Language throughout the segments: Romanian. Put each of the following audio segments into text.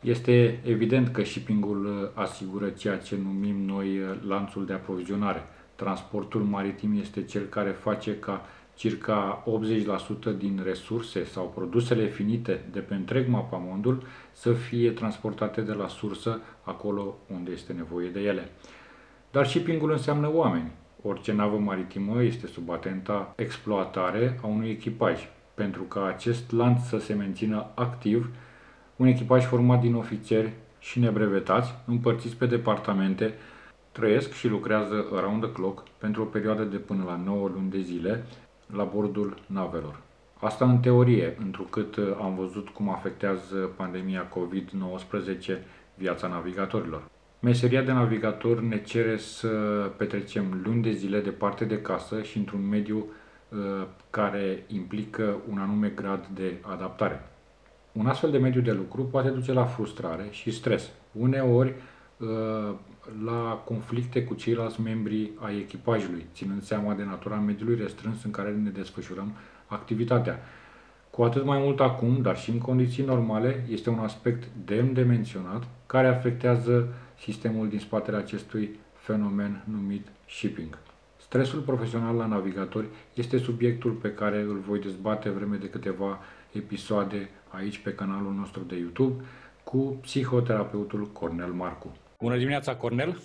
Este evident că shippingul asigură ceea ce numim noi lanțul de aprovizionare. Transportul maritim este cel care face ca circa 80% din resurse sau produsele finite de pe întreg mapamondul să fie transportate de la sursă acolo unde este nevoie de ele. Dar shippingul înseamnă oameni. Orice navă maritimă este sub atenta exploatare a unui echipaj. Pentru ca acest lanț să se mențină activ, un echipaj format din ofițeri și nebrevetați, împărțiți pe departamente, trăiesc și lucrează around the clock pentru o perioadă de până la 9 luni de zile la bordul navelor. Asta în teorie, întrucât am văzut cum afectează pandemia COVID-19 viața navigatorilor. Meseria de navigator ne cere să petrecem luni de zile departe de casă și într-un mediu uh, care implică un anume grad de adaptare. Un astfel de mediu de lucru poate duce la frustrare și stres, uneori uh, la conflicte cu ceilalți membri ai echipajului, ținând seama de natura mediului restrâns în care ne desfășurăm activitatea. Cu atât mai mult acum, dar și în condiții normale, este un aspect demn de menționat care afectează sistemul din spatele acestui fenomen numit shipping. Stresul profesional la navigatori este subiectul pe care îl voi dezbate vreme de câteva episoade aici pe canalul nostru de YouTube cu psihoterapeutul Cornel Marcu. Bună dimineața, Cornel!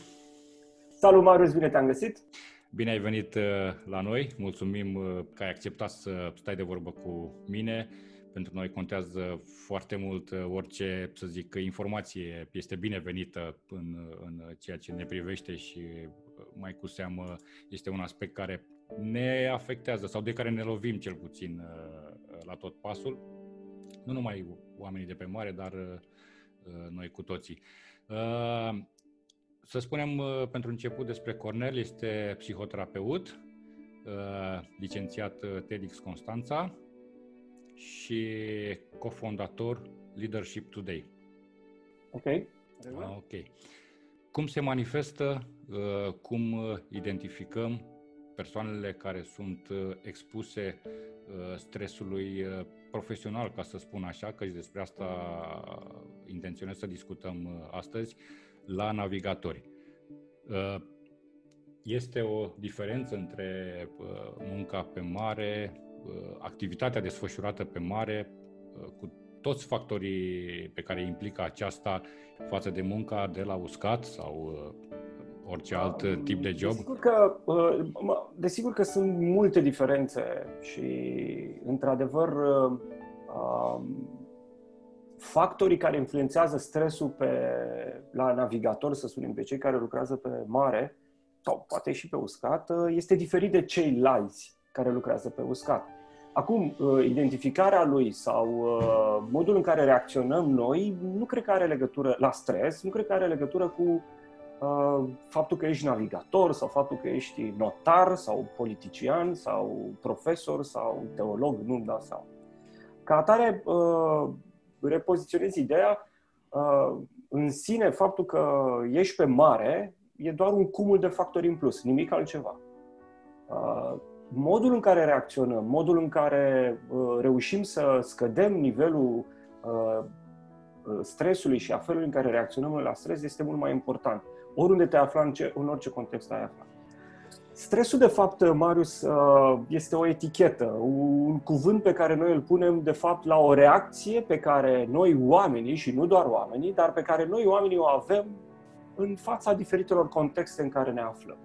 Salut, Marius! Bine te-am găsit! Bine ai venit uh, la noi! Mulțumim uh, că ai acceptat să stai de vorbă cu mine. Pentru noi contează foarte mult uh, orice, să zic, informație este binevenită în, în ceea ce ne privește și mai cu seamă este un aspect care ne afectează sau de care ne lovim cel puțin la tot pasul. Nu numai oamenii de pe mare, dar noi cu toții. Uh, să spunem uh, pentru început despre Cornel, este psihoterapeut, uh, licențiat TEDx Constanța și cofondator Leadership Today. Ok. Ah, ok. Cum se manifestă, cum identificăm persoanele care sunt expuse stresului profesional, ca să spun așa, că despre asta intenționez să discutăm uh, astăzi, la navigatori. Uh, este o diferență între uh, munca pe mare, activitatea desfășurată pe mare, cu toți factorii pe care implică aceasta față de munca de la uscat sau orice alt tip de job? Desigur că, desigur că sunt multe diferențe și, într-adevăr, factorii care influențează stresul pe, la navigator, să spunem, pe cei care lucrează pe mare, sau poate și pe uscat, este diferit de ceilalți care lucrează pe uscat. Acum, identificarea lui sau modul în care reacționăm noi, nu cred că are legătură la stres, nu cred că are legătură cu Uh, faptul că ești navigator sau faptul că ești notar sau politician sau profesor sau teolog, nu-mi dau seama. Ca atare, uh, repoziționezi ideea uh, în sine, faptul că ești pe mare e doar un cumul de factori în plus, nimic altceva. Modul în care reacționăm, modul în care reușim să scădem nivelul stresului și a felului în care reacționăm la stres este mult mai important oriunde te afla, în, ce, în orice context ai afla. Stresul, de fapt, Marius, uh, este o etichetă, un cuvânt pe care noi îl punem, de fapt, la o reacție pe care noi, oamenii, și nu doar oamenii, dar pe care noi, oamenii, o avem în fața diferitelor contexte în care ne aflăm.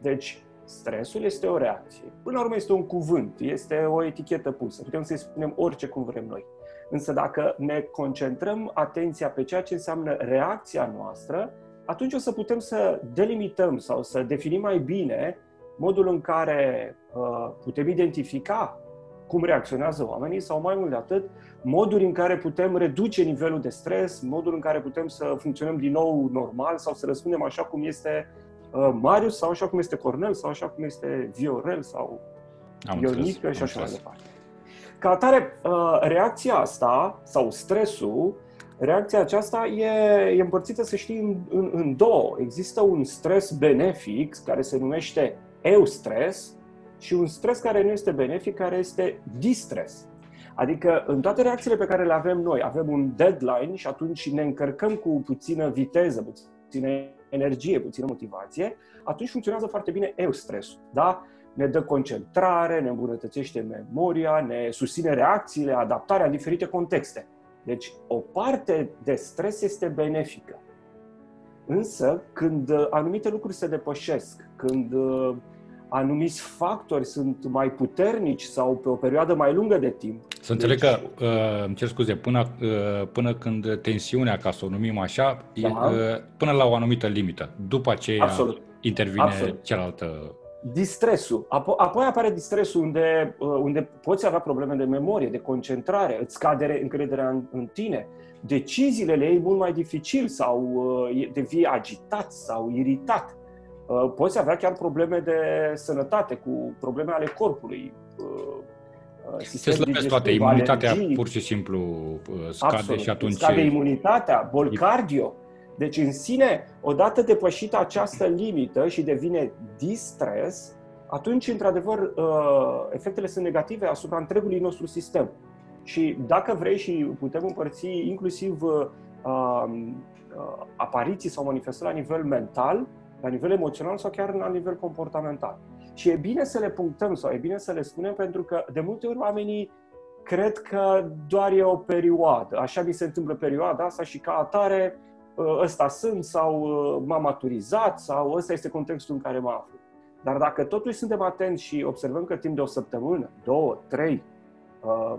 Deci, stresul este o reacție. Până la urmă, este un cuvânt, este o etichetă pusă. Putem să-i spunem orice cum vrem noi. Însă, dacă ne concentrăm atenția pe ceea ce înseamnă reacția noastră, atunci o să putem să delimităm sau să definim mai bine modul în care uh, putem identifica cum reacționează oamenii sau mai mult de atât, moduri în care putem reduce nivelul de stres, modul în care putem să funcționăm din nou normal sau să răspundem așa cum este uh, Marius sau așa cum este Cornel sau așa cum este Viorel sau Am Ionică și așa mai departe. Ca atare, uh, reacția asta sau stresul reacția aceasta e, e împărțită, să știi, în, în, în două. Există un stres benefic care se numește eustres și un stres care nu este benefic, care este distres. Adică în toate reacțiile pe care le avem noi, avem un deadline și atunci ne încărcăm cu puțină viteză, puțină energie, puțină motivație, atunci funcționează foarte bine eustresul. Da? Ne dă concentrare, ne îmbunătățește memoria, ne susține reacțiile, adaptarea în diferite contexte. Deci o parte de stres este benefică. Însă, când anumite lucruri se depășesc, când uh, anumiți factori sunt mai puternici sau pe o perioadă mai lungă de timp. Să înțeleg deci... că, uh, îmi cer scuze, până, uh, până când tensiunea, ca să o numim așa, da. uh, până la o anumită limită. După aceea Absolut. intervine Absolut. cealaltă distresul. Apoi apare distresul unde, uh, unde poți avea probleme de memorie, de concentrare, îți scade încrederea în, în tine. Deciziile le iei mult mai dificil sau uh, devii agitat sau iritat. Uh, poți avea chiar probleme de sănătate, cu probleme ale corpului. Se slăbesc toate, imunitatea alergii. pur și simplu scade Absolut. și atunci... Scade imunitatea, bol cardio. Deci, în sine, odată depășită această limită și devine distres, atunci, într-adevăr, efectele sunt negative asupra întregului nostru sistem. Și dacă vrei și putem împărți inclusiv apariții sau manifestări la nivel mental, la nivel emoțional sau chiar la nivel comportamental. Și e bine să le punctăm sau e bine să le spunem pentru că de multe ori oamenii cred că doar e o perioadă. Așa mi se întâmplă perioada asta și ca atare ă, ăsta sunt sau ă, m-am maturizat sau ăsta este contextul în care mă aflu. Dar dacă totuși suntem atenți și observăm că timp de o săptămână, două, trei, ă,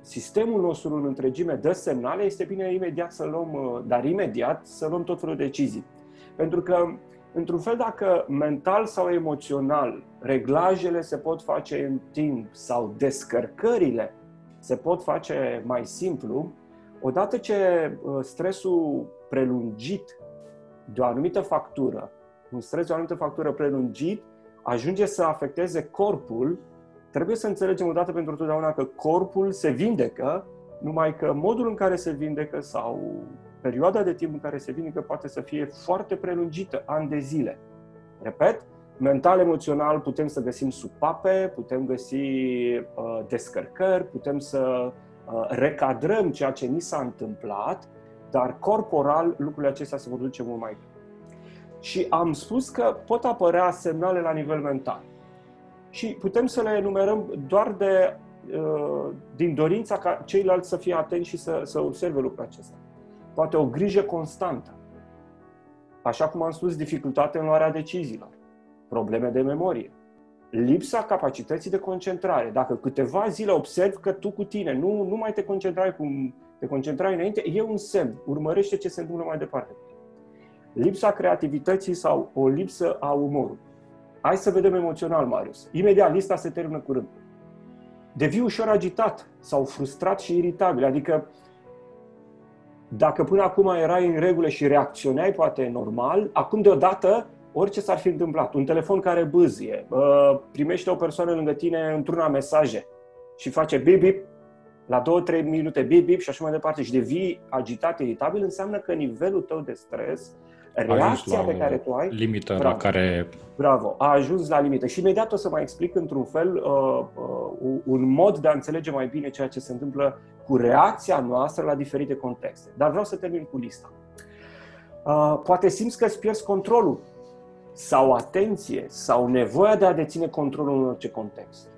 sistemul nostru în întregime dă semnale, este bine imediat să luăm, dar imediat să luăm tot felul de decizii. Pentru că, într-un fel, dacă mental sau emoțional reglajele se pot face în timp sau descărcările se pot face mai simplu, odată ce uh, stresul prelungit de o anumită factură, un stres de o anumită factură prelungit, ajunge să afecteze corpul, trebuie să înțelegem odată pentru totdeauna că corpul se vindecă, numai că modul în care se vindecă sau perioada de timp în care se vindecă poate să fie foarte prelungită, ani de zile. Repet, mental, emoțional putem să găsim supape, putem găsi uh, descărcări, putem să uh, recadrăm ceea ce ni s-a întâmplat, dar corporal lucrurile acestea se vor duce mult mai bine. Și am spus că pot apărea semnale la nivel mental. Și putem să le enumerăm doar de, uh, din dorința ca ceilalți să fie atenți și să, să observe lucrul acesta poate o grijă constantă. Așa cum am spus, dificultate în luarea deciziilor, probleme de memorie, lipsa capacității de concentrare. Dacă câteva zile observ că tu cu tine nu, nu mai te concentrai cum te concentrai înainte, e un semn. Urmărește ce se întâmplă mai departe. Lipsa creativității sau o lipsă a umorului. Hai să vedem emoțional, Marius. Imediat, lista se termină curând. Devii ușor agitat sau frustrat și iritabil, adică dacă până acum erai în regulă și reacționai poate normal, acum deodată orice s-ar fi întâmplat, un telefon care bâzie, primește o persoană lângă tine într-una mesaje și face bip bip, la 2-3 minute bip bip și așa mai departe și devii agitat, iritabil, înseamnă că nivelul tău de stres, reacția pe care tu ai... Limită bravo, la care... Bravo, a ajuns la limită. Și imediat o să mai explic într-un fel uh, uh, un mod de a înțelege mai bine ceea ce se întâmplă cu reacția noastră la diferite contexte. Dar vreau să termin cu lista. Uh, poate simți că îți pierzi controlul sau atenție sau nevoia de a deține controlul în orice context.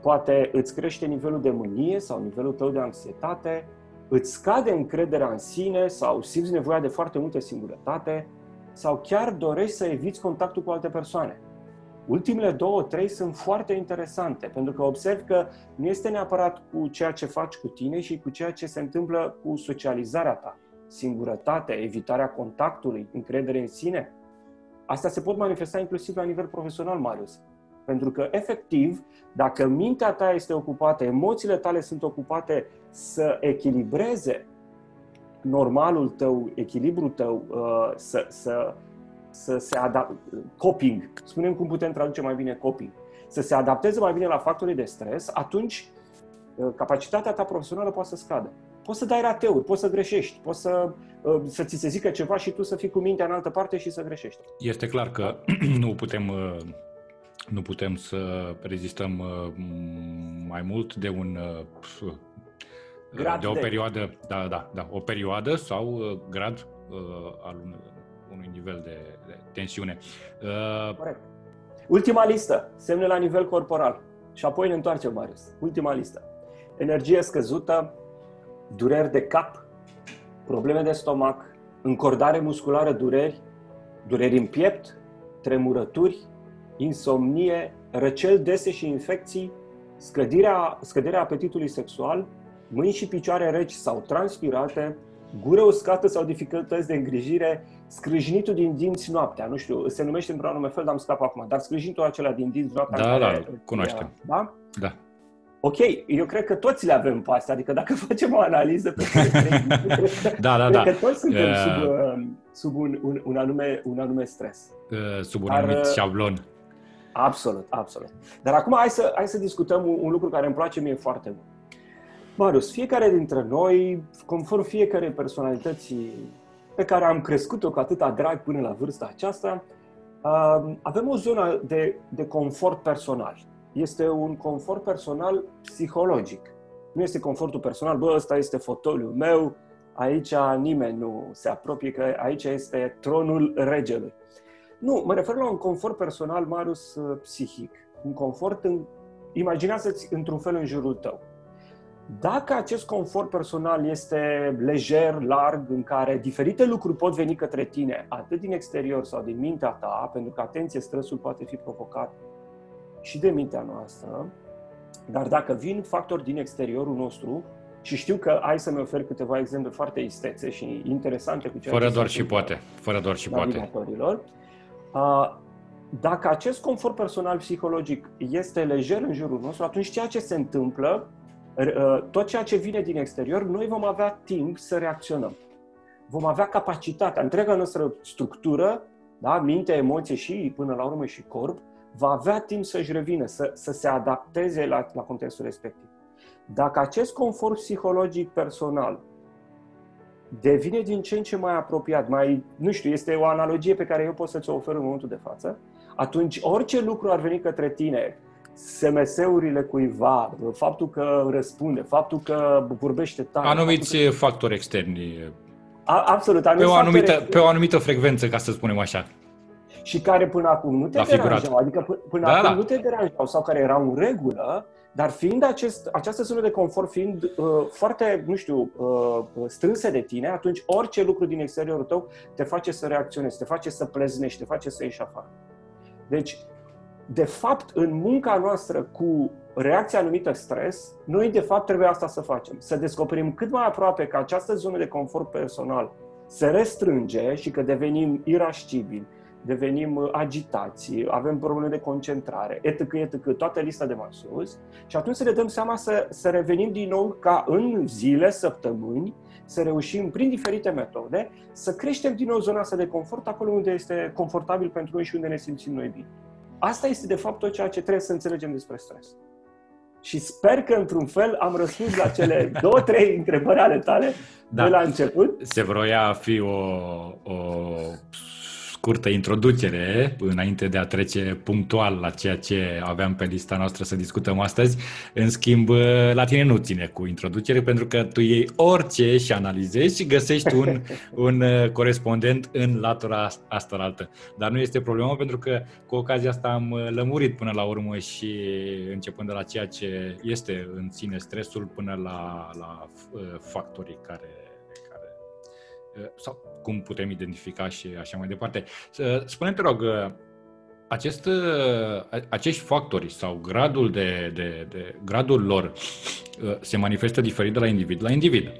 Poate îți crește nivelul de mânie sau nivelul tău de anxietate, îți scade încrederea în sine sau simți nevoia de foarte multă singurătate sau chiar dorești să eviți contactul cu alte persoane. Ultimele două, trei sunt foarte interesante, pentru că observ că nu este neapărat cu ceea ce faci cu tine și cu ceea ce se întâmplă cu socializarea ta. Singurătate, evitarea contactului, încredere în sine. Asta se pot manifesta inclusiv la nivel profesional, Marius. Pentru că, efectiv, dacă mintea ta este ocupată, emoțiile tale sunt ocupate să echilibreze normalul tău, echilibrul tău, uh, să, să să se adapte, coping, spunem cum putem traduce mai bine coping, să se adapteze mai bine la factorii de stres, atunci uh, capacitatea ta profesională poate să scadă. Poți să dai rateuri, poți să greșești, poți să, uh, să ți se zică ceva și tu să fii cu mintea în altă parte și să greșești. Este clar că nu putem uh, nu putem să rezistăm mai mult de un grad de o de... perioadă, da, da, da, o perioadă sau grad al unui nivel de, de tensiune. Corect. Ultima listă, semne la nivel corporal. Și apoi ne întoarcem, Marius. Ultima listă. Energie scăzută, dureri de cap, probleme de stomac, încordare musculară, dureri, dureri în piept, tremurături, insomnie, răcel dese și infecții, scăderea, scăderea apetitului sexual, mâini și picioare reci sau transpirate, gură uscată sau dificultăți de îngrijire, scrâșnitul din dinți noaptea, nu știu, se numește într-un anume fel, dar am scap acum, dar scrâșnitul acela din dinți noaptea... Da, da, cunoaștem. Da? Da. Ok, eu cred că toți le avem pe astea, adică dacă facem o analiză pe care da, da, da. că toți suntem uh, sub, uh, sub un, un, un, anume, un anume stres. Uh, sub un Dar, anumit uh, șablon. Absolut, absolut. Dar acum hai să, hai să discutăm un, un lucru care îmi place mie foarte mult. Marius, fiecare dintre noi, conform fiecare personalității pe care am crescut-o cu atâta drag până la vârsta aceasta, uh, avem o zonă de, de confort personal este un confort personal psihologic. Nu este confortul personal, bă, ăsta este fotoliul meu, aici nimeni nu se apropie, că aici este tronul regelui. Nu, mă refer la un confort personal, Marius, uh, psihic. Un confort, în, imaginează-ți într-un fel în jurul tău. Dacă acest confort personal este lejer, larg, în care diferite lucruri pot veni către tine, atât din exterior sau din mintea ta, pentru că, atenție, stresul poate fi provocat și de mintea noastră, dar dacă vin factori din exteriorul nostru, și știu că ai să-mi ofer câteva exemple foarte istețe și interesante cu ceea Fără ce doar și poate. Fără doar și poate. Dacă acest confort personal psihologic este lejer în jurul nostru, atunci ceea ce se întâmplă, tot ceea ce vine din exterior, noi vom avea timp să reacționăm. Vom avea capacitatea, întreaga noastră structură, da, minte, emoție și, până la urmă, și corp, va avea timp să-și revină, să, să se adapteze la, la contextul respectiv. Dacă acest confort psihologic personal devine din ce în ce mai apropiat, mai, nu știu, este o analogie pe care eu pot să ți-o ofer în momentul de față, atunci orice lucru ar veni către tine, SMS-urile cuiva, faptul că răspunde, faptul că vorbește tare. Anumiți că... factori externi. A, absolut. Pe o, anumită, externi. pe o anumită frecvență, ca să spunem așa și care până acum nu te La deranjau, figurat. adică până da, acum da. nu te deranjau sau care erau în regulă, dar fiind acest, această zonă de confort fiind uh, foarte, nu știu, uh, strânse de tine, atunci orice lucru din exteriorul tău te face să reacționezi, te face să pleznești, te face să ieși afară. Deci, de fapt, în munca noastră cu reacția anumită stres, noi de fapt trebuie asta să facem. Să descoperim cât mai aproape că această zonă de confort personal se restrânge și că devenim irascibili, devenim uh, agitați, avem probleme de concentrare, etc., etc., toată lista de mai sus și atunci să ne dăm seama să, să revenim din nou ca în zile, săptămâni, să reușim prin diferite metode să creștem din nou zona asta de confort acolo unde este confortabil pentru noi și unde ne simțim noi bine. Asta este de fapt tot ceea ce trebuie să înțelegem despre stres. Și sper că într-un fel am răspuns la cele două, trei întrebări ale tale da. de la început. Se vroia a fi o, o scurtă introducere înainte de a trece punctual la ceea ce aveam pe lista noastră să discutăm astăzi. În schimb, la tine nu ține cu introducere pentru că tu iei orice și analizezi și găsești un, un uh, corespondent în latura asta altă. Dar nu este problemă pentru că cu ocazia asta am uh, lămurit până la urmă și începând de la ceea ce este în sine stresul până la, la uh, factorii care sau cum putem identifica și așa mai departe. Spune-mi, te rog, acest, acești factori sau gradul, de, de, de, gradul lor se manifestă diferit de la individ la individ.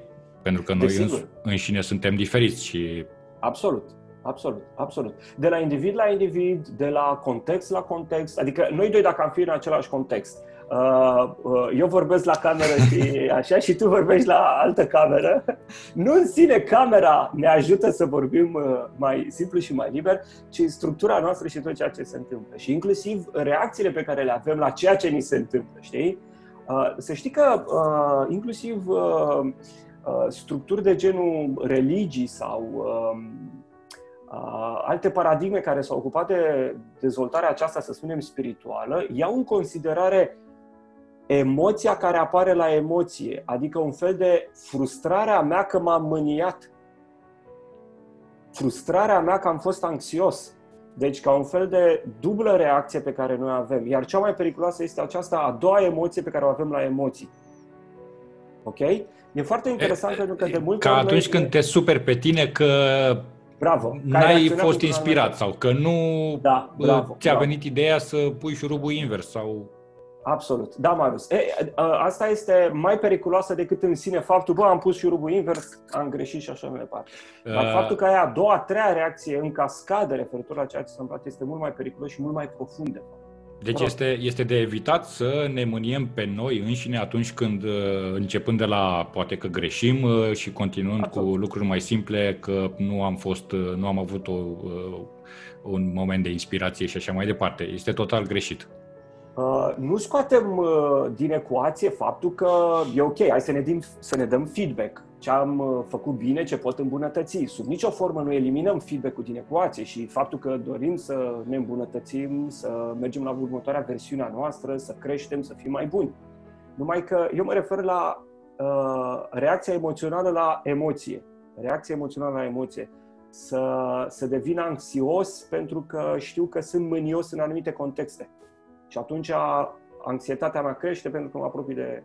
Pentru că noi în, înșine suntem diferiți și... Absolut. Absolut, absolut. De la individ la individ, de la context la context, adică noi doi dacă am fi în același context, Uh, uh, eu vorbesc la cameră și așa și tu vorbești la altă cameră. Nu în sine camera ne ajută să vorbim uh, mai simplu și mai liber, ci structura noastră și tot ceea ce se întâmplă. Și inclusiv reacțiile pe care le avem la ceea ce ni se întâmplă, știi? Să știi că inclusiv structuri de genul religii sau um, alte paradigme care s-au ocupat de dezvoltarea aceasta, să spunem, spirituală, iau în considerare emoția care apare la emoție, adică un fel de frustrarea mea că m-am mâniat, frustrarea mea că am fost anxios, deci ca un fel de dublă reacție pe care noi avem. Iar cea mai periculoasă este aceasta a doua emoție pe care o avem la emoții. Ok? E foarte interesant e, pentru că de multe Ca atunci noi... când te super pe tine că Bravo. N-ai fost inspirat sau că nu da, bravo, ți-a bravo. venit ideea să pui șurubul invers sau... Absolut. Da, Marius. E, asta este mai periculoasă decât în sine faptul, bă, am pus șurubul invers, am greșit și așa mai departe. Dar uh... faptul că ai a doua, a treia reacție în cascadă referitor la ceea ce s-a întâmplat este mult mai periculos și mult mai profund, de fapt. Deci este, este de evitat să ne mâniem pe noi înșine atunci când, uh, începând de la poate că greșim uh, și continuând Absolut. cu lucruri mai simple, că nu am fost, uh, nu am avut o, un moment de inspirație și așa mai departe. Este total greșit. Uh, nu scoatem uh, din ecuație faptul că e ok, hai să ne, din, să ne dăm feedback. Ce am uh, făcut bine, ce pot îmbunătăți. Sub nicio formă nu eliminăm feedback-ul din ecuație și faptul că dorim să ne îmbunătățim, să mergem la următoarea versiune a noastră, să creștem, să fim mai buni. Numai că eu mă refer la uh, reacția emoțională la emoție. Reacția emoțională la emoție. Să, să devin anxios pentru că știu că sunt mânios în anumite contexte și atunci anxietatea mea crește pentru că mă apropii de...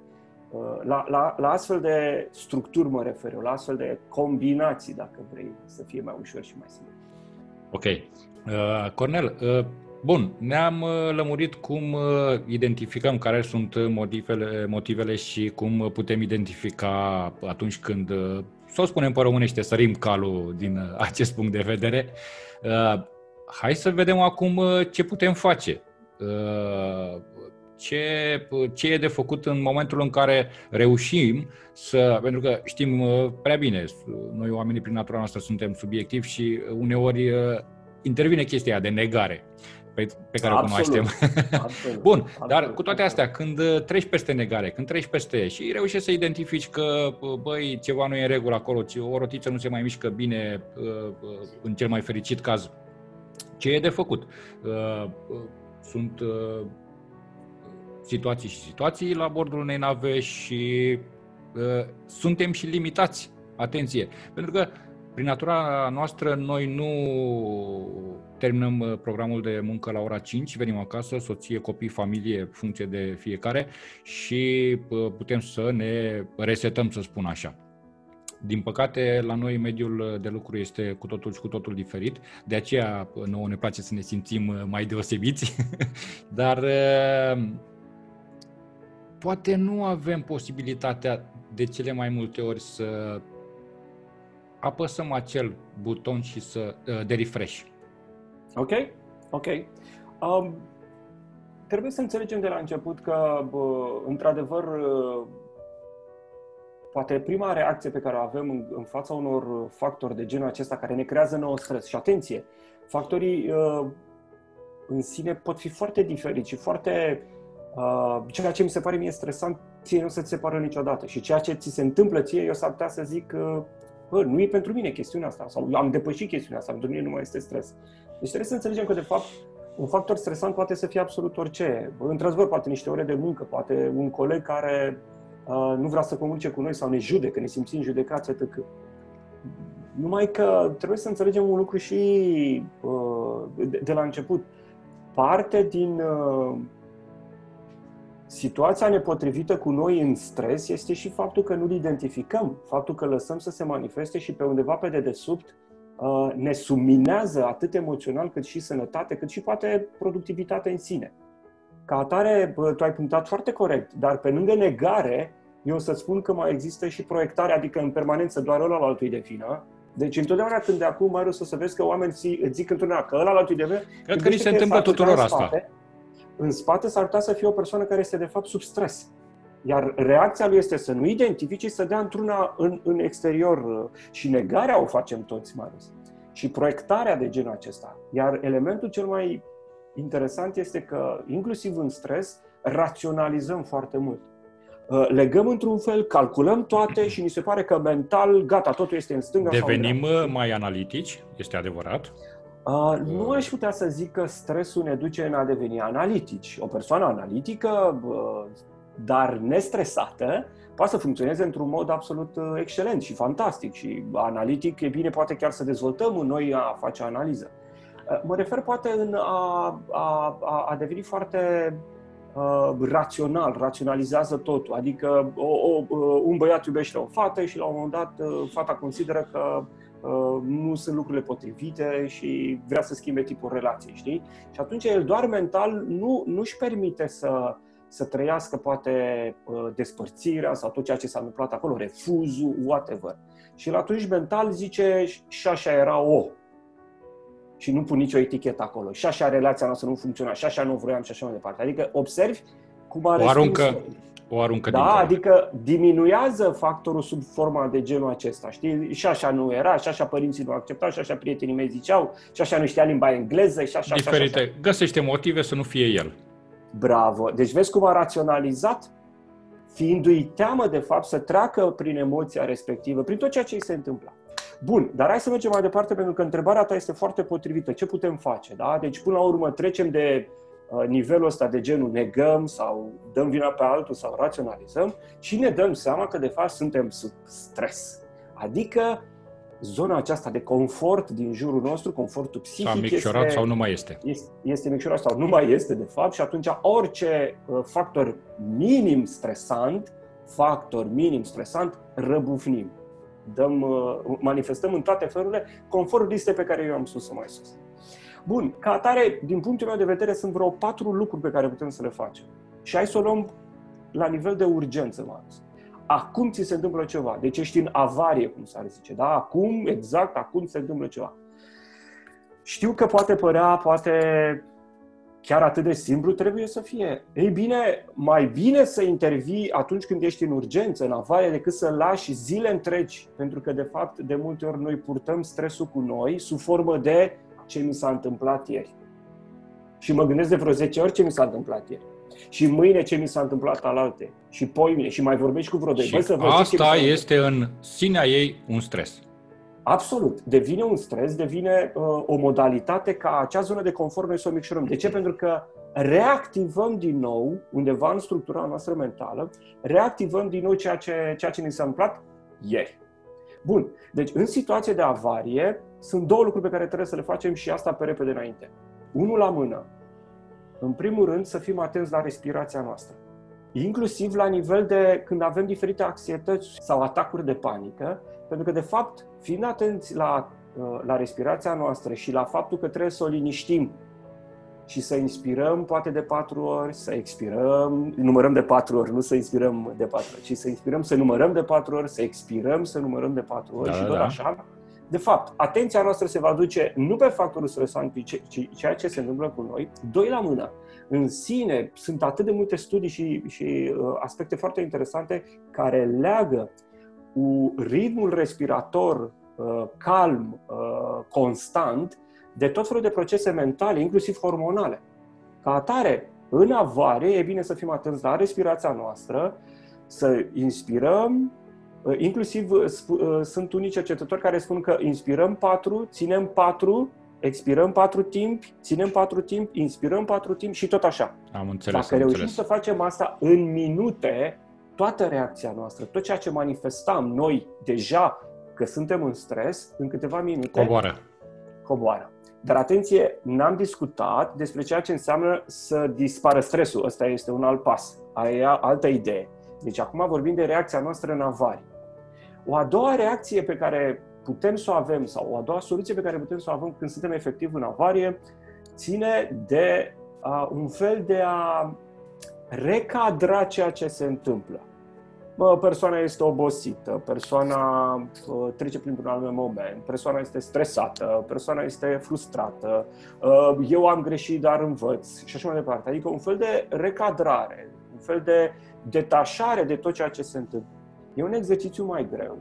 Uh, la, la, la astfel de structuri mă refer eu, la astfel de combinații, dacă vrei, să fie mai ușor și mai simplu. Ok. Uh, Cornel, uh, bun, ne-am uh, lămurit cum uh, identificăm care sunt motivele, motivele și cum putem identifica atunci când, uh, să o spunem pe românește, sărim calul din acest punct de vedere. Hai să vedem acum ce putem face Uh, ce, ce e de făcut în momentul în care reușim să. Pentru că știm uh, prea bine, noi oamenii prin natura noastră suntem subiectivi și uneori uh, intervine chestia de negare pe, pe care absolut, o cunoaștem. Absolut, Bun, absolut, dar cu toate astea, când treci peste negare, când treci peste și reușești să identifici că, băi, ceva nu e în regulă acolo, o rotiță nu se mai mișcă bine, în cel mai fericit caz, ce e de făcut? Sunt uh, situații și situații la bordul unei nave și uh, suntem și limitați. Atenție! Pentru că prin natura noastră noi nu terminăm uh, programul de muncă la ora 5, venim acasă, soție, copii, familie, funcție de fiecare și uh, putem să ne resetăm, să spun așa. Din păcate, la noi mediul de lucru este cu totul și cu totul diferit, de aceea nouă ne place să ne simțim mai deosebiți, dar uh, poate nu avem posibilitatea de cele mai multe ori să apăsăm acel buton și să uh, de refresh. Ok, ok. Um, trebuie să înțelegem de la început că, bă, într-adevăr, uh, poate prima reacție pe care o avem în, în fața unor factori de genul acesta care ne creează nouă stres. Și atenție, factorii uh, în sine pot fi foarte diferiți și foarte... Uh, ceea ce mi se pare mie stresant, ție nu se ți se pară niciodată. Și ceea ce ți se întâmplă ție, eu s-ar putea să zic, uh, bă, nu e pentru mine chestiunea asta, sau am depășit chestiunea asta, pentru mine nu mai este stres. Deci trebuie să înțelegem că, de fapt, un factor stresant poate să fie absolut orice. Într-adevăr, poate niște ore de muncă, poate un coleg care Uh, nu vrea să comunice cu noi sau ne judecă, ne simțim judecați, etc. Numai că trebuie să înțelegem un lucru și uh, de la început. Parte din uh, situația nepotrivită cu noi în stres este și faptul că nu-l identificăm, faptul că lăsăm să se manifeste și pe undeva pe dedesubt ne subminează atât emoțional cât și sănătate, cât și poate productivitatea în sine. Ca atare, tu ai punctat foarte corect, dar pe lângă negare, eu să spun că mai există și proiectare, adică în permanență doar ăla la altul de vină. Deci întotdeauna când de acum, Marius, o să vezi că oamenii îți zic într-una că ăla la altul de vină... Cred că ni se întâmplă tuturor asta. în spate s-ar putea să fie o persoană care este de fapt sub stres. Iar reacția lui este să nu identifice și să dea într-una în, în exterior. Și negarea o facem toți, Marius. Și proiectarea de genul acesta. Iar elementul cel mai interesant este că, inclusiv în stres, raționalizăm foarte mult. Uh, legăm într-un fel, calculăm toate și ni se pare că mental, gata, totul este în stânga Devenim sau în uh, mai analitici, este adevărat? Uh, nu aș putea să zic că stresul ne duce în a deveni analitici. O persoană analitică uh, dar nestresată, poate să funcționeze într-un mod absolut uh, excelent și fantastic și analitic, e bine, poate chiar să dezvoltăm în noi a face analiză. Uh, mă refer poate în a, a, a deveni foarte uh, rațional, raționalizează totul. Adică o, o, uh, un băiat iubește o fată și la un moment dat fata consideră că uh, nu sunt lucrurile potrivite și vrea să schimbe tipul relației, știi? Și atunci el doar mental nu, nu-și permite să, să trăiască poate uh, despărțirea sau tot ceea ce s-a întâmplat acolo, refuzul, whatever. Și el atunci mental zice și așa era o. Și nu pun nicio etichetă acolo. Și așa relația noastră nu funcționa, și așa nu vroiam și așa mai departe. Adică observi cum are o aruncă, o aruncă Da, dincolo. adică diminuează factorul sub forma de genul acesta, știi? Și așa nu era, și așa părinții nu acceptau, și așa prietenii mei ziceau, și așa nu știa limba engleză, și așa, Diferite. Și așa. Găsește motive să nu fie el. Bravo! Deci vezi cum a raționalizat, fiindu-i teamă de fapt să treacă prin emoția respectivă, prin tot ceea ce îi se întâmplă. Bun, dar hai să mergem mai departe pentru că întrebarea ta este foarte potrivită. Ce putem face? Da? Deci până la urmă trecem de uh, nivelul ăsta de genul negăm sau dăm vina pe altul sau raționalizăm și ne dăm seama că de fapt suntem sub stres. Adică zona aceasta de confort din jurul nostru, confortul psihic, S-a micșorat este, sau nu mai este. este, este micșorat sau nu mai este de fapt și atunci orice uh, factor minim stresant, factor minim stresant, răbufnim. Dăm, uh, manifestăm în toate felurile conform listei pe care eu am sus mai sus. Bun, ca atare, din punctul meu de vedere, sunt vreo patru lucruri pe care putem să le facem. Și hai să o luăm la nivel de urgență, Marius acum ți se întâmplă ceva. Deci ești în avarie, cum s-ar zice. Da? Acum, exact, acum se întâmplă ceva. Știu că poate părea, poate chiar atât de simplu trebuie să fie. Ei bine, mai bine să intervii atunci când ești în urgență, în avarie, decât să lași zile întregi. Pentru că, de fapt, de multe ori noi purtăm stresul cu noi sub formă de ce mi s-a întâmplat ieri. Și mă gândesc de vreo 10 ori ce mi s-a întâmplat ieri și mâine ce mi s-a întâmplat alalte și poimine și mai vorbești cu vreo doi. Și să vă asta este în sinea ei un stres. Absolut. Devine un stres, devine uh, o modalitate ca acea zonă de confort noi să o micșorăm. De ce? Pentru că reactivăm din nou, undeva în structura noastră mentală, reactivăm din nou ceea ce, ceea ce ni s-a întâmplat ieri. Bun. Deci, în situație de avarie, sunt două lucruri pe care trebuie să le facem și asta pe repede înainte. Unul la mână, în primul rând, să fim atenți la respirația noastră. Inclusiv la nivel de când avem diferite anxietăți sau atacuri de panică, pentru că, de fapt, fiind atenți la, uh, la respirația noastră și la faptul că trebuie să o liniștim și să inspirăm poate de patru ori, să expirăm, numărăm de patru ori, nu să inspirăm de patru ori, ci să inspirăm, să numărăm de patru ori, să expirăm, să numărăm de patru ori da, și tot da. așa, de fapt, atenția noastră se va duce nu pe factorul stresant, ci ceea ce se întâmplă cu noi, doi la mână. În sine sunt atât de multe studii și, și uh, aspecte foarte interesante care leagă cu ritmul respirator uh, calm, uh, constant, de tot felul de procese mentale, inclusiv hormonale. Ca atare, în avare, e bine să fim atenți la respirația noastră, să inspirăm, Uh, inclusiv uh, uh, sunt unii cercetători care spun că inspirăm patru, ținem patru, expirăm patru timp, ținem patru timp, inspirăm patru timp și tot așa. Am înțeles. Dacă am reușim înțeles. să facem asta în minute, toată reacția noastră, tot ceea ce manifestam noi deja că suntem în stres, în câteva minute coboară. coboară. Dar atenție, n-am discutat despre ceea ce înseamnă să dispară stresul. Ăsta este un alt pas. Aia altă idee. Deci acum vorbim de reacția noastră în avari. O a doua reacție pe care putem să o avem, sau o a doua soluție pe care putem să o avem când suntem efectiv în avarie, ține de uh, un fel de a recadra ceea ce se întâmplă. Bă, persoana este obosită, persoana uh, trece printr-un anume moment, persoana este stresată, persoana este frustrată, uh, eu am greșit, dar învăț și așa mai departe. Adică un fel de recadrare, un fel de detașare de tot ceea ce se întâmplă. E un exercițiu mai greu,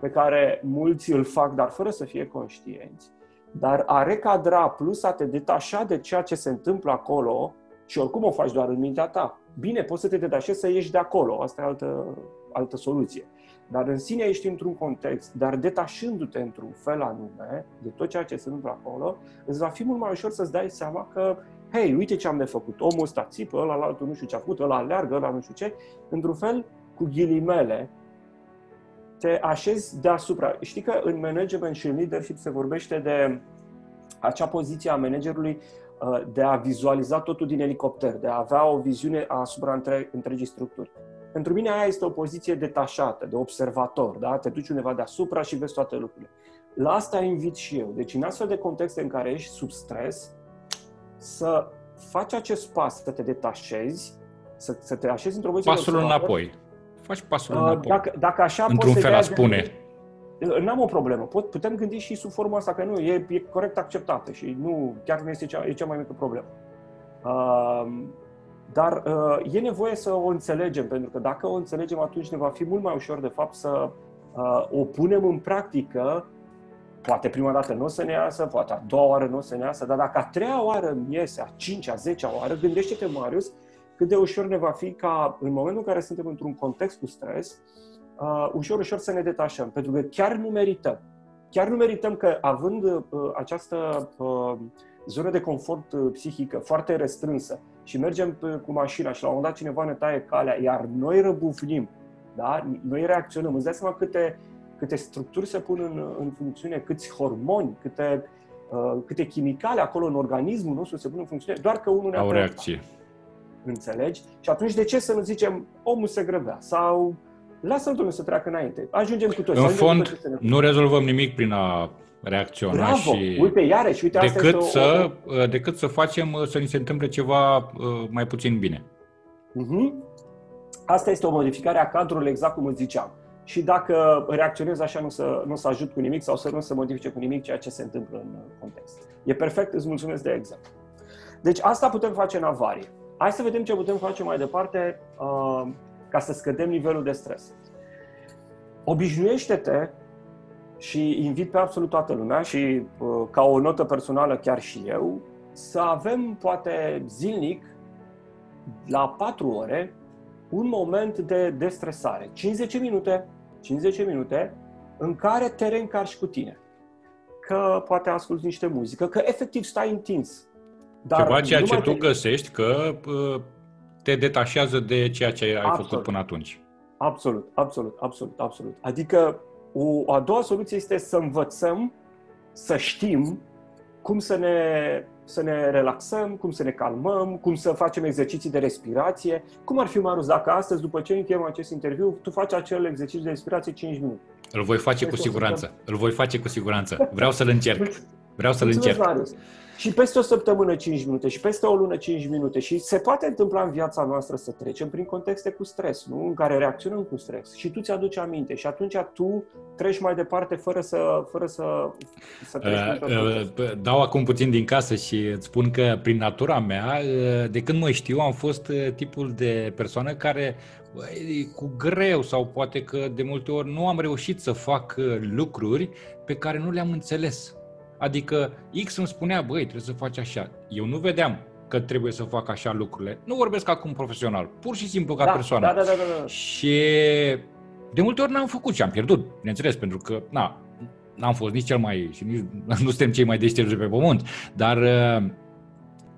pe care mulți îl fac, dar fără să fie conștienți, dar a recadra plus a te detașa de ceea ce se întâmplă acolo și oricum o faci doar în mintea ta. Bine, poți să te detașezi să ieși de acolo, asta e altă, altă soluție. Dar în sine ești într-un context, dar detașându-te într-un fel anume de tot ceea ce se întâmplă acolo, îți va fi mult mai ușor să-ți dai seama că hei, uite ce am de făcut, omul ăsta țipă, ăla, altul nu știu ce a făcut, ăla aleargă, ăla nu știu ce, într-un fel, cu ghilimele, te așezi deasupra. Știi că în management și în leadership se vorbește de acea poziție a managerului uh, de a vizualiza totul din elicopter, de a avea o viziune asupra între, întregii structuri. Pentru mine aia este o poziție detașată, de observator, da? Te duci undeva deasupra și vezi toate lucrurile. La asta invit și eu. Deci în astfel de contexte în care ești sub stres, să faci acest pas, să te detașezi, să, să te așezi într-o poziție Pasul înapoi. Faci pasul uh, înapoi. Dacă, dacă așa Într-un fel a spune. Uh, n-am o problemă. Pot, putem gândi și sub forma asta, că nu, e, e corect acceptată și nu, chiar nu este cea, e cea mai mică problemă. Uh, dar uh, e nevoie să o înțelegem, pentru că dacă o înțelegem, atunci ne va fi mult mai ușor, de fapt, să uh, o punem în practică. Poate prima dată nu o să ne iasă, poate a doua oară nu o să ne iasă, dar dacă a treia oară îmi iese, a cincea, a zecea oară, gândește-te, Marius, cât de ușor ne va fi ca, în momentul în care suntem într-un context cu stres, uh, ușor, ușor să ne detașăm, pentru că chiar nu merităm. Chiar nu merităm că, având uh, această uh, zonă de confort uh, psihică foarte restrânsă, și mergem cu mașina și la un moment dat cineva ne taie calea, iar noi răbufnim, da? noi reacționăm. Îți dai seama câte, câte structuri se pun în, în funcțiune, câți hormoni, câte, uh, câte chimicale acolo în organismul nostru se pun în funcțiune, doar că unul ne Au reacție. Înțelegi? Și atunci de ce să nu zicem omul se grăbea sau lasă-l domnul să treacă înainte. Ajungem cu toți. În fond, nu rezolvăm nimic prin a reacționa Bravo! și uite, iarăși, uite, decât, asta să, o... decât să facem să ni se întâmple ceva uh, mai puțin bine. Uh-huh. Asta este o modificare a cadrului, exact cum îți ziceam. Și dacă reacționezi așa, nu să, nu să ajut cu nimic sau să nu se modifice cu nimic ceea ce se întâmplă în context. E perfect, îți mulțumesc de exemplu. Deci asta putem face în avarie. Hai să vedem ce putem face mai departe uh, ca să scădem nivelul de stres. Obișnuiește-te și invit pe absolut toată lumea și uh, ca o notă personală chiar și eu, să avem poate zilnic, la 4 ore, un moment de destresare. 50 minute, 50 minute în care te reîncarci cu tine. Că poate asculti niște muzică, că efectiv stai întins. Dar Ceva ceea ce tu te... găsești că uh, te detașează de ceea ce ai absolut. făcut până atunci. Absolut, absolut, absolut, absolut. Adică o a doua soluție este să învățăm, să știm cum să ne, să ne relaxăm, cum să ne calmăm, cum să facem exerciții de respirație. Cum ar fi, Marus, dacă astăzi, după ce încheiem acest interviu, tu faci acel exercițiu de respirație 5 minute? Îl voi face cu siguranță. Îl voi face cu siguranță. Vreau să-l încerc. Vreau să-l încerc. Marius și peste o săptămână 5 minute și peste o lună 5 minute. Și se poate întâmpla în viața noastră să trecem prin contexte cu stres, nu? în care reacționăm cu stres. Și tu ți-aduci aminte. Și atunci tu treci mai departe fără să, fără să, să treci uh, uh, Dau acum puțin din casă și îți spun că prin natura mea, uh, de când mă știu, am fost uh, tipul de persoană care băi, cu greu sau poate că de multe ori nu am reușit să fac lucruri pe care nu le-am înțeles Adică X îmi spunea, băi, trebuie să faci așa. Eu nu vedeam că trebuie să fac așa lucrurile. Nu vorbesc acum profesional, pur și simplu ca da, persoană. Da, da, da, da, da. Și de multe ori n-am făcut și am pierdut, bineînțeles, pentru că, na, n-am fost nici cel mai, și nici, nu suntem cei mai deștepți pe pământ, dar uh,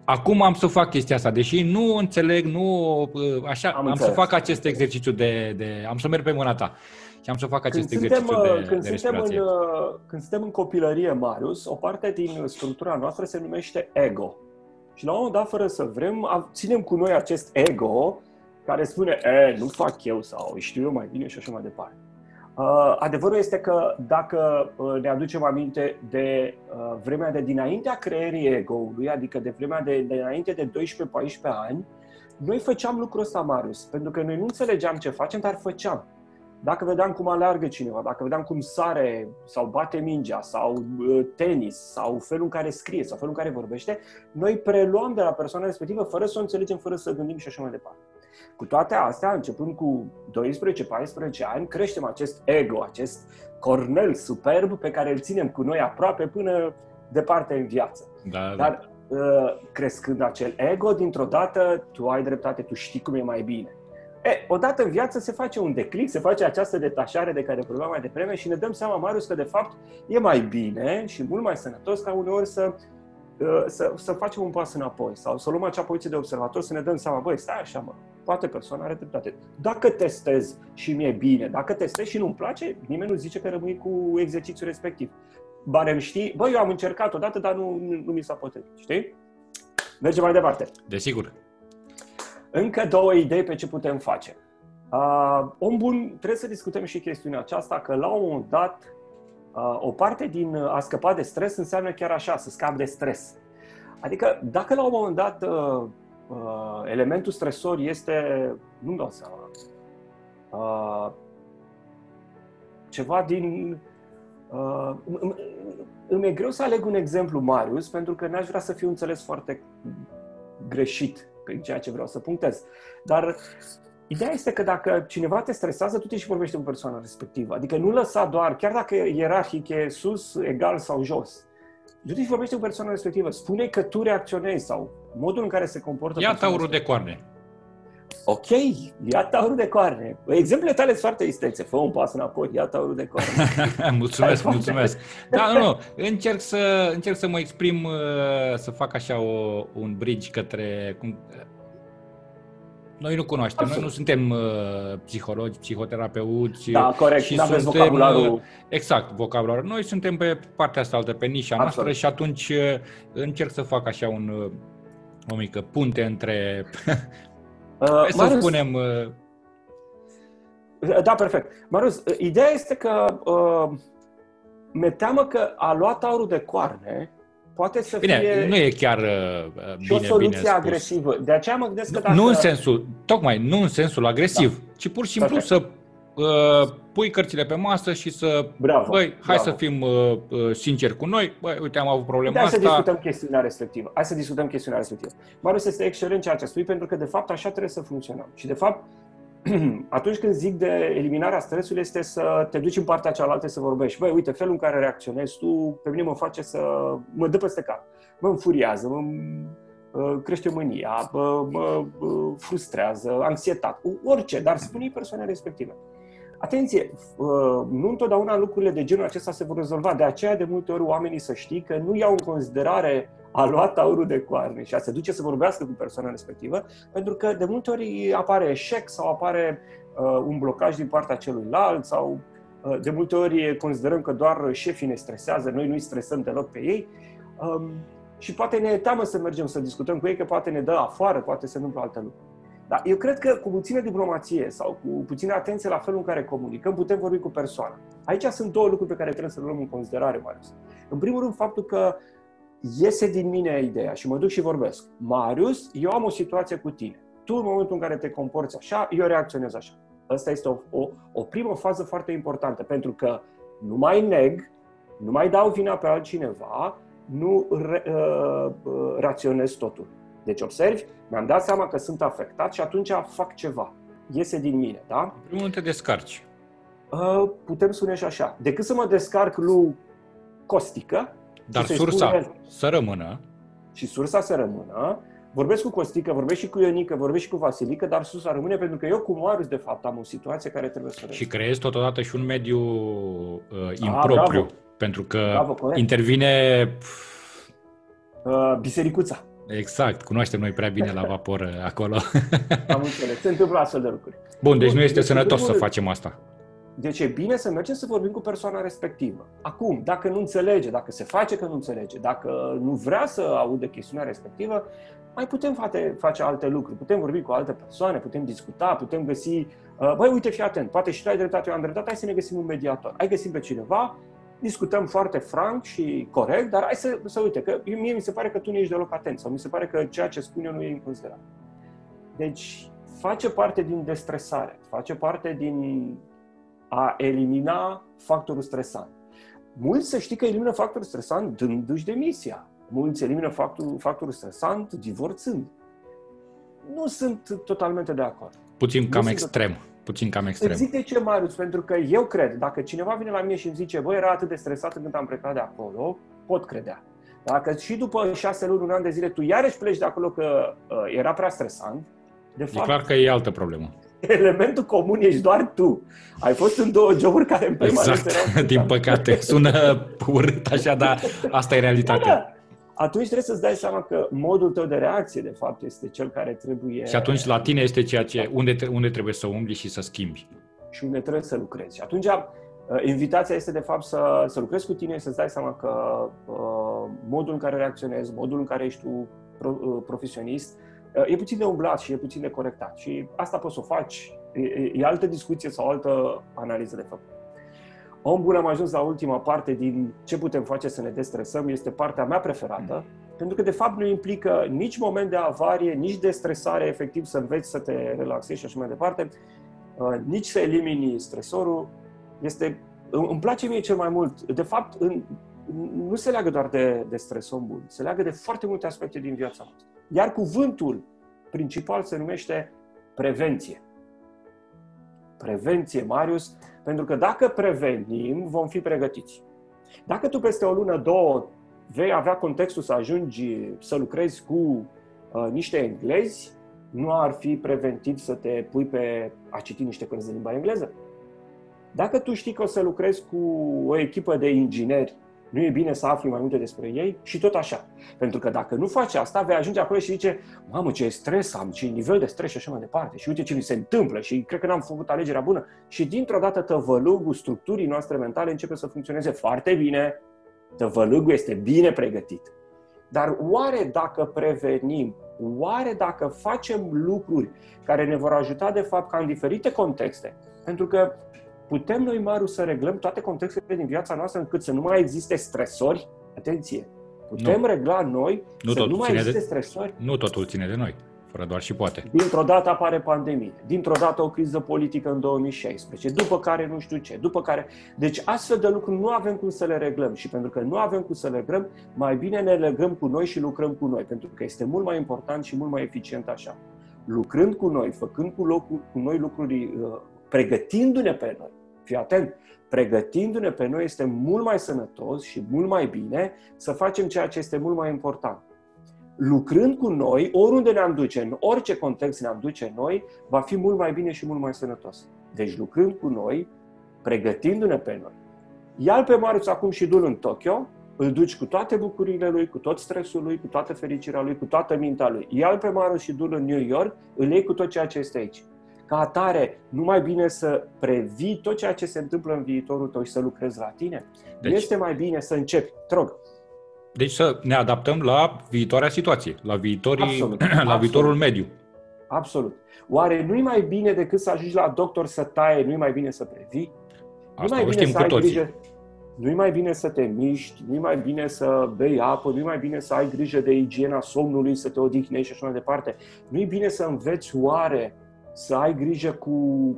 acum am să fac chestia asta, deși nu înțeleg, nu, uh, așa, am, am să fac acest exercițiu de, de, am să merg pe mâna ta și am să fac acest când exercițiu suntem, de, când de suntem în, uh, Când suntem în copilărie, Marius, o parte din structura noastră se numește ego. Și la un moment dat, fără să vrem, ținem cu noi acest ego care spune, e, nu fac eu sau știu eu mai bine și așa mai departe. Uh, adevărul este că dacă uh, ne aducem aminte de uh, vremea de dinaintea creierii ego-ului, adică de vremea de, de dinainte de 12-14 ani, noi făceam lucrul ăsta, Marius, pentru că noi nu înțelegeam ce facem, dar făceam. Dacă vedeam cum aleargă cineva, dacă vedeam cum sare sau bate mingea sau uh, tenis sau felul în care scrie sau felul în care vorbește, noi preluăm de la persoana respectivă fără să o înțelegem, fără să gândim și așa mai departe. Cu toate astea, începând cu 12-14 ani, creștem acest ego, acest cornel superb pe care îl ținem cu noi aproape până departe în viață. Da, da. Dar uh, crescând acel ego, dintr-o dată, tu ai dreptate, tu știi cum e mai bine E, odată în viață se face un declic, se face această detașare de care vorbeam mai devreme și ne dăm seama, Marius, că de fapt e mai bine și mult mai sănătos ca uneori să uh, să, să facem un pas înapoi sau să luăm acea poziție de observator, să ne dăm seama, băi, stai așa, mă, poate persoana are dreptate. Dacă testez și mi-e bine, dacă testez și nu-mi place, nimeni nu zice că rămâi cu exercițiul respectiv. Barem știi, băi, eu am încercat odată, dar nu, nu, nu mi s-a potrivit, știi? Mergem mai departe. Desigur. Încă două idei pe ce putem face. Uh, om bun, trebuie să discutăm și chestiunea aceasta, că la un moment dat, uh, o parte din a scăpa de stres înseamnă chiar așa, să scapi de stres. Adică, dacă la un moment dat uh, uh, elementul stresor este, nu-mi dau seama, uh, ceva din... Uh, îmi e greu să aleg un exemplu, Marius, pentru că n-aș vrea să fiu înțeles foarte greșit prin ceea ce vreau să punctez. Dar Ideea este că dacă cineva te stresează, tu te și vorbește cu persoana respectivă. Adică nu lăsa doar, chiar dacă ierarhic e sus, egal sau jos, du te și vorbește cu persoana respectivă. Spune că tu reacționezi sau modul în care se comportă Ia taurul de coarne. Ok, ia taurul de coarne. Exemplele tale sunt foarte istețe. Fă un pas înapoi, ia taurul de coarne. mulțumesc, mulțumesc. Da, nu, nu. Încerc să, încerc să mă exprim, uh, să fac așa o, un bridge către... Cum, noi nu cunoaștem, Absolut. noi nu suntem uh, psihologi, psihoterapeuți. Da, corect, și suntem, vocabularul. Uh, exact, vocabularul. Noi suntem pe partea asta altă, pe nișa Absolut. noastră și atunci uh, încerc să fac așa un, uh, o mică punte între, uh, să Marius, spunem... Uh, da, perfect. Marius, uh, ideea este că uh, mi teamă că a luat aurul de coarne poate să bine, fie... nu e chiar uh, bine, o soluție bine agresivă. De aceea mă gândesc că dacă... Nu în sensul, tocmai, nu în sensul agresiv, da. ci pur și simplu Perfect. să uh, pui cărțile pe masă și să, bravo, băi, hai bravo. să fim uh, uh, sinceri cu noi, băi, uite, am avut problema hai asta. Hai să discutăm chestiunea respectivă. Hai să discutăm chestiunea respectivă. Marius, este excelent ceea ce spui, pentru că, de fapt, așa trebuie să funcționăm. Și, de fapt, atunci când zic de eliminarea stresului este să te duci în partea cealaltă să vorbești. Băi, uite, felul în care reacționezi tu pe mine mă face să mă dă peste cap. Mă înfuriază, mă crește mânia, mă, mă frustrează, anxietate, orice, dar spune persoana respective. Atenție, nu întotdeauna lucrurile de genul acesta se vor rezolva. De aceea, de multe ori, oamenii să știi că nu iau în considerare a luat taurul de coarne și a se duce să vorbească cu persoana respectivă, pentru că de multe ori apare eșec sau apare uh, un blocaj din partea celuilalt sau uh, de multe ori considerăm că doar șefii ne stresează, noi nu-i stresăm deloc pe ei um, și poate ne e teamă să mergem să discutăm cu ei, că poate ne dă afară, poate se întâmplă alte lucruri. Dar eu cred că cu puțină diplomație sau cu puțină atenție la felul în care comunicăm, putem vorbi cu persoana. Aici sunt două lucruri pe care trebuie să le luăm în considerare, Marius. În primul rând, faptul că iese din mine ideea și mă duc și vorbesc. Marius, eu am o situație cu tine. Tu, în momentul în care te comporți așa, eu reacționez așa. Asta este o, o, o primă fază foarte importantă, pentru că nu mai neg, nu mai dau vina pe altcineva, nu re, uh, uh, raționez totul. Deci observi, mi-am dat seama că sunt afectat și atunci fac ceva. Iese din mine, da? Nu te descarci. Uh, putem spune și așa. Decât să mă descarc lui Costică, dar sursa spune, să rămână. Și sursa să rămână. Vorbesc cu Costică, vorbesc și cu Ionică, vorbesc și cu Vasilică, dar sursa rămâne pentru că eu cu Marius, de fapt, am o situație care trebuie să Și creezi totodată și un mediu uh, impropriu. Ah, pentru că bravo, intervine... Uh, bisericuța. Exact, cunoaștem noi prea bine la vapor acolo. Am înțeles, se întâmplă astfel de lucruri. Bun, deci nu este deci, sănătos să facem asta. Deci e bine să mergem să vorbim cu persoana respectivă. Acum, dacă nu înțelege, dacă se face că nu înțelege, dacă nu vrea să audă chestiunea respectivă, mai putem face, face alte lucruri. Putem vorbi cu alte persoane, putem discuta, putem găsi... Uh, băi, uite, fii atent, poate și tu ai dreptate, eu am dreptate, hai să ne găsim un mediator. Hai găsim pe cineva, discutăm foarte franc și corect, dar hai să, să uite, că mie mi se pare că tu nu ești deloc atent sau mi se pare că ceea ce spun eu nu e în considerare. Deci, face parte din destresare, face parte din a elimina factorul stresant. Mulți să știi că elimină factorul stresant dându-și demisia. Mulți elimină factorul, factorul stresant divorțând. Nu sunt totalmente de acord. Puțin cam extrem. Puțin cam extrem. Zic de ce, Marius? Pentru că eu cred, dacă cineva vine la mine și îmi zice, băi, era atât de stresat când am plecat de acolo, pot credea. Dacă și după șase luni, un an de zile, tu iarăși pleci de acolo că uh, era prea stresant, de fapt... E clar că e altă problemă elementul comun ești doar tu. Ai fost în două joburi care în prima exact, erau din păcate. Sună urât așa, dar asta e realitatea. Da, da. Atunci trebuie să-ți dai seama că modul tău de reacție, de fapt, este cel care trebuie... Și atunci la tine este ceea ce, unde, unde trebuie să umbli și să schimbi. Și unde trebuie să lucrezi. Și atunci, uh, invitația este, de fapt, să, să lucrezi cu tine și să-ți dai seama că uh, modul în care reacționezi, modul în care ești tu pro, uh, profesionist, uh, e puțin de umblat și e puțin de corectat. Și asta poți să o faci. E, e, e altă discuție sau altă analiză de făcut. Om bun, am ajuns la ultima parte din ce putem face să ne destresăm. Este partea mea preferată, mm. pentru că de fapt nu implică nici moment de avarie, nici de stresare, efectiv să înveți să te relaxezi și așa mai departe, uh, nici să elimini stresorul. Este, îmi place mie cel mai mult. De fapt, în, nu se leagă doar de, de stres om bun, se leagă de foarte multe aspecte din viața noastră. Iar cuvântul principal se numește prevenție. Prevenție, Marius, pentru că dacă prevenim, vom fi pregătiți. Dacă tu peste o lună, două, vei avea contextul să ajungi să lucrezi cu uh, niște englezi, nu ar fi preventiv să te pui pe a citi niște cărți de limba engleză? Dacă tu știi că o să lucrezi cu o echipă de ingineri nu e bine să afli mai multe despre ei și tot așa. Pentru că dacă nu faci asta, vei ajunge acolo și zice, mamă, ce stres am, ce nivel de stres și așa mai departe. Și uite ce mi se întâmplă și cred că n-am făcut alegerea bună. Și dintr-o dată tăvălugul structurii noastre mentale începe să funcționeze foarte bine. Tăvălugul este bine pregătit. Dar oare dacă prevenim, oare dacă facem lucruri care ne vor ajuta de fapt ca în diferite contexte, pentru că putem noi, Maru, să reglăm toate contextele din viața noastră încât să nu mai existe stresori? Atenție! Putem nu. regla noi nu să nu mai existe de, stresori? Nu totul ține de noi, fără doar și poate. Dintr-o dată apare pandemie, dintr-o dată o criză politică în 2016, după care nu știu ce, după care... Deci astfel de lucruri nu avem cum să le reglăm și pentru că nu avem cum să le reglăm, mai bine ne legăm cu noi și lucrăm cu noi, pentru că este mult mai important și mult mai eficient așa. Lucrând cu noi, făcând cu, locul, cu noi lucruri, uh, pregătindu-ne pe noi, fii atent, pregătindu-ne pe noi este mult mai sănătos și mult mai bine să facem ceea ce este mult mai important. Lucrând cu noi, oriunde ne-am duce, în orice context ne-am duce noi, va fi mult mai bine și mult mai sănătos. Deci lucrând cu noi, pregătindu-ne pe noi. Ia-l pe Marius acum și du-l în Tokyo, îl duci cu toate bucuriile lui, cu tot stresul lui, cu toată fericirea lui, cu toată mintea lui. Ia-l pe Marius și du-l în New York, îl iei cu tot ceea ce este aici. Ca atare, nu mai bine să previi tot ceea ce se întâmplă în viitorul tău și să lucrezi la tine? Deci, este mai bine să începi. Te rog. Deci să ne adaptăm la viitoarea situație, la, viitorii, absolut, la absolut. viitorul mediu. Absolut. Oare nu-i mai bine decât să ajungi la doctor să taie, nu-i mai bine să previi? Asta nu mai bine să ai toții. Grijă, nu-i mai bine să te miști, nu-i mai bine să bei apă, nu-i mai bine să ai grijă de igiena somnului, să te odihnești și așa mai departe. Nu-i bine să înveți oare să ai grijă cu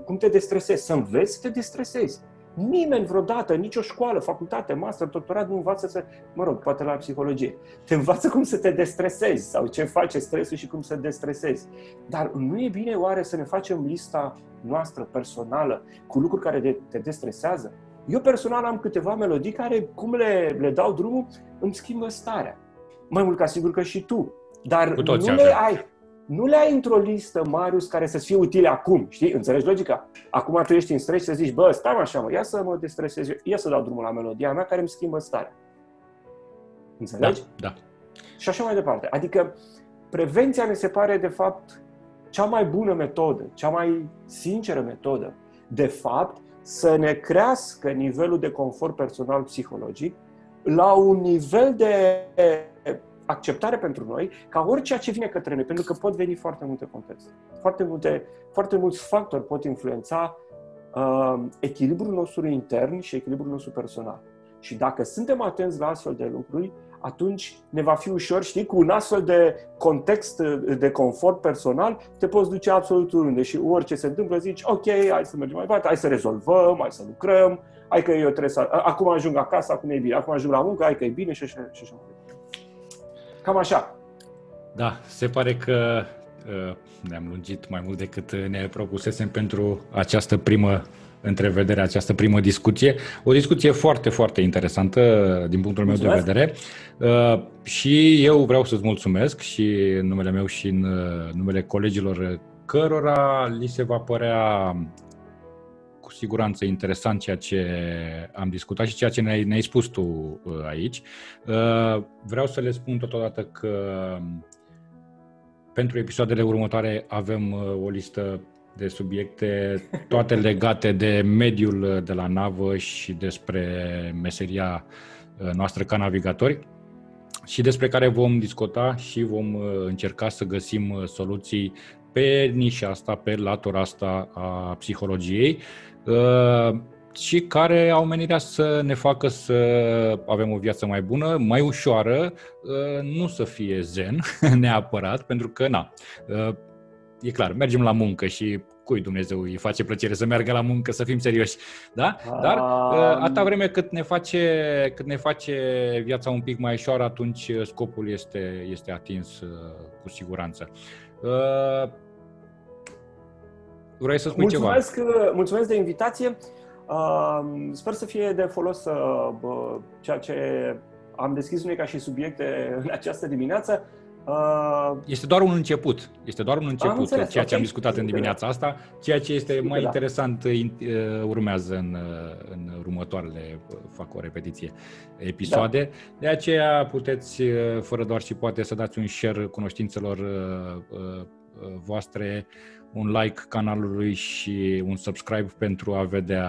cum te destresezi, să înveți să te destresezi. Nimeni vreodată, nicio școală, facultate, master, doctorat nu învață să, mă rog, poate la psihologie, te învață cum să te destresezi sau ce face stresul și cum să te destresezi. Dar nu e bine oare să ne facem lista noastră personală cu lucruri care te destresează? Eu personal am câteva melodii care, cum le, le dau drumul, îmi schimbă starea. Mai mult ca sigur că și tu. Dar nu le ai nu le ai într-o listă, Marius, care să-ți fie utile acum, știi? Înțelegi logica? Acum tu ești în stres și să zici, bă, stai așa, mă, ia să mă destresez, ia să dau drumul la melodia mea care îmi schimbă starea. Înțelegi? Da, da. Și așa mai departe. Adică prevenția mi se pare, de fapt, cea mai bună metodă, cea mai sinceră metodă, de fapt, să ne crească nivelul de confort personal psihologic la un nivel de acceptare pentru noi ca orice ce vine către noi, pentru că pot veni foarte multe contexte. Foarte, multe, foarte mulți factori pot influența uh, echilibrul nostru intern și echilibrul nostru personal. Și dacă suntem atenți la astfel de lucruri, atunci ne va fi ușor, știi, cu un astfel de context de confort personal, te poți duce absolut oriunde și orice se întâmplă, zici, ok, hai să mergem mai departe, hai să rezolvăm, hai să lucrăm, hai că eu trebuie să... Acum ajung acasă, acum e bine, acum ajung la muncă, hai că e bine și așa, și așa mai departe. Cam așa. Da, se pare că uh, ne-am lungit mai mult decât ne propusesem pentru această primă întrevedere, această primă discuție. O discuție foarte, foarte interesantă din punctul meu mulțumesc. de vedere. Uh, și eu vreau să-ți mulțumesc și în numele meu și în uh, numele colegilor cărora li se va părea cu siguranță interesant ceea ce am discutat și ceea ce ne-ai, ne spus tu uh, aici. Uh, vreau să le spun totodată că pentru episoadele următoare avem o listă de subiecte, toate legate de mediul de la navă și despre meseria noastră ca navigatori și despre care vom discuta și vom încerca să găsim soluții pe nișa asta, pe latura asta a psihologiei uh, și care au menirea să ne facă să avem o viață mai bună, mai ușoară, uh, nu să fie zen neapărat, pentru că, na, uh, e clar, mergem la muncă și cui Dumnezeu îi face plăcere să meargă la muncă, să fim serioși, da? Dar atâta vreme cât ne face, cât ne face viața un pic mai ușoară, atunci scopul este, este atins cu siguranță. Uh, vrei să spui mulțumesc, ceva? Uh, mulțumesc de invitație. Uh, sper să fie de folos uh, ceea ce am deschis noi ca și subiecte în această dimineață. Uh, este doar un început. Este doar un început înțeles, ceea ce am discutat în dimineața asta. Ceea ce este mai da. interesant uh, urmează în, în următoarele, fac o repetiție, episoade. Da. De aceea puteți, fără doar și poate, să dați un share cunoștințelor voastre, un like canalului și un subscribe pentru a vedea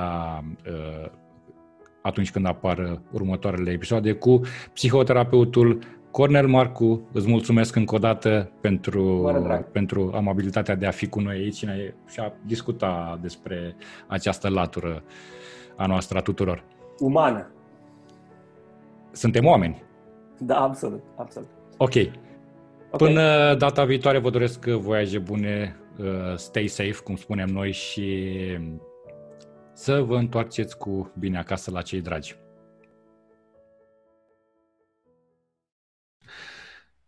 atunci când apar următoarele episoade cu psihoterapeutul Cornel Marcu, îți mulțumesc încă o dată pentru, pentru amabilitatea de a fi cu noi aici și a discuta despre această latură a noastră, a tuturor. Umană. Suntem oameni. Da, absolut, absolut. Ok. Okay. Până data viitoare vă doresc voiaje bune, uh, stay safe, cum spunem noi, și să vă întoarceți cu bine acasă la cei dragi.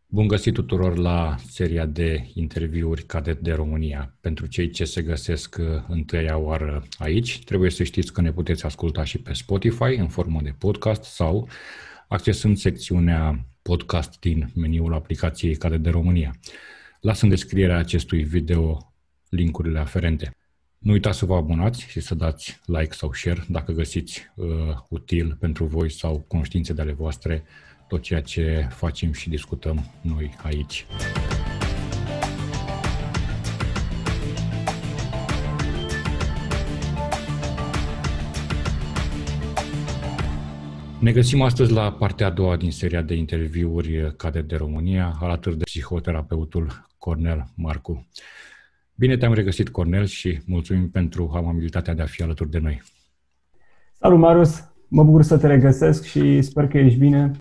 Bun găsit tuturor la seria de interviuri Cadet de România. Pentru cei ce se găsesc uh, întâia oară aici, trebuie să știți că ne puteți asculta și pe Spotify în formă de podcast sau accesând secțiunea podcast din meniul aplicației Cadet de România. Las în descrierea acestui video linkurile aferente. Nu uitați să vă abonați și să dați like sau share dacă găsiți uh, util pentru voi sau conștiințe de ale voastre tot ceea ce facem și discutăm noi aici. Ne găsim astăzi la partea a doua din seria de interviuri Cadet de România, alături de psihoterapeutul Cornel Marcu. Bine te-am regăsit, Cornel, și mulțumim pentru amabilitatea de a fi alături de noi. Salut, Marius! Mă bucur să te regăsesc și sper că ești bine.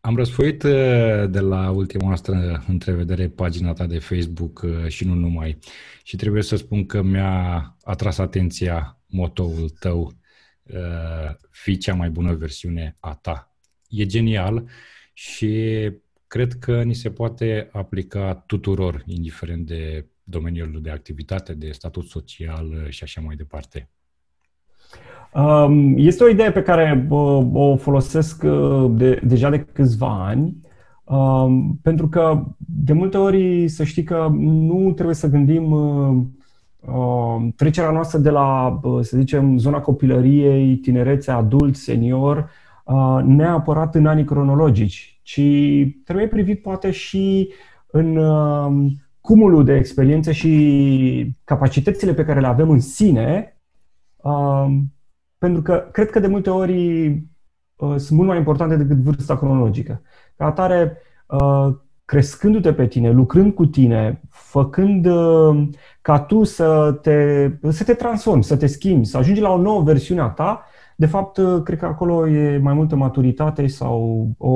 Am răsfoit uh, de la ultima noastră întrevedere pagina ta de Facebook uh, și nu numai. Și trebuie să spun că mi-a atras atenția motoul tău, uh, fi cea mai bună versiune a ta. E genial și cred că ni se poate aplica tuturor, indiferent de domeniul de activitate, de statut social și așa mai departe. Um, este o idee pe care o folosesc uh, de, deja de câțiva ani, um, pentru că de multe ori să știi că nu trebuie să gândim uh, um, trecerea noastră de la, să zicem, zona copilăriei, tinerețe, adult, senior, uh, neapărat în anii cronologici, ci trebuie privit poate și în cumulul de experiențe și capacitățile pe care le avem în sine pentru că cred că de multe ori uh, sunt mult mai importante decât vârsta cronologică. Ca atare, uh, crescându-te pe tine, lucrând cu tine, făcând uh, ca tu să te, să te transformi, să te schimbi, să ajungi la o nouă versiune a ta, de fapt, uh, cred că acolo e mai multă maturitate sau o,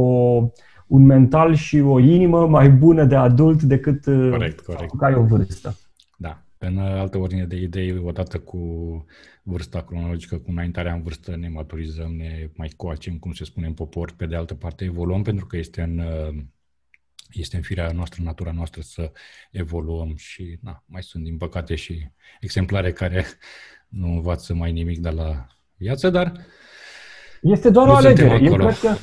un mental și o inimă mai bună de adult decât uh, corect, corect. că ai o vârstă. Da. În altă ordine de idei, odată cu vârsta cronologică, cu înaintarea în vârstă, ne maturizăm, ne mai coacem, cum se spune în popor, pe de altă parte evoluăm, pentru că este în, este în firea noastră, natura noastră să evoluăm și na, mai sunt, din păcate, și exemplare care nu învață mai nimic de la viață, dar este doar o alegere. Eu cred că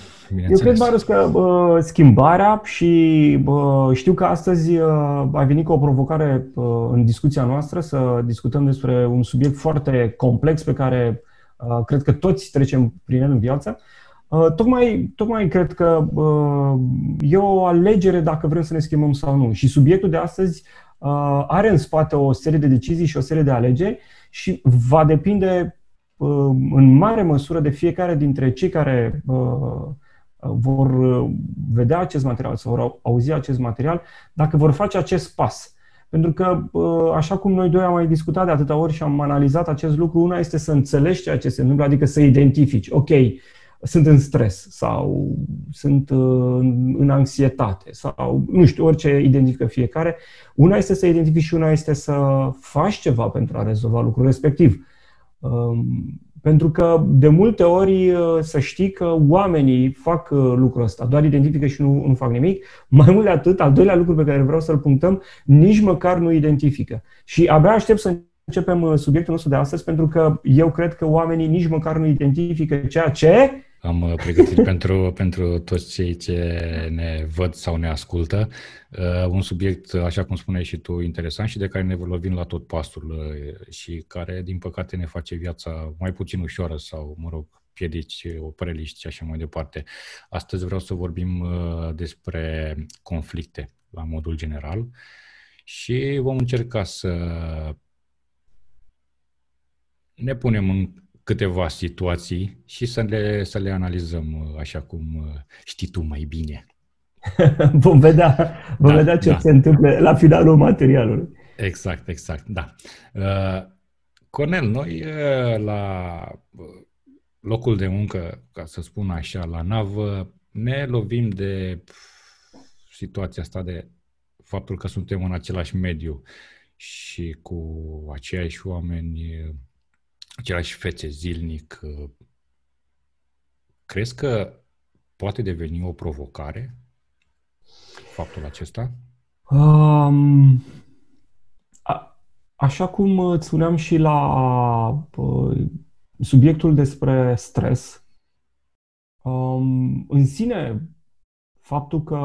Eu cred, Marius, că uh, schimbarea și uh, știu că astăzi uh, ai venit cu o provocare uh, în discuția noastră să discutăm despre un subiect foarte complex pe care uh, cred că toți trecem prin el în viață. Uh, tocmai, tocmai cred că uh, e o alegere dacă vrem să ne schimbăm sau nu. Și subiectul de astăzi uh, are în spate o serie de decizii și o serie de alegeri și va depinde uh, în mare măsură de fiecare dintre cei care uh, vor vedea acest material sau vor auzi acest material, dacă vor face acest pas. Pentru că, așa cum noi doi am mai discutat de atâtea ori și am analizat acest lucru, una este să înțelegi ceea ce se întâmplă, adică să identifici. Ok, sunt în stres sau sunt în anxietate sau nu știu, orice identifică fiecare. Una este să identifici și una este să faci ceva pentru a rezolva lucrul respectiv. Um, pentru că de multe ori uh, să știi că oamenii fac uh, lucrul ăsta, doar identifică și nu, nu fac nimic. Mai mult de atât, al doilea lucru pe care vreau să-l punctăm, nici măcar nu identifică. Și abia aștept să începem uh, subiectul nostru de astăzi, pentru că eu cred că oamenii nici măcar nu identifică ceea ce am uh, pregătit pentru, pentru toți cei ce ne văd sau ne ascultă. Uh, un subiect, așa cum spuneai și tu, interesant și de care ne lovim la tot pasul uh, și care, din păcate, ne face viața mai puțin ușoară sau, mă rog, piedici, opreliști și așa mai departe. Astăzi vreau să vorbim despre conflicte la modul general și vom încerca să ne punem în câteva situații și să le, să le analizăm uh, așa cum uh, știi tu mai bine. vom vedea, vom da, vedea ce da. se întâmplă la finalul materialului. Exact, exact, da. Uh, Cornel, noi uh, la locul de muncă, ca să spun așa, la navă, ne lovim de situația asta de faptul că suntem în același mediu și cu aceiași oameni aceleași fețe zilnic, uh, crezi că poate deveni o provocare faptul acesta? Um, a, așa cum îți spuneam și la uh, subiectul despre stres, um, în sine, faptul că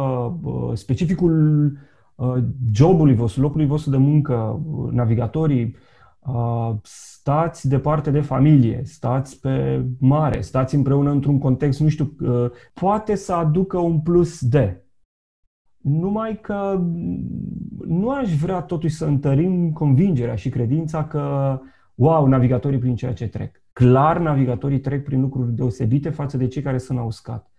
uh, specificul uh, jobului vostru, locului vostru de muncă, uh, navigatorii, uh, stați departe de familie, stați pe mare, stați împreună într-un context, nu știu, uh, poate să aducă un plus de. Numai că nu aș vrea totuși să întărim convingerea și credința că, wow, navigatorii prin ceea ce trec. Clar, navigatorii trec prin lucruri deosebite față de cei care sunt uscat.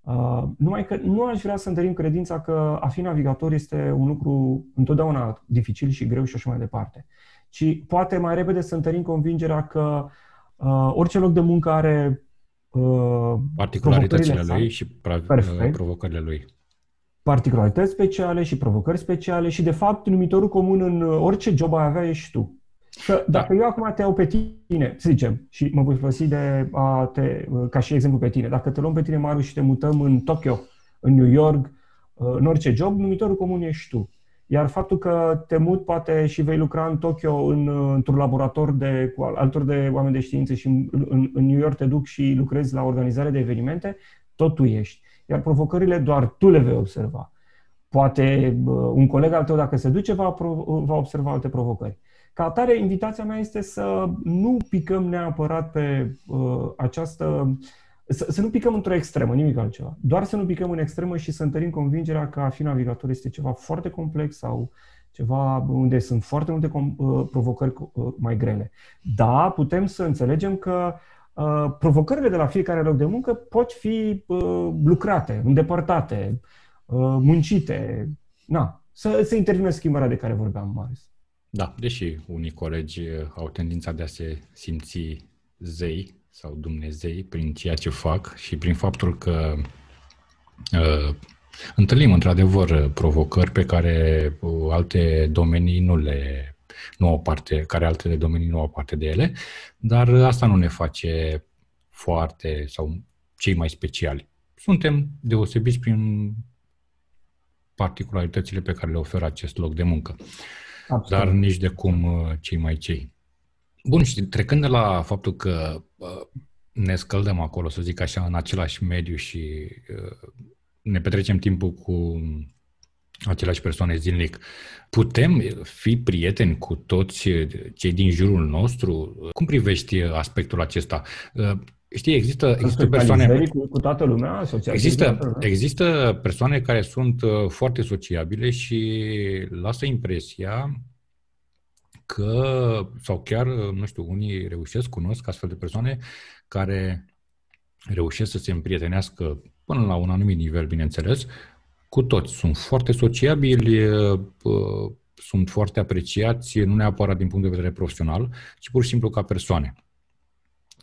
Uh, numai că nu aș vrea să întărim credința că a fi navigator este un lucru întotdeauna dificil și greu și așa mai departe ci poate mai repede să întărim convingerea că uh, orice loc de muncă are uh, particularitățile lui și Perfect. provocările lui. Particularități speciale și provocări speciale și, de fapt, numitorul comun în orice job ai avea ești tu. Că da. dacă da. eu acum te iau pe tine, să zicem, și mă voi folosi de a te, ca și exemplu pe tine, dacă te luăm pe tine, Maru, și te mutăm în Tokyo, în New York, în orice job, numitorul comun ești tu. Iar faptul că te mut poate și vei lucra în Tokyo în, într-un laborator de, cu alături de oameni de știință și în, în, în New York te duc și lucrezi la organizare de evenimente, tot tu ești. Iar provocările doar tu le vei observa. Poate un coleg al tău, dacă se duce, va, va observa alte provocări. Ca atare, invitația mea este să nu picăm neapărat pe uh, această să, să nu picăm într-o extremă, nimic altceva. Doar să nu picăm în extremă și să întărim convingerea că a fi navigator este ceva foarte complex sau ceva unde sunt foarte multe uh, provocări uh, mai grele. Da, putem să înțelegem că uh, provocările de la fiecare loc de muncă pot fi uh, lucrate, îndepărtate, uh, muncite. Na, să, să intervină schimbarea de care vorbeam, Marius. Da, deși unii colegi uh, au tendința de a se simți zei sau Dumnezei prin ceea ce fac și prin faptul că uh, întâlnim într-adevăr provocări pe care uh, alte domenii nu le nu au parte, care alte domenii nu au parte de ele, dar asta nu ne face foarte sau cei mai speciali. Suntem deosebiți prin particularitățile pe care le oferă acest loc de muncă. Absolut. Dar nici de cum uh, cei mai cei. Bun, și trecând de la faptul că uh, ne scăldăm acolo, să zic așa, în același mediu și uh, ne petrecem timpul cu aceleași persoane zilnic, putem fi prieteni cu toți cei din jurul nostru? Cum privești aspectul acesta? Știi, există, există persoane... Cu, cu toată lumea? Există, toată lumea? există persoane care sunt uh, foarte sociabile și lasă impresia că, sau chiar, uh, nu știu, unii reușesc, cunosc astfel de persoane care reușesc să se împrietenească până la un anumit nivel, bineînțeles, cu toți. Sunt foarte sociabili, sunt foarte apreciați, nu neapărat din punct de vedere profesional, ci pur și simplu ca persoane.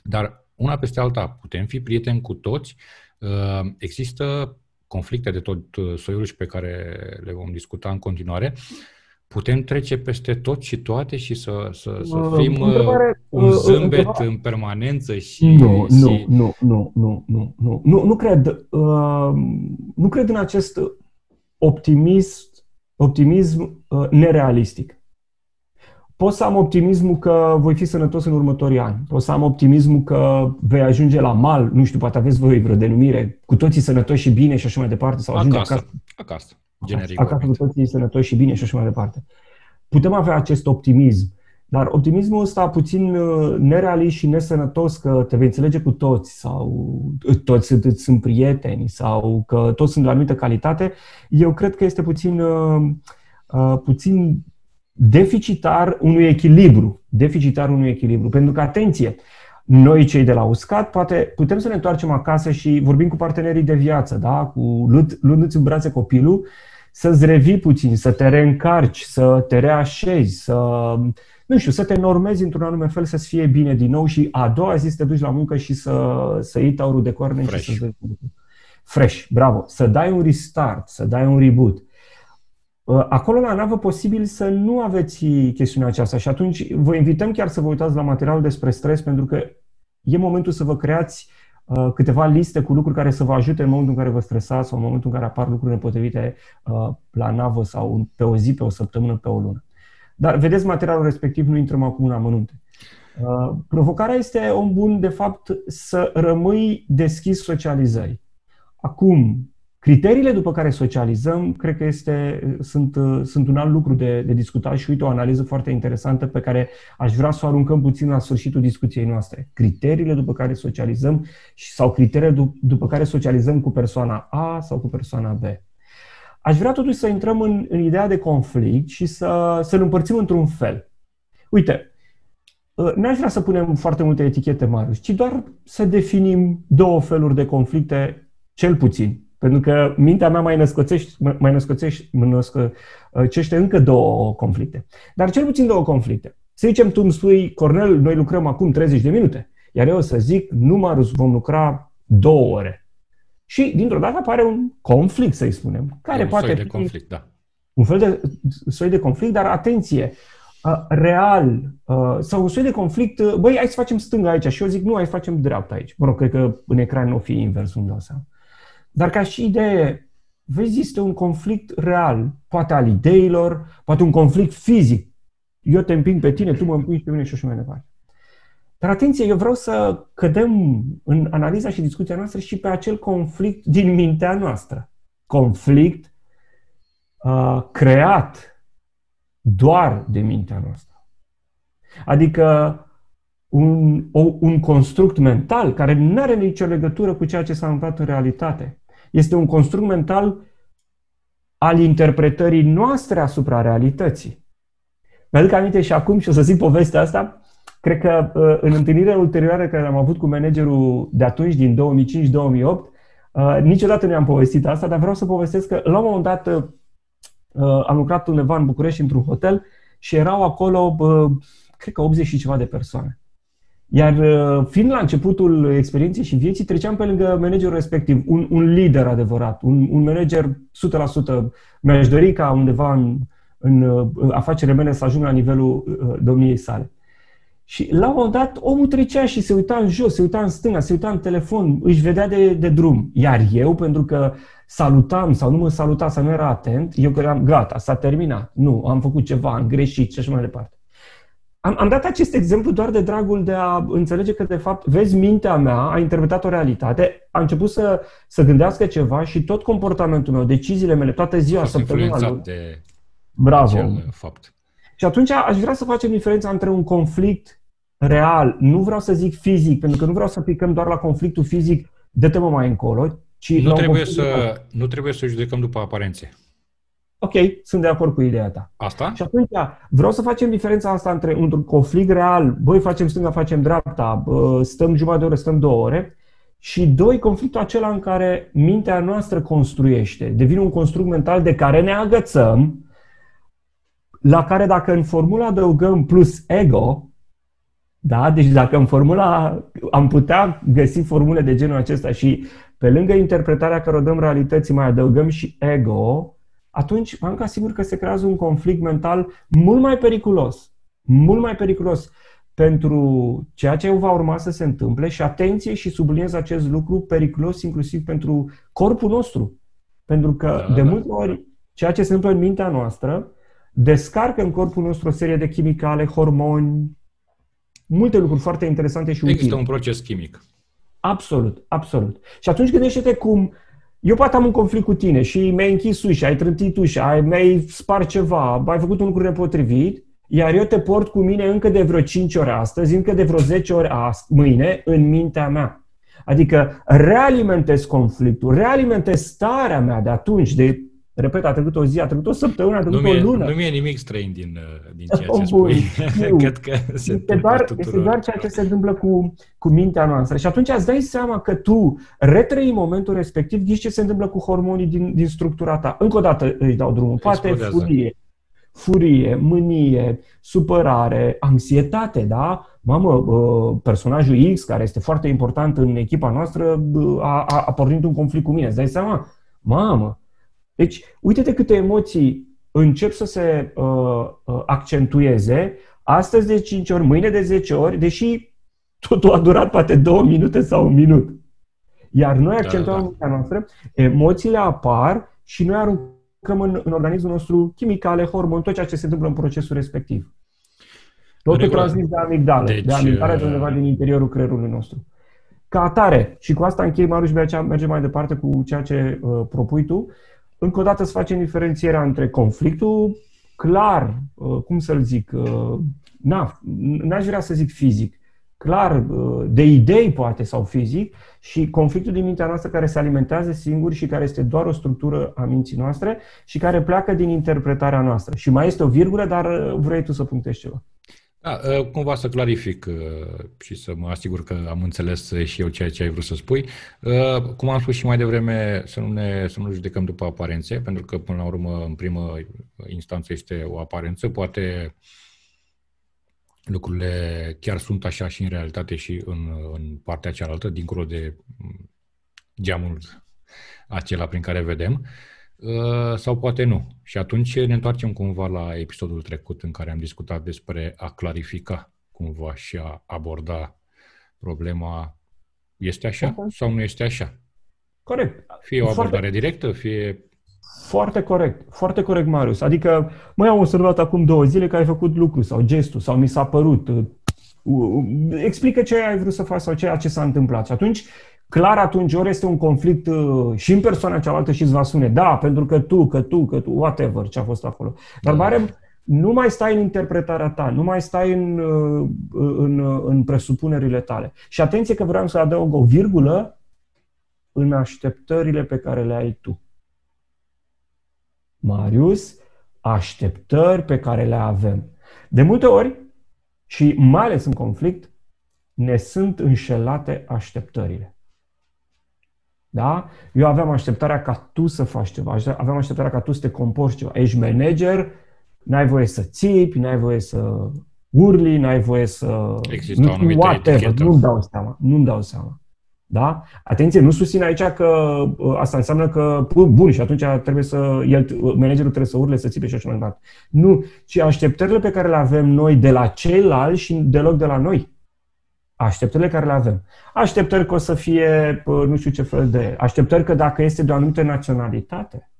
Dar una peste alta, putem fi prieteni cu toți. Există conflicte de tot soiul și pe care le vom discuta în continuare. Putem trece peste tot și toate și să, să, să fim întrebare, un zâmbet întrebare. în permanență și... Nu, și... nu, nu, nu, nu, nu, nu, nu, nu cred. Uh, nu cred în acest optimism, optimism uh, nerealistic. Pot să am optimismul că voi fi sănătos în următorii ani. Pot să am optimismul că vei ajunge la mal, nu știu, poate aveți voi vreo denumire, cu toții sănătoși și bine și așa mai departe. Sau ajunge acasă. Acasă, acasă generic. Acasă cu toții sănătoși și bine și așa mai departe. Putem avea acest optimism dar optimismul ăsta puțin uh, nerealist și nesănătos că te vei înțelege cu toți sau uh, toți sunt, sunt prieteni sau că toți sunt de o anumită calitate, eu cred că este puțin, uh, puțin deficitar unui echilibru. Deficitar unui echilibru. Pentru că, atenție, noi cei de la uscat, poate putem să ne întoarcem acasă și vorbim cu partenerii de viață, da? cu luându-ți în brațe copilul, să-ți revii puțin, să te reîncarci, să te reașezi, să nu știu, să te normezi într-un anume fel, să-ți fie bine din nou și a doua zi să te duci la muncă și să, să iei taurul de corne Fresh. și să Fresh, bravo. Să dai un restart, să dai un reboot. Uh, acolo la navă posibil să nu aveți chestiunea aceasta și atunci vă invităm chiar să vă uitați la materialul despre stres pentru că e momentul să vă creați uh, câteva liste cu lucruri care să vă ajute în momentul în care vă stresați sau în momentul în care apar lucruri nepotrivite uh, la navă sau pe o zi, pe o săptămână, pe o lună. Dar vedeți materialul respectiv, nu intrăm acum în amănunte. Uh, provocarea este, om bun, de fapt, să rămâi deschis socializării. Acum, criteriile după care socializăm, cred că este, sunt, uh, sunt un alt lucru de, de discutat și uite o analiză foarte interesantă pe care aș vrea să o aruncăm puțin la sfârșitul discuției noastre. Criteriile după care socializăm sau criteriile după care socializăm cu persoana A sau cu persoana B. Aș vrea totuși să intrăm în, în ideea de conflict și să, să-l împărțim într-un fel. Uite, ă, n-aș vrea să punem foarte multe etichete, Marius, ci doar să definim două feluri de conflicte, cel puțin. Pentru că mintea mea mai născoțește, mai născoțește, născoțește încă două conflicte. Dar cel puțin două conflicte. Să zicem, tu îmi spui, Cornel, noi lucrăm acum 30 de minute. Iar eu o să zic, nu, Marius, vom lucra două ore. Și dintr-o dată apare un conflict, să-i spunem. Care un poate soi de conflict, da. Un fel de soi de conflict, dar atenție, real, sau un soi de conflict, băi, hai să facem stânga aici și eu zic, nu, hai să facem dreapta aici. Mă rog, cred că în ecran nu o fi invers, nu dau seama. Dar ca și idee, vezi, este un conflict real, poate al ideilor, poate un conflict fizic. Eu te împing pe tine, tu mă împingi pe mine și așa mai departe. Dar atenție, eu vreau să cădem în analiza și discuția noastră și pe acel conflict din mintea noastră. Conflict uh, creat doar de mintea noastră. Adică un, o, un construct mental care nu are nicio legătură cu ceea ce s-a întâmplat în realitate. Este un construct mental al interpretării noastre asupra realității. Mi-aduc aminte și acum, și o să zic povestea asta, Cred că uh, în întâlnirea ulterioară care am avut cu managerul de atunci, din 2005-2008, uh, niciodată nu am povestit asta, dar vreau să povestesc că la un moment dat uh, am lucrat undeva în București într-un hotel și erau acolo, cred că 80 și ceva de persoane. Iar fiind la începutul experienței și vieții, treceam pe lângă managerul respectiv, un, un lider adevărat, un, un manager 100%. Mi-aș dori ca undeva în, în afacerile mele să ajung la nivelul uh, domniei sale. Și la un moment dat omul trecea și se uita în jos, se uita în stânga, se uita în telefon, își vedea de, de drum. Iar eu, pentru că salutam sau nu mă saluta sau nu era atent, eu credeam, gata, s-a terminat. Nu, am făcut ceva, am greșit și așa mai departe. Am, am dat acest exemplu doar de dragul de a înțelege că, de fapt, vezi, mintea mea a interpretat o realitate, a început să, să gândească ceva și tot comportamentul meu, deciziile mele, toată ziua, săptămâna de Bravo. acel fapt. Și atunci aș vrea să facem diferența între un conflict real, nu vreau să zic fizic, pentru că nu vreau să aplicăm doar la conflictul fizic de temă mai încolo, ci nu trebuie, să, nu trebuie să judecăm după aparențe. Ok, sunt de acord cu ideea ta. Asta? Și atunci vreau să facem diferența asta între un conflict real, băi, facem stânga, facem dreapta, stăm jumătate de oră, stăm două ore, și doi, conflictul acela în care mintea noastră construiește, devine un construct mental de care ne agățăm, la care dacă în formula adăugăm plus ego, da? Deci dacă în formula am putea găsi formule de genul acesta și pe lângă interpretarea care o dăm realității mai adăugăm și ego, atunci am ca sigur că se creează un conflict mental mult mai periculos. Mult mai periculos pentru ceea ce va urma să se întâmple și atenție și subliniez acest lucru periculos inclusiv pentru corpul nostru. Pentru că da, de da. multe ori ceea ce se întâmplă în mintea noastră descarcă în corpul nostru o serie de chimicale, hormoni, multe lucruri foarte interesante și utile. Există un proces chimic. Absolut, absolut. Și atunci gândește-te cum eu poate am un conflict cu tine și mi-ai închis ușa, ai trântit ușa, ai, mi-ai spart ceva, ai făcut un lucru nepotrivit, iar eu te port cu mine încă de vreo 5 ore astăzi, încă de vreo 10 ore astăzi, mâine, în mintea mea. Adică realimentez conflictul, realimentez starea mea de atunci, de Repet, a trecut o zi, a trecut o săptămână, a trecut nu o lună. Nu mi-e nimic străin din, uh, din ceea ce spui. Cred că se este doar, este doar ceea ce se întâmplă cu, cu mintea noastră. Și atunci îți dai seama că tu retrăi momentul respectiv, ghiși ce se întâmplă cu hormonii din, din structura ta. Încă o dată îi dau drumul. Poate Explodează. furie, furie, mânie, supărare, anxietate, da? Mamă, personajul X, care este foarte important în echipa noastră, a, a, a pornit un conflict cu mine. Îți dai seama? Mamă, deci, uite-te câte emoții încep să se uh, uh, accentueze, astăzi de 5 ori, mâine de 10 ori, deși totul a durat poate 2 minute sau un minut. Iar noi accentuăm da, da. noastră, emoțiile apar și noi aruncăm în, în organismul nostru chimicale, hormoni, tot ceea ce se întâmplă în procesul respectiv. Totul transmis de amigdală, deci, de amigdală de undeva uh, din interiorul creierului nostru. Ca atare, și cu asta închei, Maruș, de mergem mai departe cu ceea ce uh, propui tu, uh, încă o dată să facem diferențierea între conflictul clar, uh, cum să-l zic, uh, na, n-aș vrea să zic fizic, clar, uh, de idei poate sau fizic, și conflictul din mintea noastră care se alimentează singur și care este doar o structură a minții noastre și care pleacă din interpretarea noastră. Și mai este o virgulă, dar vrei tu să punctezi ceva. Da, ă, cumva să clarific ă, și să mă asigur că am înțeles și eu ceea ce ai vrut să spui. Ă, cum am spus și mai devreme, să nu ne să nu judecăm după aparențe, pentru că până la urmă, în primă instanță este o aparență, poate lucrurile chiar sunt așa și în realitate și în, în partea cealaltă, dincolo de geamul acela prin care vedem. Uh, Uh, sau poate nu. Și atunci ne întoarcem cumva la episodul trecut în care am discutat despre a clarifica cumva și a aborda problema este așa okay. sau nu este așa. Corect. Fie o abordare foarte, directă, fie... Foarte corect. Foarte corect, Marius. Adică, mai am observat acum două zile că ai făcut lucru sau gestul sau mi s-a părut. Uh, uh, explică ce ai vrut să faci sau ceea ce s-a întâmplat. Și atunci clar atunci ori este un conflict uh, și în persoana cealaltă și îți va spune da, pentru că tu, că tu, că tu, whatever ce a fost acolo. Dar da. Mare, nu mai stai în interpretarea ta, nu mai stai în, uh, în, uh, în presupunerile tale. Și atenție că vreau să adaug o virgulă în așteptările pe care le ai tu. Marius, așteptări pe care le avem. De multe ori, și mai ales în conflict, ne sunt înșelate așteptările. Da? Eu aveam așteptarea ca tu să faci ceva, aveam așteptarea ca tu să te comporți ceva. Ești manager, n-ai voie să țipi, n-ai voie să urli, n-ai voie să... Există o anumită whatever, nu-mi dau seama, nu-mi dau seama. Da? Atenție, nu susțin aici că ă, asta înseamnă că, bun, și atunci trebuie să, el, managerul trebuie să urle, să țipe și așa mai departe. Nu, ci așteptările pe care le avem noi de la ceilalți și deloc de la noi așteptările care le avem. Așteptări că o să fie nu știu ce fel de... Așteptări că dacă este de o anumită naționalitate,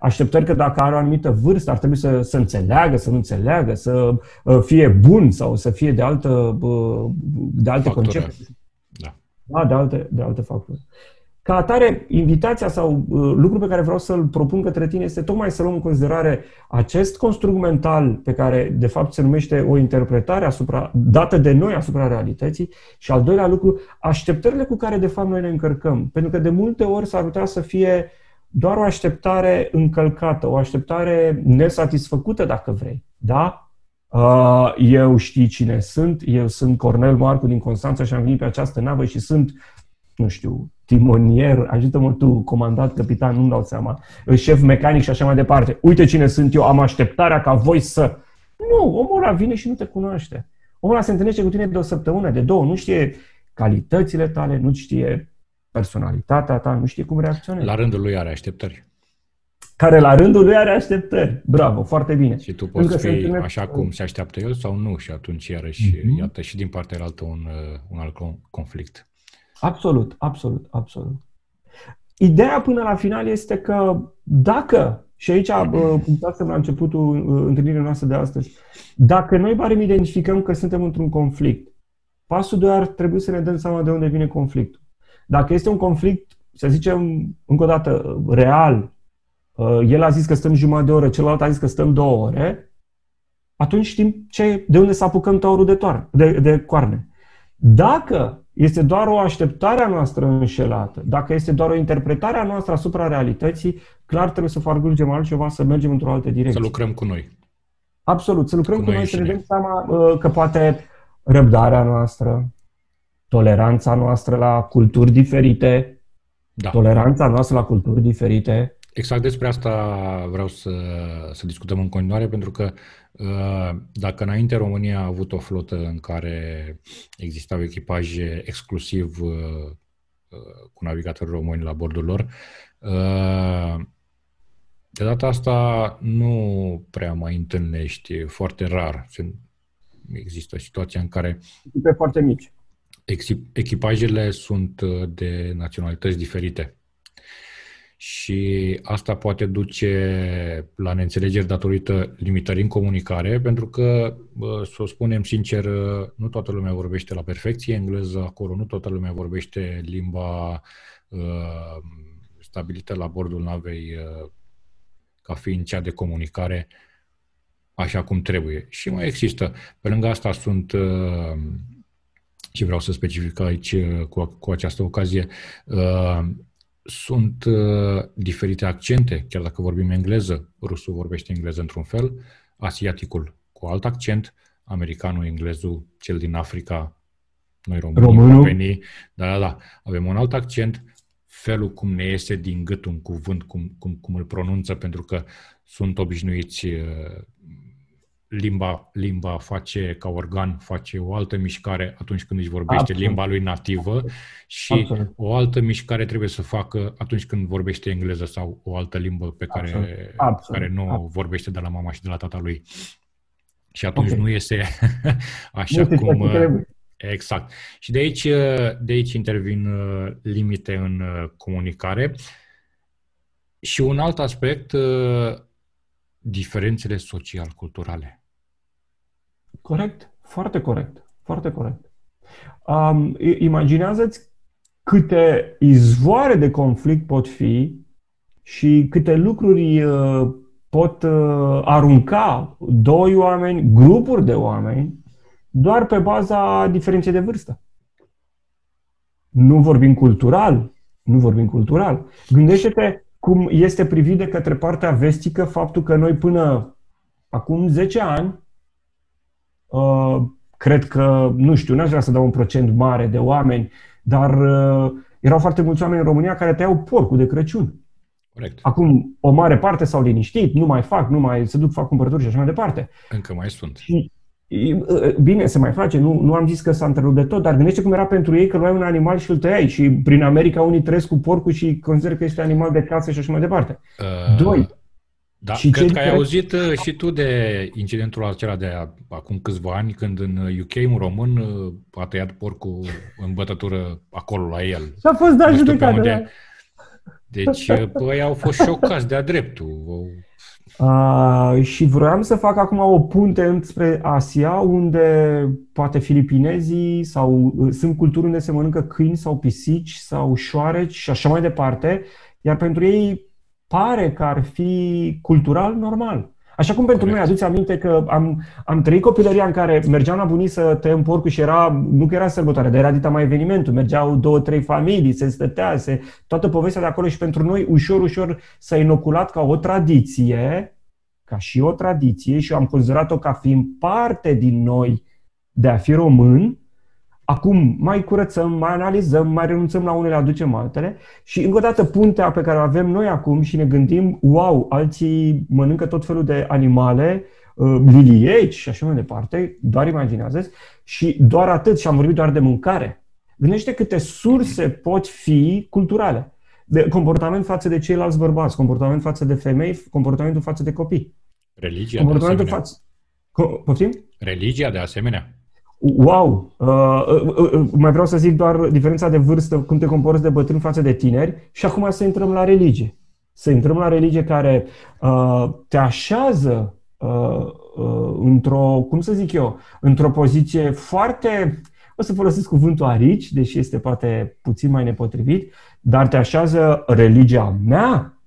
așteptări că dacă are o anumită vârstă ar trebui să, să înțeleagă, să nu înțeleagă, să uh, fie bun sau să fie de, altă, uh, de alte Factură. concepte. Da. da, de alte, de alte factori. Ca atare, invitația sau uh, lucrul pe care vreau să-l propun către tine este tocmai să luăm în considerare acest construct mental pe care, de fapt, se numește o interpretare asupra, dată de noi asupra realității și, al doilea lucru, așteptările cu care, de fapt, noi ne încărcăm. Pentru că, de multe ori, s-ar putea să fie doar o așteptare încălcată, o așteptare nesatisfăcută, dacă vrei. Da? Uh, eu știi cine sunt, eu sunt Cornel Marcu din Constanța și am venit pe această navă și sunt, nu știu, timonier, ajută-mă tu, comandat, capitan, nu-mi dau seama, șef mecanic și așa mai departe. Uite cine sunt eu, am așteptarea ca voi să... Nu, omul ăla vine și nu te cunoaște. Omul ăla se întâlnește cu tine de o săptămână, de două, nu știe calitățile tale, nu știe personalitatea ta, nu știe cum reacționezi. La rândul lui are așteptări. Care la rândul lui are așteptări. Bravo, foarte bine. Și tu poți Încă fi întâlne... așa cum se așteaptă el sau nu și atunci iarăși, mm-hmm. iată, și din partea altă un, un alt conflict. Absolut, absolut, absolut. Ideea până la final este că dacă, și aici punctasem la începutul uh, întâlnirii noastre de astăzi, dacă noi barem identificăm că suntem într-un conflict, pasul 2 ar trebui să ne dăm seama de unde vine conflictul. Dacă este un conflict, să zicem, încă o dată, real, uh, el a zis că stăm jumătate de oră, celălalt a zis că stăm două ore, atunci știm ce, de unde să apucăm taurul de, toar, de, de coarne. Dacă este doar o așteptare a noastră înșelată, dacă este doar o interpretare a noastră asupra realității, clar trebuie să fargulgem altceva, să mergem într-o altă direcție. Să lucrăm cu noi. Absolut, să lucrăm cu, cu noi, noi să ne dăm seama uh, că poate răbdarea noastră, toleranța noastră la culturi diferite, da. toleranța noastră la culturi diferite. Exact despre asta vreau să, să discutăm în continuare, pentru că uh, dacă înainte România a avut o flotă în care existau echipaje exclusiv uh, uh, cu navigatori români la bordul lor, de data asta nu prea mai întâlnești, foarte rar. Există situația în care... Pe foarte mici echipajele sunt uh, de naționalități diferite. Și asta poate duce la neînțelegeri datorită limitării în comunicare, pentru că, să o spunem sincer, nu toată lumea vorbește la perfecție engleză acolo, nu toată lumea vorbește limba uh, stabilită la bordul navei uh, ca fiind cea de comunicare așa cum trebuie. Și mai există. Pe lângă asta sunt uh, și vreau să specific aici uh, cu, cu această ocazie, uh, sunt uh, diferite accente, chiar dacă vorbim engleză, rusul vorbește engleză într-un fel, asiaticul cu alt accent, americanul, englezul, cel din Africa, noi românii, venii, da, da, da, avem un alt accent, felul cum ne iese din gât un cuvânt, cum, cum, cum îl pronunță, pentru că sunt obișnuiți limba, limba face ca organ, face o altă mișcare atunci când își vorbește Absolut. limba lui nativă și Absolut. o altă mișcare trebuie să facă atunci când vorbește engleză sau o altă limbă pe care, Absolut. Absolut. care nu Absolut. vorbește de la mama și de la tata lui. Și atunci okay. nu iese așa nu cum... Uh, exact. Și de aici, uh, de aici intervin uh, limite în comunicare. Și un alt aspect, diferențele social-culturale. Corect, foarte corect, foarte corect. Um, imaginează-ți câte izvoare de conflict pot fi și câte lucruri uh, pot uh, arunca doi oameni, grupuri de oameni, doar pe baza diferenței de vârstă. Nu vorbim cultural, nu vorbim cultural. Gândește-te cum este privit de către partea vestică faptul că noi până acum 10 ani Uh, cred că, nu știu, n-aș vrea să dau un procent mare de oameni, dar uh, erau foarte mulți oameni în România care tăiau porcul de Crăciun. Corect. Acum, o mare parte s-au liniștit, nu mai fac, nu mai se duc, fac cumpărături și așa mai departe. Încă mai sunt. Și, uh, bine, se mai face, nu, nu am zis că s-a întrerupt de tot, dar gândește cum era pentru ei că luai un animal și îl tăiai și prin America unii trăiesc cu porcul și consideră că este animal de casă și așa mai departe. Uh, Doi, da, și cred că ai auzit uh, și tu de incidentul acela de acum câțiva ani, când în UK un român uh, a tăiat porcul în bătătură acolo la el. Și a fost dat judecat. Da. Deci, băi, au fost șocați de-a dreptul. Uh, și vroiam să fac acum o punte înspre Asia, unde poate filipinezii sau uh, sunt culturi unde se mănâncă câini sau pisici sau șoareci și așa mai departe, iar pentru ei pare că ar fi cultural normal. Așa cum pentru Corect. noi, aduți aminte că am, am trăit copilăria în care mergeam la bunii să tăiem porcul și era, nu că era sărbătoare, dar era dita mai evenimentul. Mergeau două, trei familii, se stătea, se, toată povestea de acolo și pentru noi ușor, ușor s-a inoculat ca o tradiție, ca și o tradiție și am considerat-o ca fiind parte din noi de a fi român, Acum mai curățăm, mai analizăm, mai renunțăm la unele, aducem altele și încă o dată puntea pe care o avem noi acum și ne gândim, wow, alții mănâncă tot felul de animale, uh, lilieci și așa mai departe, doar imaginează și doar atât și am vorbit doar de mâncare. Gândește câte surse pot fi culturale. De comportament față de ceilalți bărbați, comportament față de femei, comportamentul față de copii. Religia comportamentul de asemenea. Față... Poftim? Religia de asemenea. Wow! Uh, uh, uh, uh, mai vreau să zic doar diferența de vârstă, cum te comporți de bătrân față de tineri și acum să intrăm la religie. Să intrăm la religie care uh, te așează uh, uh, într-o, cum să zic eu, într-o poziție foarte, o să folosesc cuvântul arici, deși este poate puțin mai nepotrivit, dar te așează religia mea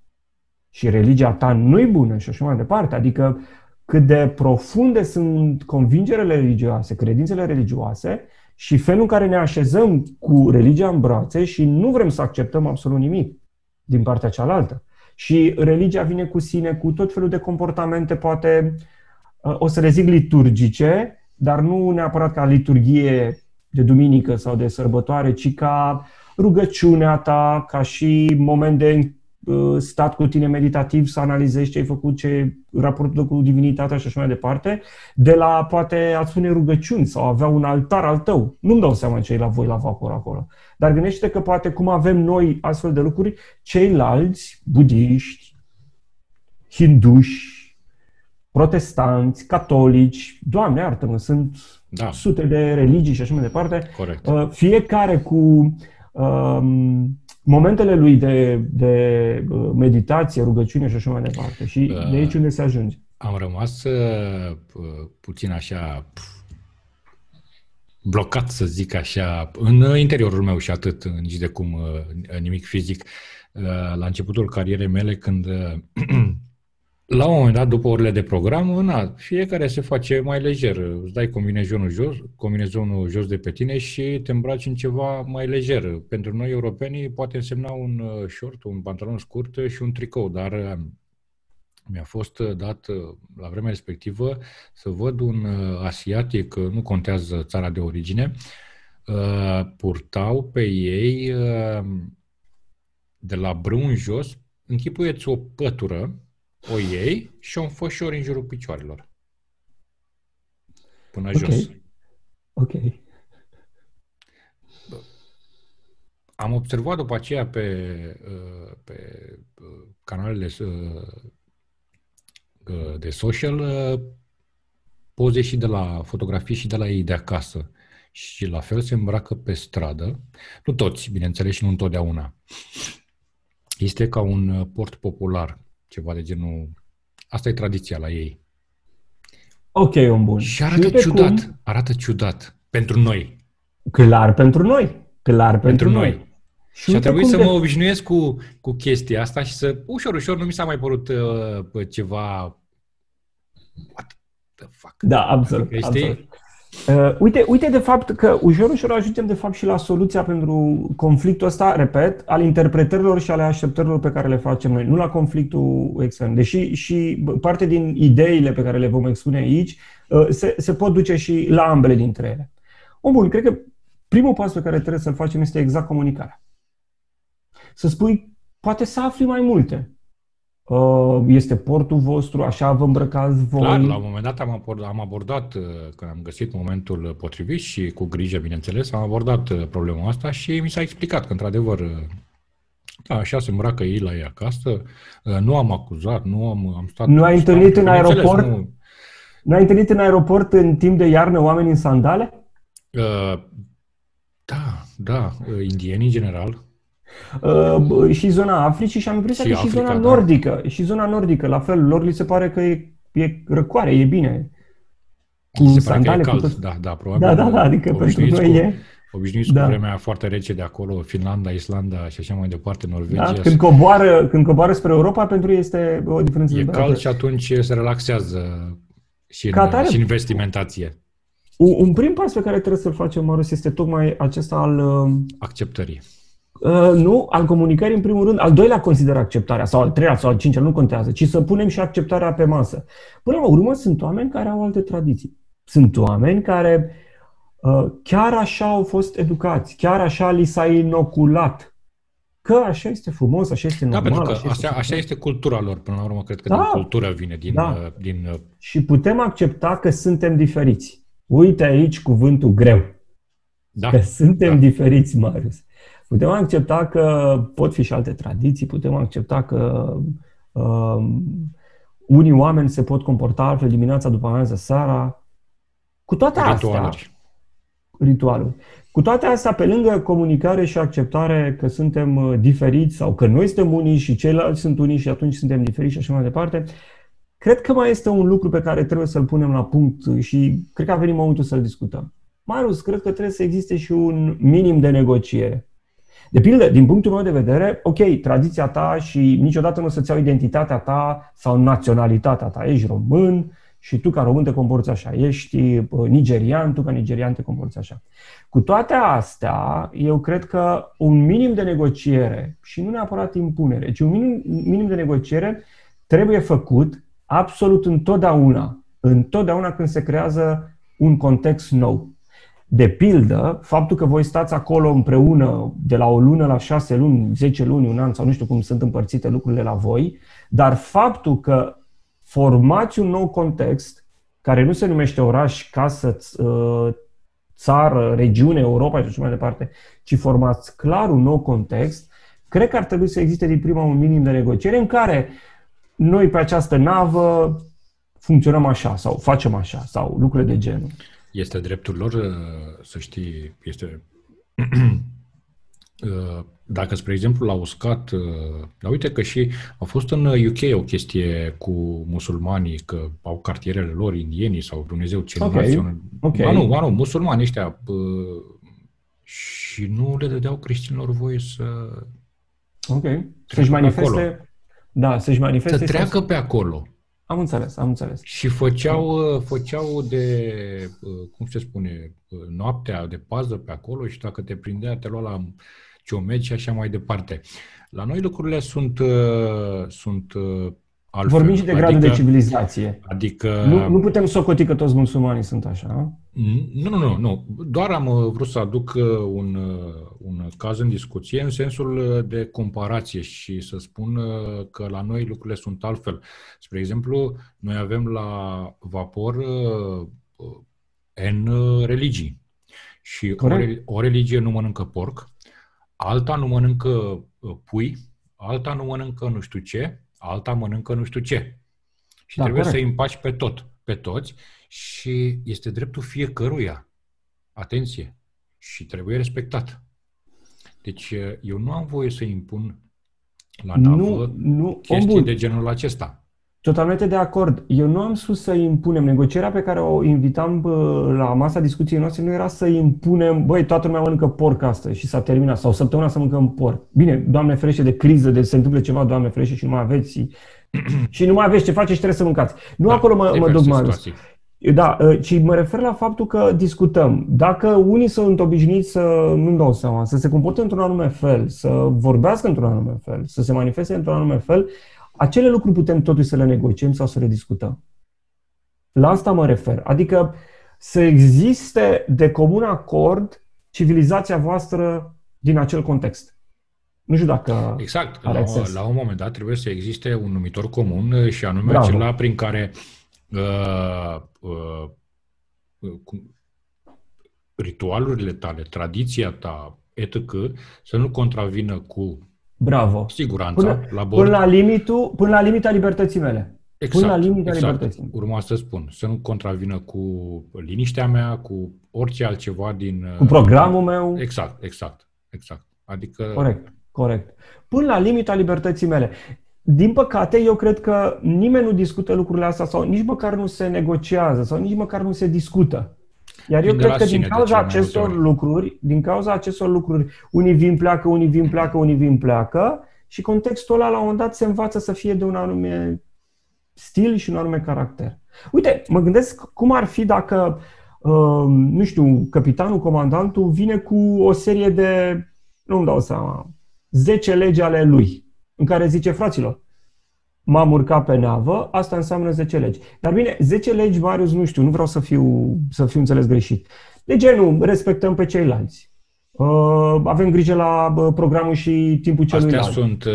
și religia ta nu-i bună și așa mai departe. Adică cât de profunde sunt convingerile religioase, credințele religioase și felul în care ne așezăm cu religia în brațe și nu vrem să acceptăm absolut nimic din partea cealaltă. Și religia vine cu sine cu tot felul de comportamente, poate, uh, o să le zic liturgice, dar nu neapărat ca liturghie de duminică sau de sărbătoare, ci ca rugăciunea ta, ca și moment de Uh, stat cu tine meditativ să analizezi ce ai făcut, ce raportul cu divinitatea și așa mai departe, de la poate a spune rugăciuni sau avea un altar al tău. Nu-mi dau seama ce e la voi la vapor acolo. Dar gândește că poate cum avem noi astfel de lucruri, ceilalți budiști, hinduși, protestanți, catolici, Doamne iartă-mă, sunt da. sute de religii și așa mai departe. Corect. Uh, fiecare cu um, momentele lui de, de uh, meditație, rugăciune și așa mai departe. Și uh, de aici unde se ajunge. Am rămas uh, puțin așa blocat, să zic așa, în interiorul meu și atât, nici de cum uh, nimic fizic. Uh, la începutul carierei mele, când la un moment dat, după orele de program, na, fiecare se face mai lejer. Îți dai combinezonul jos, combinezonul jos de pe tine și te îmbraci în ceva mai lejer. Pentru noi, europenii, poate însemna un uh, short, un pantalon scurt și un tricou, dar uh, mi-a fost uh, dat la vremea respectivă să văd un asiatic, nu contează țara de origine, purtau pe ei de la brâu jos, închipuieți o pătură o iei și o înfășori în jurul picioarelor. Până okay. jos. Ok. Am observat după aceea pe, uh, pe uh, canalele uh, de social poze și de la fotografii și de la ei de acasă. Și la fel se îmbracă pe stradă. Nu toți, bineînțeles, și nu întotdeauna. Este ca un port popular ceva de genul... Asta e tradiția la ei. Ok, un bun. Și arată și ciudat. Cum? Arată ciudat. Pentru noi. Clar pentru noi. Clar pentru, pentru noi. noi. Și, și a trebuit să de... mă obișnuiesc cu, cu chestia asta și să, ușor, ușor, nu mi s-a mai părut uh, ceva... What the fuck? Da, absolut. Adică, absolut. Uh, uite, uite de fapt că ușor, ușor ajungem de fapt și la soluția pentru conflictul ăsta, repet, al interpretărilor și ale așteptărilor pe care le facem noi, nu la conflictul extern. Deși și parte din ideile pe care le vom expune aici uh, se, se pot duce și la ambele dintre ele. O, bun, cred că primul pas pe care trebuie să-l facem este exact comunicarea. Să spui, poate să afli mai multe. Uh, este portul vostru, așa vă îmbrăcați voi? Clar, la un moment dat am abordat, am abordat, uh, când am găsit momentul potrivit și cu grijă, bineînțeles, am abordat uh, problema asta și mi s-a explicat că, într-adevăr, da, așa se îmbracă ei la ei acasă. Nu am acuzat, nu am, am stat... Nu ai întâlnit în aeroport? Nu... nu ai întâlnit în aeroport în timp de iarnă oameni în sandale? Uh, da, da, indieni în general. Uh, și zona Africii și am impresia și că Africa, și zona da. nordică. Și zona nordică, la fel, lor li se pare că e, e răcoare, e bine. Cu se pare sandale, că e cald, cu da, da, probabil. Da, da, da, adică pentru noi cu, e... Obișnuiți da. cu vremea foarte rece de acolo, Finlanda, Islanda și așa mai departe, Norvegia. Da, când, coboară, când coboară spre Europa, pentru ei este o diferență. E cald și atunci se relaxează și în, Catare, și în vestimentație. Un prim pas pe care trebuie să-l facem, Marus, este tocmai acesta al... Uh, Acceptării. Uh, nu, al comunicării în primul rând. Al doilea consider acceptarea, sau al treilea, sau al cincilea, nu contează, ci să punem și acceptarea pe masă. Până la urmă, sunt oameni care au alte tradiții. Sunt oameni care uh, chiar așa au fost educați, chiar așa li s-a inoculat că așa este frumos, așa este normal. Da, pentru că așa, așa, așa este cultura lor, până la urmă, cred că da. din cultură vine, din... Da. Uh, din... Uh, și putem accepta că suntem diferiți. Uite aici cuvântul greu. Da. Că suntem da. diferiți, Marius. Putem accepta că pot fi și alte tradiții, putem accepta că um, unii oameni se pot comporta altfel dimineața după amiază seara. Cu toate ritualuri. astea, ritualuri. Cu toate astea, pe lângă comunicare și acceptare că suntem uh, diferiți sau că noi suntem unii și ceilalți sunt unii și atunci suntem diferiți și așa mai departe, cred că mai este un lucru pe care trebuie să-l punem la punct și cred că a venit momentul să-l discutăm. Marius, cred că trebuie să existe și un minim de negociere. De pildă, din punctul meu de vedere, ok, tradiția ta și niciodată nu o să-ți iau identitatea ta sau naționalitatea ta. Ești român și tu ca român te comporți așa. Ești uh, nigerian, tu ca nigerian te comporți așa. Cu toate astea, eu cred că un minim de negociere, și nu neapărat impunere, ci un minim, minim de negociere trebuie făcut absolut întotdeauna, întotdeauna când se creează un context nou. De pildă, faptul că voi stați acolo împreună de la o lună la șase luni, zece luni, un an sau nu știu cum sunt împărțite lucrurile la voi, dar faptul că formați un nou context care nu se numește oraș, casă, ă, țară, regiune, Europa și așa mai departe, ci formați clar un nou context, cred că ar trebui să existe din prima un minim de negociere în care noi pe această navă funcționăm așa sau facem așa sau lucrurile de genul. Este dreptul lor uh, să știi, este uh, dacă, spre exemplu, l-au uscat, uh, dar uite că și a fost în UK o chestie cu musulmanii, că au cartierele lor, indienii sau Dumnezeu ce okay. națiune. Okay. Ba nu, ba nu, musulmani ăștia și nu le dădeau creștinilor voie să Ok. Să-și manifeste... Acolo. Da, să-și manifeste... Să treacă pe acolo. Am înțeles, am înțeles. Și făceau, făceau de, cum se spune, noaptea de pază pe acolo și dacă te prindea, te lua la ciomeci și așa mai departe. La noi lucrurile sunt, sunt altfel. Vorbim și de gradul adică, de civilizație. Adică... Nu, nu putem socoti că toți musulmanii sunt așa. Nu, nu, nu, nu. Doar am uh, vrut să aduc uh, un, uh, un caz în discuție în sensul de comparație și să spun că la noi lucrurile sunt altfel. Spre exemplu, noi avem la vapor în religii. Și o, o religie nu mănâncă porc, alta nu mănâncă pui, alta nu mănâncă nu știu ce, alta mănâncă nu știu ce. Și da, trebuie corect. să îi împaci pe tot, pe toți și este dreptul fiecăruia. Atenție! Și trebuie respectat. Deci eu nu am voie să impun la navă nu, nu, chestii de genul acesta. Totalmente de acord. Eu nu am spus să impunem. Negocierea pe care o invitam la masa discuției noastre nu era să impunem, băi, toată lumea mănâncă porc astăzi și s-a terminat, sau săptămâna să mâncăm porc. Bine, Doamne ferește de criză, de se întâmplă ceva, Doamne ferește și nu mai aveți și nu mai aveți ce face și trebuie să mâncați. Nu da, acolo mă, mă duc mai Da, ă, ci mă refer la faptul că discutăm. Dacă unii sunt obișnuiți să, nu-mi dau seama, să se comporte într-un anume fel, să vorbească într-un anume fel, să se manifeste într-un anume fel, acele lucruri putem totuși să le negociem sau să le discutăm. La asta mă refer. Adică să existe de comun acord civilizația voastră din acel context. Nu știu dacă. Exact. Are la, la un moment dat trebuie să existe un numitor comun și anume Bravo. acela prin care uh, uh, uh, ritualurile tale, tradiția ta, etc., să nu contravină cu Bravo. Siguranța până, la bord. Până la, limitul, până la limita libertății mele. Exact, până la limita exact. libertății. Urma să spun, să nu contravină cu liniștea mea, cu orice altceva din... Cu programul meu. Exact, exact, exact. Adică Corect. Corect. Până la limita libertății mele. Din păcate, eu cred că nimeni nu discută lucrurile astea sau nici măcar nu se negociază sau nici măcar nu se discută. Iar eu cred că din cauza acestor lucruri, din cauza acestor lucruri, unii vin, pleacă, unii vin, pleacă, unii vin, pleacă și contextul ăla la un moment dat se învață să fie de un anume stil și un anume caracter. Uite, mă gândesc cum ar fi dacă, uh, nu știu, capitanul, comandantul vine cu o serie de, nu-mi dau seama, 10 legi ale lui, în care zice, fraților, m-am urcat pe navă, asta înseamnă 10 legi. Dar bine, 10 legi, Marius, nu știu, nu vreau să fiu, să fiu înțeles greșit. De genul, respectăm pe ceilalți. Uh, avem grijă la uh, programul și timpul celuilalt. Astea sunt, uh,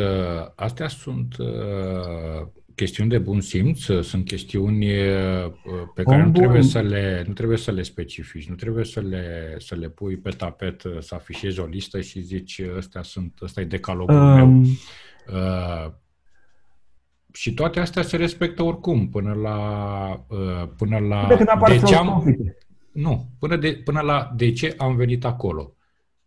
astea sunt uh, chestiuni de bun simț, sunt chestiuni uh, pe care nu trebuie, să le, nu trebuie să le specifici, nu trebuie să le, să le pui pe tapet, uh, să afișezi o listă și zici, ăstea sunt, ăsta e decalogul um, meu. Uh, și toate astea se respectă oricum până la uh, până la de ce am, nu, până, de, până la de ce am venit acolo.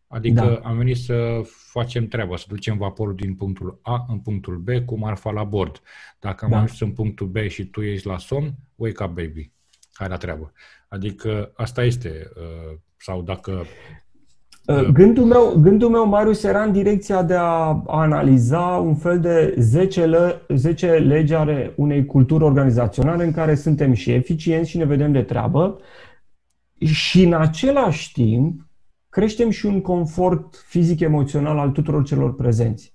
Adică da. am venit să facem treaba, să ducem vaporul din punctul A în punctul B cu marfa la bord. Dacă am da. ajuns în punctul B și tu ești la somn, wake up baby. Hai la treabă. Adică asta este. Uh, sau dacă Uh, gândul meu, gândul meu, Marius, era în direcția de a analiza un fel de 10, le, 10 legi ale unei culturi organizaționale în care suntem și eficienți și ne vedem de treabă și în același timp creștem și un confort fizic-emoțional al tuturor celor prezenți.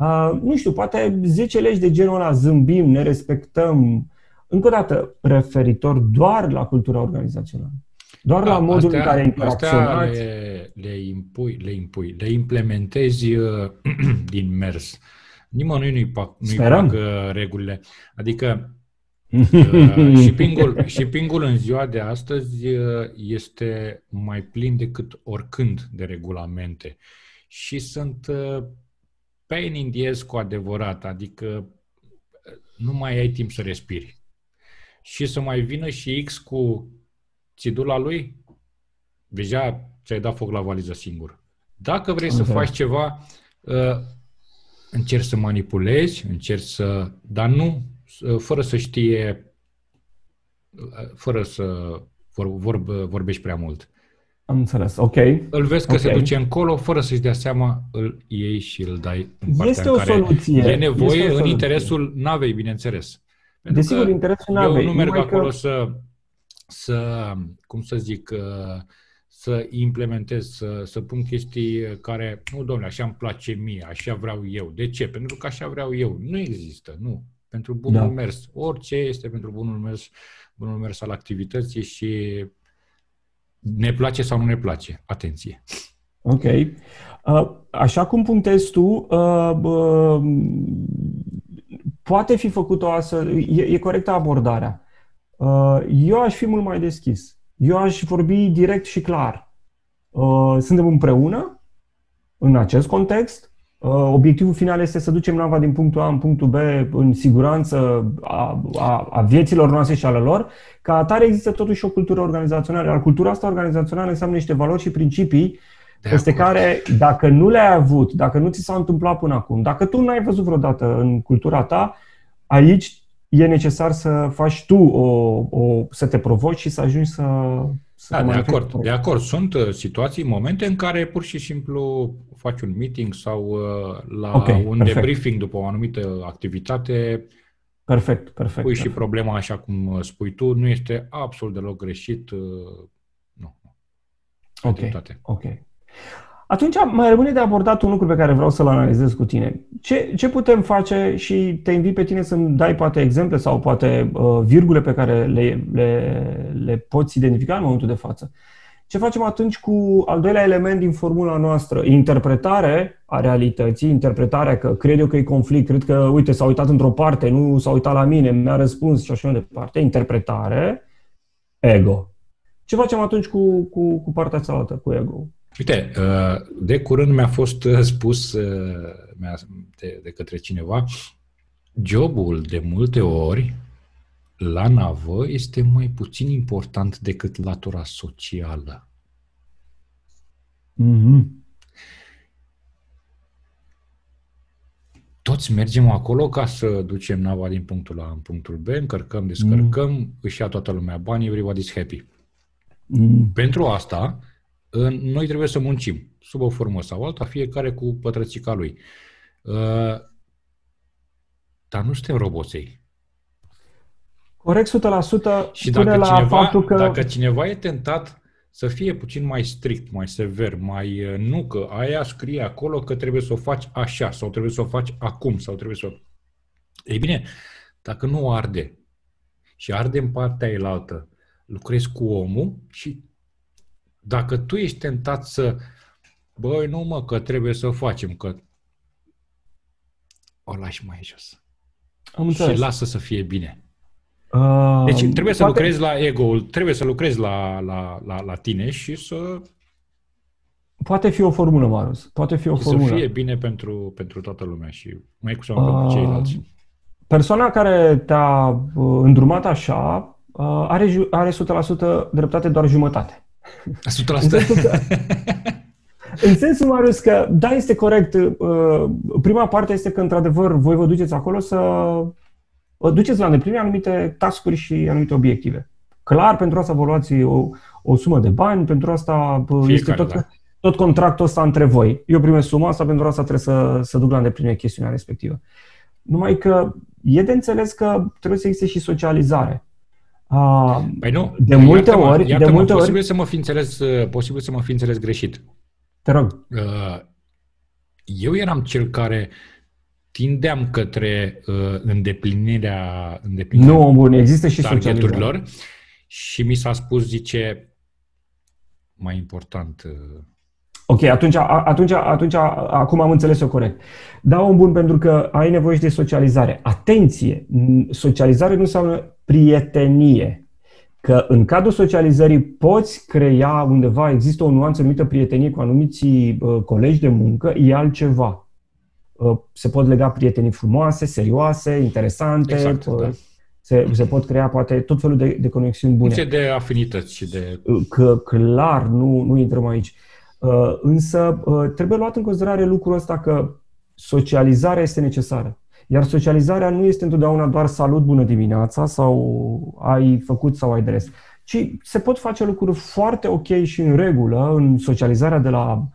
Uh, nu știu, poate 10 legi de genul ăla zâmbim, ne respectăm, încă o dată, referitor doar la cultura organizațională. Doar da, la modul astea, în care interacționați. Le, le, impui, le impui, le implementezi uh, din mers. Nimănui nu-i, pac, nu-i plac regulile. Adică uh, shipping-ul, shipping-ul în ziua de astăzi uh, este mai plin decât oricând de regulamente. Și sunt uh, pain in the ass cu adevărat, adică uh, nu mai ai timp să respiri. Și să mai vină și X cu țidula lui, deja ți-ai dat foc la valiză singur. Dacă vrei Am să faci ceva, uh, încerci să manipulezi, încerci să... dar nu uh, fără să știe, uh, fără să vor, vor, vorbești prea mult. Am înțeles, ok. Îl vezi că okay. se duce încolo, fără să-și dea seama, îl iei și îl dai în partea este în o care soluție. e nevoie este în interesul navei, bineînțeles. Pentru Desigur, interesul navei. Eu nu merg acolo că... să să, cum să zic, uh, să implementez, să, să pun chestii care, nu, domnule, așa îmi place mie, așa vreau eu. De ce? Pentru că așa vreau eu. Nu există, nu. Pentru bunul da. mers. Orice este pentru bunul mers, bunul mers al activității și ne place sau nu ne place. Atenție. Ok. Uh, așa cum punctezi tu, uh, uh, poate fi făcut o astfel, e, e corectă abordarea. Uh, eu aș fi mult mai deschis. Eu aș vorbi direct și clar. Uh, suntem împreună în acest context. Uh, obiectivul final este să ducem nava din punctul A în punctul B în siguranță a, a, a vieților noastre și ale lor. Ca atare există totuși o cultură organizațională. Iar cultura asta organizațională înseamnă niște valori și principii de peste acord. care, dacă nu le-ai avut, dacă nu ți s-a întâmplat până acum, dacă tu n-ai văzut vreodată în cultura ta, aici e necesar să faci tu o, o să te provoci și să ajungi să, să da, de acord, de acord. Sunt uh, situații, momente în care pur și simplu faci un meeting sau uh, la okay, un perfect. debriefing după o anumită activitate Perfect, perfect. Pui perfect. și problema așa cum uh, spui tu, nu este absolut deloc greșit. Nu. Ok, ok. Atunci mai rămâne de abordat un lucru pe care vreau să-l analizez cu tine. Ce, ce putem face și te invit pe tine să-mi dai poate exemple sau poate uh, virgule pe care le, le, le poți identifica în momentul de față. Ce facem atunci cu al doilea element din formula noastră? Interpretare a realității, interpretarea că cred eu că e conflict, cred că, uite, s-a uitat într-o parte, nu s-a uitat la mine, mi-a răspuns și așa mai departe. Interpretare, ego. Ce facem atunci cu, cu, cu partea cealaltă, cu ego? Uite, uh, de curând mi-a fost uh, spus uh, de, de către cineva, jobul de multe ori la navă este mai puțin important decât latura socială. Mm-hmm. toți mergem acolo ca să ducem nava din punctul A în punctul B, încărcăm, descărcăm, mm. își ia toată lumea banii, everybody's happy. Mm. Pentru asta, noi trebuie să muncim, sub o formă sau alta, fiecare cu pătrățica lui. Uh, dar nu suntem roboței. Corect 100% și dacă la cineva, faptul că... Dacă cineva e tentat să fie puțin mai strict, mai sever, mai uh, nu că aia scrie acolo că trebuie să o faci așa sau trebuie să o faci acum sau trebuie să o... Ei bine, dacă nu arde și arde în partea elaltă, lucrezi cu omul și dacă tu ești tentat să băi, nu mă, că trebuie să o facem, că o lași mai jos. Am și lasă să fie bine. Uh, deci trebuie să poate... lucrezi la ego-ul, trebuie să lucrezi la, la, la, la tine și să... Poate fi o formulă, Marius. Poate fi o formulă. Să fie bine pentru, pentru toată lumea și mai cu seamă uh, pentru ceilalți. Persoana care te-a uh, îndrumat așa uh, are, are 100% dreptate doar jumătate. 100%? în sensul că, în sensul, Marius, că da, este corect. Uh, prima parte este că, într-adevăr, voi vă duceți acolo să duceți la îndeplinire anumite tascuri și anumite obiective. Clar, pentru asta vă luați o, o sumă de bani, pentru asta Fiecare, este tot, da. tot contractul ăsta între voi. Eu primesc suma asta, pentru asta trebuie să, să duc la îndeplinire chestiunea respectivă. Numai că e de înțeles că trebuie să existe și socializare. Păi nu, de multe iartă-mă, ori, iartă-mă, de multe posibil ori... Să mă fi înțeles, posibil să mă fi înțeles greșit. Te rog. Eu eram cel care tindeam către uh, îndeplinirea, îndeplinirea nu, bun, există și targeturilor și mi s-a spus, zice, mai important... Uh, ok, atunci, atunci, atunci, acum am înțeles eu corect. Da, un bun pentru că ai nevoie și de socializare. Atenție! Socializare nu înseamnă prietenie. Că în cadrul socializării poți crea undeva, există o nuanță numită prietenie cu anumiți uh, colegi de muncă, e altceva Uh, se pot lega prietenii frumoase, serioase, interesante, exact, uh, da. se, se pot crea poate tot felul de, de conexiuni bune. Ce de afinități și de... Uh, că clar, nu, nu intrăm aici. Însă trebuie luat în considerare lucrul ăsta că socializarea este necesară. Iar socializarea nu este întotdeauna doar salut, bună dimineața sau ai făcut sau ai dres, ci se pot face lucruri foarte ok și în regulă în socializarea de la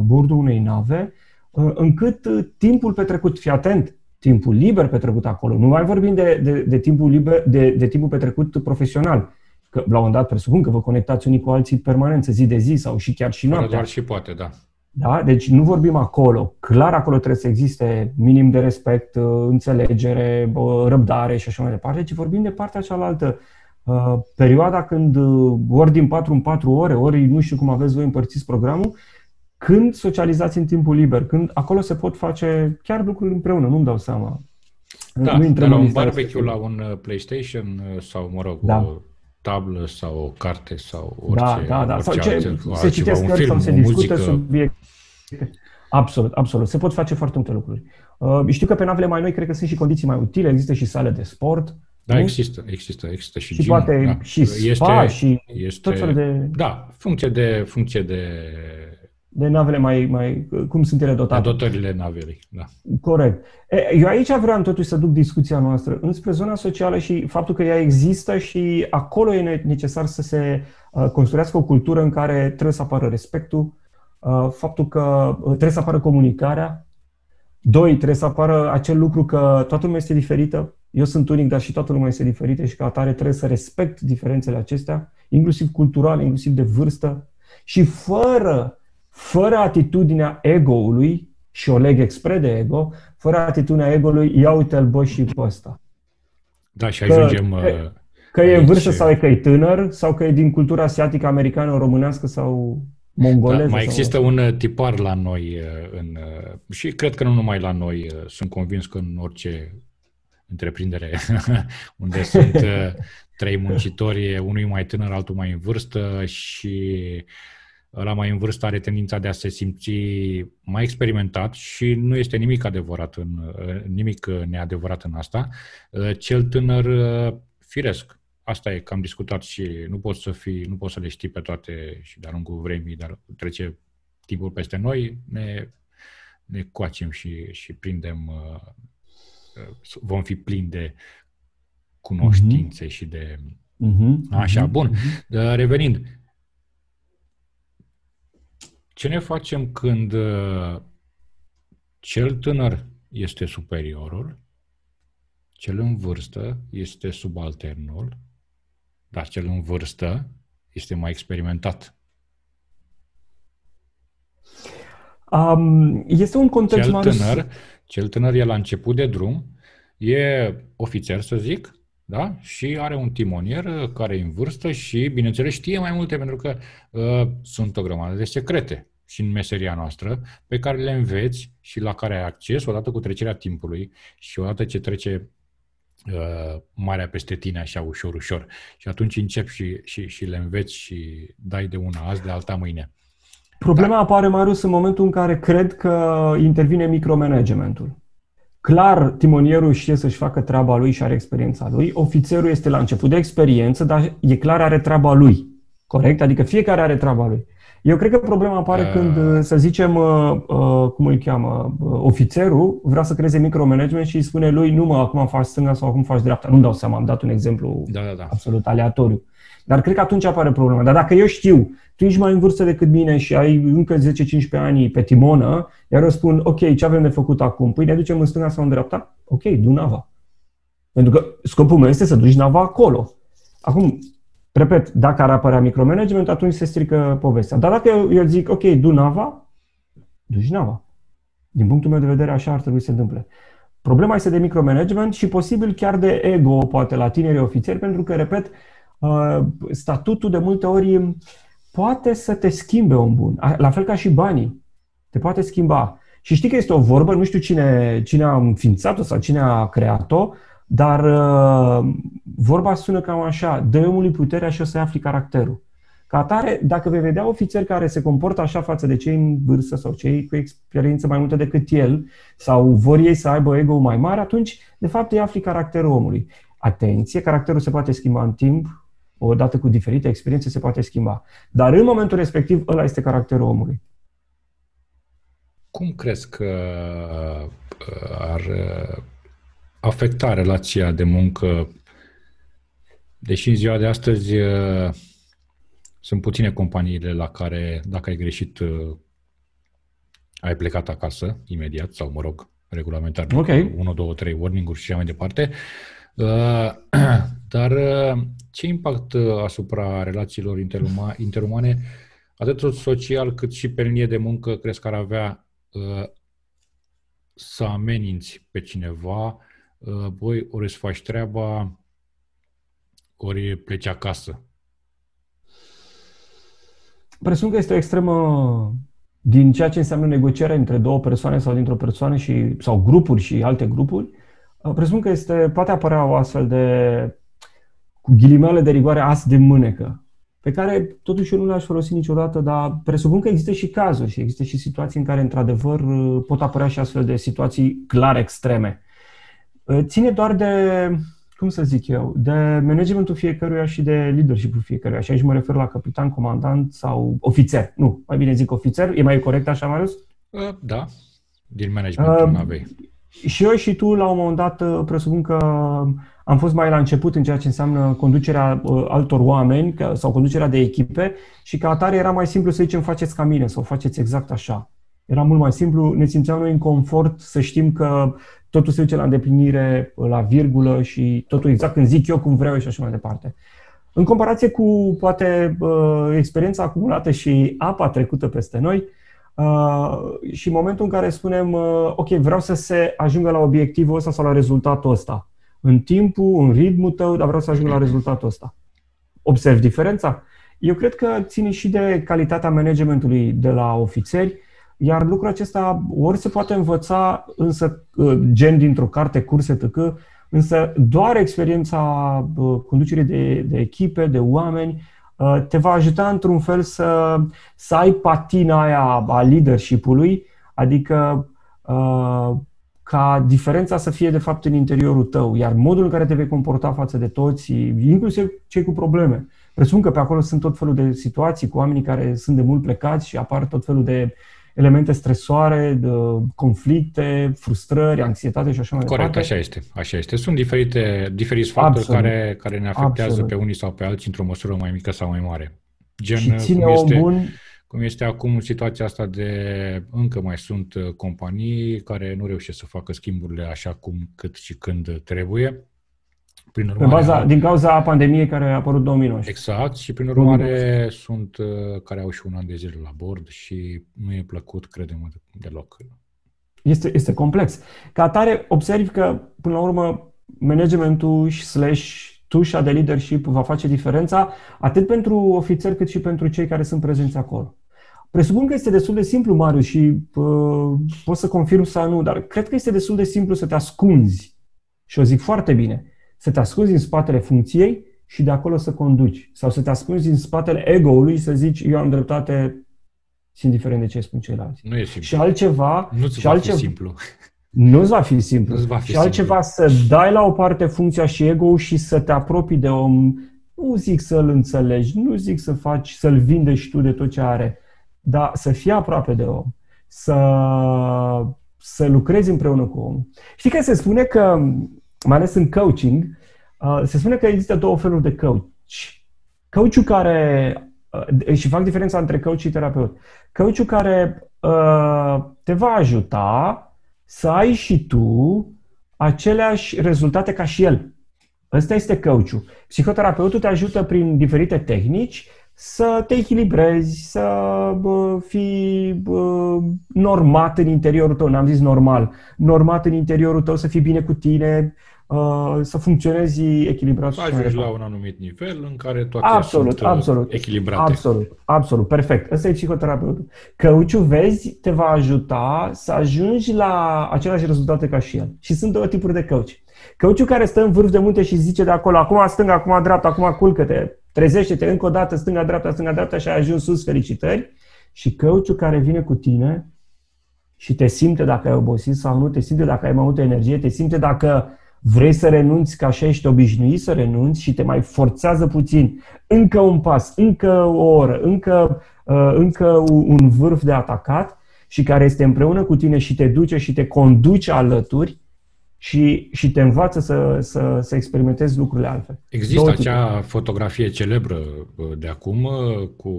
bordul unei nave, Uh, încât uh, timpul petrecut, fii atent, timpul liber petrecut acolo, nu mai vorbim de, de, de, timpul, liber, de, de timpul petrecut profesional, că la un moment dat presupun că vă conectați unii cu alții permanență, zi de zi sau și chiar și noaptea. Doar și poate, da. Da? Deci nu vorbim acolo. Clar acolo trebuie să existe minim de respect, uh, înțelegere, răbdare și așa mai departe, ci vorbim de partea cealaltă. Perioada când ori din 4 în 4 ore, ori nu știu cum aveți voi împărțiți programul, când socializați în timpul liber, când acolo se pot face chiar lucruri împreună, nu-mi dau seama. Da, nu de la un barbecue la un uh, PlayStation uh, sau, mă rog, da. o tablă sau o carte sau orice, da, da, da. Orice sau ce, altceva, se citesc un film, sau se discută muzică. subiecte. Absolut, absolut. Se pot face foarte multe lucruri. Uh, știu că pe navele mai noi cred că sunt și condiții mai utile, există și sale de sport. Da, nu? există, există, există și, și gym, poate da. și spa este, și este, tot felul de... Da, funcție de, funcție de de navele mai, mai cum sunt ele dotate. De dotările navelei, da. Corect. Eu aici vreau totuși să duc discuția noastră înspre zona socială și faptul că ea există și acolo e necesar să se uh, construiască o cultură în care trebuie să apară respectul, uh, faptul că uh, trebuie să apară comunicarea, doi, trebuie să apară acel lucru că toată lumea este diferită, eu sunt unic, dar și toată lumea este diferită și ca atare trebuie să respect diferențele acestea, inclusiv culturale, inclusiv de vârstă și fără fără atitudinea ego-ului, și o leg expre de ego, fără atitudinea ego-ului, ia uite-l bă și pe ăsta. Da, și ajungem... Că, că, că e în vârstă sau e că e tânăr, sau că e din cultura asiatică, americană, românească sau mongoleză. Da, mai există sau... un uh, tipar la noi uh, în, uh, și cred că nu numai la noi, sunt convins că în orice întreprindere unde sunt trei muncitori, unul mai tânăr, altul mai în vârstă și la mai în vârstă are tendința de a se simți mai experimentat și nu este nimic adevărat în, nimic neadevărat în asta. Cel tânăr, firesc, asta e că am discutat și nu poți să fii, nu poți să le știi pe toate și de-a lungul vremii, dar trece timpul peste noi, ne ne coacem și, și prindem, uh, uh, vom fi plini de cunoștințe mm-hmm. și de... Mm-hmm. Așa, mm-hmm. bun. Mm-hmm. Revenind, ce ne facem când uh, cel tânăr este superiorul, cel în vârstă este subalternul, dar cel în vârstă este mai experimentat? Um, este un context cel tânăr, cel tânăr e la început de drum, e ofițer, să zic, da? Și are un timonier care e în vârstă și, bineînțeles, știe mai multe pentru că uh, sunt o grămadă de secrete și în meseria noastră pe care le înveți și la care ai acces odată cu trecerea timpului și odată ce trece uh, marea peste tine așa ușor, ușor. Și atunci începi și, și, și le înveți și dai de una azi, de alta mâine. Problema da. apare, Marius, în momentul în care cred că intervine micromanagementul. Clar, timonierul știe să-și facă treaba lui și are experiența lui. Ofițerul este la început de experiență, dar e clar are treaba lui. Corect? Adică fiecare are treaba lui. Eu cred că problema apare uh... când, să zicem, uh, uh, cum îl cheamă, uh, ofițerul vrea să creeze micromanagement și îi spune lui, nu mă, acum faci stânga sau acum faci dreapta. Nu-mi dau seama, am dat un exemplu da, da, da. absolut aleatoriu. Dar cred că atunci apare problema. Dar dacă eu știu, tu ești mai în vârstă decât mine și ai încă 10-15 ani pe timonă, iar eu spun, ok, ce avem de făcut acum? Păi ne ducem în stânga sau în dreapta? Ok, du nava. Pentru că scopul meu este să duci nava acolo. Acum, repet, dacă ar apărea micromanagement, atunci se strică povestea. Dar dacă eu, eu zic, ok, du nava, duci nava. Din punctul meu de vedere, așa ar trebui să se întâmple. Problema este de micromanagement și posibil chiar de ego, poate, la tinerii ofițeri, pentru că, repet, uh, statutul de multe ori poate să te schimbe om bun. La fel ca și banii. Te poate schimba. Și știi că este o vorbă, nu știu cine, cine a înființat-o sau cine a creat-o, dar uh, vorba sună cam așa, dă omului puterea și o să afli caracterul. Ca atare, dacă vei vedea ofițeri care se comportă așa față de cei în vârstă sau cei cu experiență mai multă decât el, sau vor ei să aibă ego mai mare, atunci, de fapt, îi afli caracterul omului. Atenție, caracterul se poate schimba în timp, odată cu diferite experiențe se poate schimba. Dar în momentul respectiv, ăla este caracterul omului. Cum crezi că uh, ar uh, afecta relația de muncă, deși în ziua de astăzi uh, sunt puține companiile la care, dacă ai greșit, ai plecat acasă imediat, sau, mă rog, regulamentar, okay. 1, 2, 3 warning-uri și așa mai departe. Dar ce impact uh, asupra relațiilor interumane, atât social cât și pe linie de muncă, crezi că ar avea uh, să ameninți pe cineva, uh, băi, ori îți faci treaba, ori pleci acasă? Presupun că este o extremă din ceea ce înseamnă negocierea între două persoane sau dintr-o persoană și, sau grupuri și alte grupuri. Presupun că este, poate apărea o astfel de cu ghilimele de rigoare as de mânecă, pe care totuși eu nu le-aș folosi niciodată, dar presupun că există și cazuri și există și situații în care, într-adevăr, pot apărea și astfel de situații clar extreme. Ține doar de, cum să zic eu, de managementul fiecăruia și de leadership-ul fiecăruia. Și aici mă refer la capitan, comandant sau ofițer. Nu, mai bine zic ofițer. E mai corect așa, Marius? Da, din managementul uh, navei. Și eu și tu, la un moment dat, presupun că am fost mai la început în ceea ce înseamnă conducerea uh, altor oameni sau conducerea de echipe și ca atare era mai simplu să zicem faceți ca mine sau faceți exact așa. Era mult mai simplu, ne simțeam noi în confort să știm că totul se duce la îndeplinire, la virgulă și totul exact când zic eu, cum vreau și așa mai departe. În comparație cu, poate, uh, experiența acumulată și apa trecută peste noi, uh, și momentul în care spunem, ok, vreau să se ajungă la obiectivul ăsta sau la rezultatul ăsta în timpul, în ritmul tău, dar vreau să ajung la rezultatul ăsta. Observi diferența? Eu cred că ține și de calitatea managementului de la ofițeri, iar lucrul acesta ori se poate învăța, însă uh, gen dintr-o carte, curse, tăcă, însă doar experiența uh, conducerii de, de echipe, de oameni, uh, te va ajuta într-un fel să, să ai patina aia a leadership-ului, adică ca diferența să fie de fapt în interiorul tău, iar modul în care te vei comporta față de toți, inclusiv cei cu probleme. Presupun că pe acolo sunt tot felul de situații cu oamenii care sunt de mult plecați și apar tot felul de elemente stresoare, conflicte, frustrări, anxietate și așa mai Corect, departe. așa este. Așa este. Sunt diferite, diferiți factori Absolut. care, care ne afectează Absolut. pe unii sau pe alții într-o măsură mai mică sau mai mare. Gen, și ține cum este, bun... cum este acum situația asta de încă mai sunt uh, companii care nu reușesc să facă schimburile așa cum, cât și când trebuie prin urmare, Pe baza, din cauza pandemiei care a apărut 2019. Exact, și prin urmare 2019. sunt uh, care au și un an de zile la bord și nu e plăcut, credem, deloc. Este, este complex. Ca atare, observi că, până la urmă, managementul slash tușa de leadership va face diferența atât pentru ofițeri cât și pentru cei care sunt prezenți acolo. Presupun că este destul de simplu, Marius, și uh, pot să confirm sau nu, dar cred că este destul de simplu să te ascunzi. Și o zic foarte bine să te ascunzi în spatele funcției și de acolo să conduci. Sau să te ascunzi în spatele ego-ului și să zici, eu am dreptate, indiferent de ce spun ceilalți. Nu e simplu. Și altceva... Nu-ți și va altceva, fi simplu. Nu-ți va fi simplu. Nu-ți va fi și altceva simplu. să dai la o parte funcția și ego și să te apropii de om. Nu zic să-l înțelegi, nu zic să faci, să-l vindești tu de tot ce are, dar să fii aproape de om. Să, să lucrezi împreună cu omul. Știi că se spune că mai ales în coaching, uh, se spune că există două feluri de coach. Coachul care, uh, și fac diferența între coach și terapeut, coachul care uh, te va ajuta să ai și tu aceleași rezultate ca și el. Ăsta este coachul. Psihoterapeutul te ajută prin diferite tehnici să te echilibrezi, să bă, fii bă, normat în interiorul tău, n-am zis normal, normat în interiorul tău, să fii bine cu tine, uh, să funcționezi echilibrat. Să ajungi la un anumit nivel în care toate absolut, sunt uh, absolut, echilibrate. Absolut, absolut, perfect. Ăsta e psihoterapeutul. Căuciu, vezi, te va ajuta să ajungi la aceleași rezultate ca și el. Și sunt două tipuri de coach. Căuciu care stă în vârf de munte și zice de acolo, acum stânga, acum dreapta, acum culcă-te, trezește-te încă o dată, stânga, dreapta, stânga, dreapta și ai ajuns sus, felicitări. Și căuciu care vine cu tine și te simte dacă ai obosit sau nu, te simte dacă ai mai multă energie, te simte dacă vrei să renunți ca așa ești obișnuit să renunți și te mai forțează puțin, încă un pas, încă o oră, încă, uh, încă un vârf de atacat și care este împreună cu tine și te duce și te conduce alături, și, și te învață să, să, să experimentezi lucrurile altfel. Există două acea tipuri. fotografie celebră uh, de acum uh, cu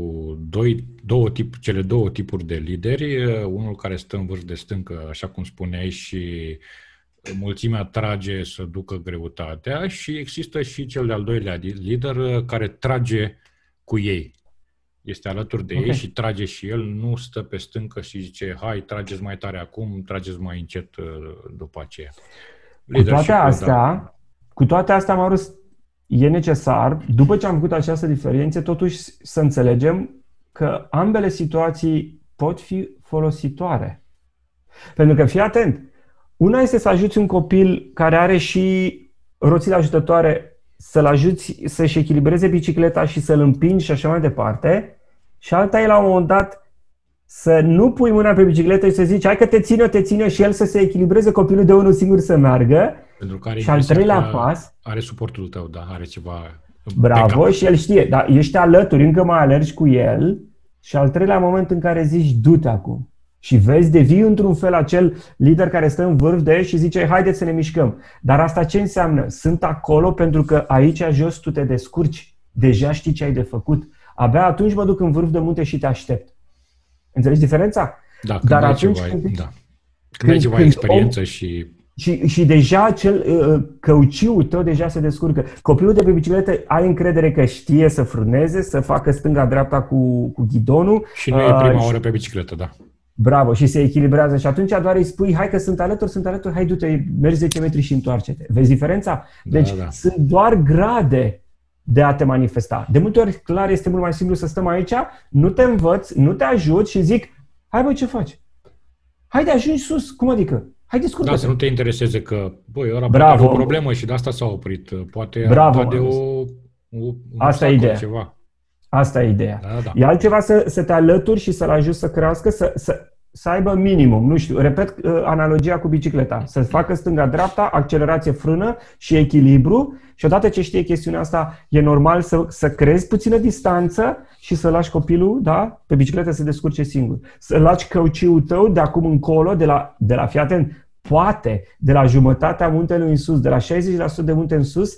doi, două tip, cele două tipuri de lideri, uh, unul care stă în vârf de stâncă, așa cum spuneai, și mulțimea trage să ducă greutatea și există și cel de-al doilea lider care trage cu ei. Este alături de okay. ei și trage și el, nu stă pe stâncă și zice, hai, trageți mai tare acum, trageți mai încet după aceea. Cu toate astea, da. cu toate astea, Marus, e necesar, după ce am făcut această diferență, totuși să înțelegem că ambele situații pot fi folositoare. Pentru că, fii atent, una este să ajuți un copil care are și roțile ajutătoare să-l ajuți să-și echilibreze bicicleta și să-l împingi și așa mai departe, și alta e la un moment dat să nu pui mâna pe bicicletă și să zici, hai că te ține, te ține și el să se echilibreze copilul de unul singur să meargă. Pentru care și al treilea pas... Are suportul tău, da, are ceva... Bravo, și el știe, dar ești alături, încă mai alergi cu el și al treilea moment în care zici, du-te acum. Și vezi, devii într-un fel acel lider care stă în vârf de el și zice, haideți să ne mișcăm. Dar asta ce înseamnă? Sunt acolo pentru că aici jos tu te descurci. Deja știi ce ai de făcut. Abia atunci mă duc în vârf de munte și te aștept. Înțelegi diferența? Da, când Dar ai atunci ceva, când, da. când, când ai ceva când experiență om, și... Și, și deja cel uh, căuciul tău deja se descurcă. Copilul de pe bicicletă ai încredere că știe să frâneze, să facă stânga-dreapta cu, cu ghidonul. Și nu e prima uh, oră pe bicicletă, da. Bravo, și se echilibrează și atunci doar îi spui, hai că sunt alături, sunt alături, hai du-te, mergi 10 metri și întoarce-te. Vezi diferența? Da, deci da, da. sunt doar grade de a te manifesta. De multe ori, clar, este mult mai simplu să stăm aici, nu te învăț, nu te ajut și zic, hai băi, ce faci? Hai de ajungi sus, cum adică? Hai discută. Da, să nu te intereseze că, băi, ora Bravo. are o problemă și de asta s-a oprit. Poate Bravo, de o, o Asta e ideea. Ceva. Asta e ideea. Da, da. E altceva să, să te alături și să-l ajuți să crească, să, să, să aibă minimum, nu știu, repet uh, analogia cu bicicleta, să facă stânga-dreapta, accelerație, frână și echilibru și odată ce știe chestiunea asta, e normal să, să crezi puțină distanță și să lași copilul, da, pe bicicletă să se descurce singur. Să lași căuciul tău de acum încolo, de la, de la fii atent, poate, de la jumătatea muntelui în sus, de la 60% de munte în sus,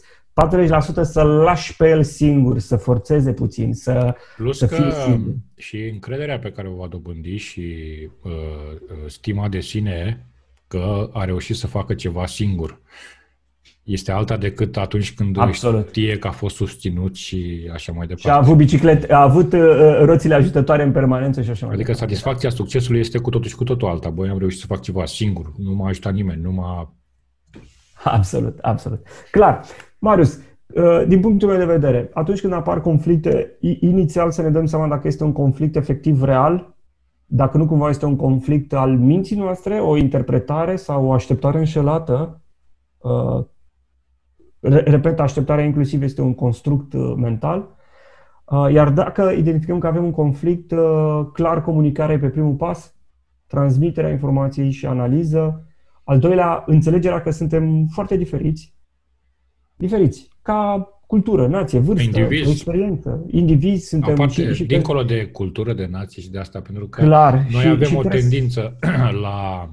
40% să-l lași pe el singur, să forțeze puțin, să, Plus să fie singur. și încrederea pe care o va dobândi și uh, uh, stima de sine că a reușit să facă ceva singur este alta decât atunci când Absolut. știe că a fost susținut și așa mai departe. Și a avut biciclete, a avut uh, roțile ajutătoare în permanență și așa mai Adică departe. satisfacția succesului este cu totul și cu totul alta. Băi, am reușit să fac ceva singur, nu m-a ajutat nimeni, nu m-a... Absolut, absolut. Clar. Marius, uh, din punctul meu de vedere, atunci când apar conflicte, inițial să ne dăm seama dacă este un conflict efectiv real, dacă nu cumva este un conflict al minții noastre, o interpretare sau o așteptare înșelată, uh, repet, așteptarea inclusiv este un construct uh, mental, iar dacă identificăm că avem un conflict, clar comunicare pe primul pas, transmiterea informației și analiză, al doilea, înțelegerea că suntem foarte diferiți, diferiți, ca cultură, nație, vârstă, indivizi. experiență, indivizi suntem. Aparte, și, și dincolo de cultură, de nație și de asta, pentru că Clar, noi și, avem și o tendință la,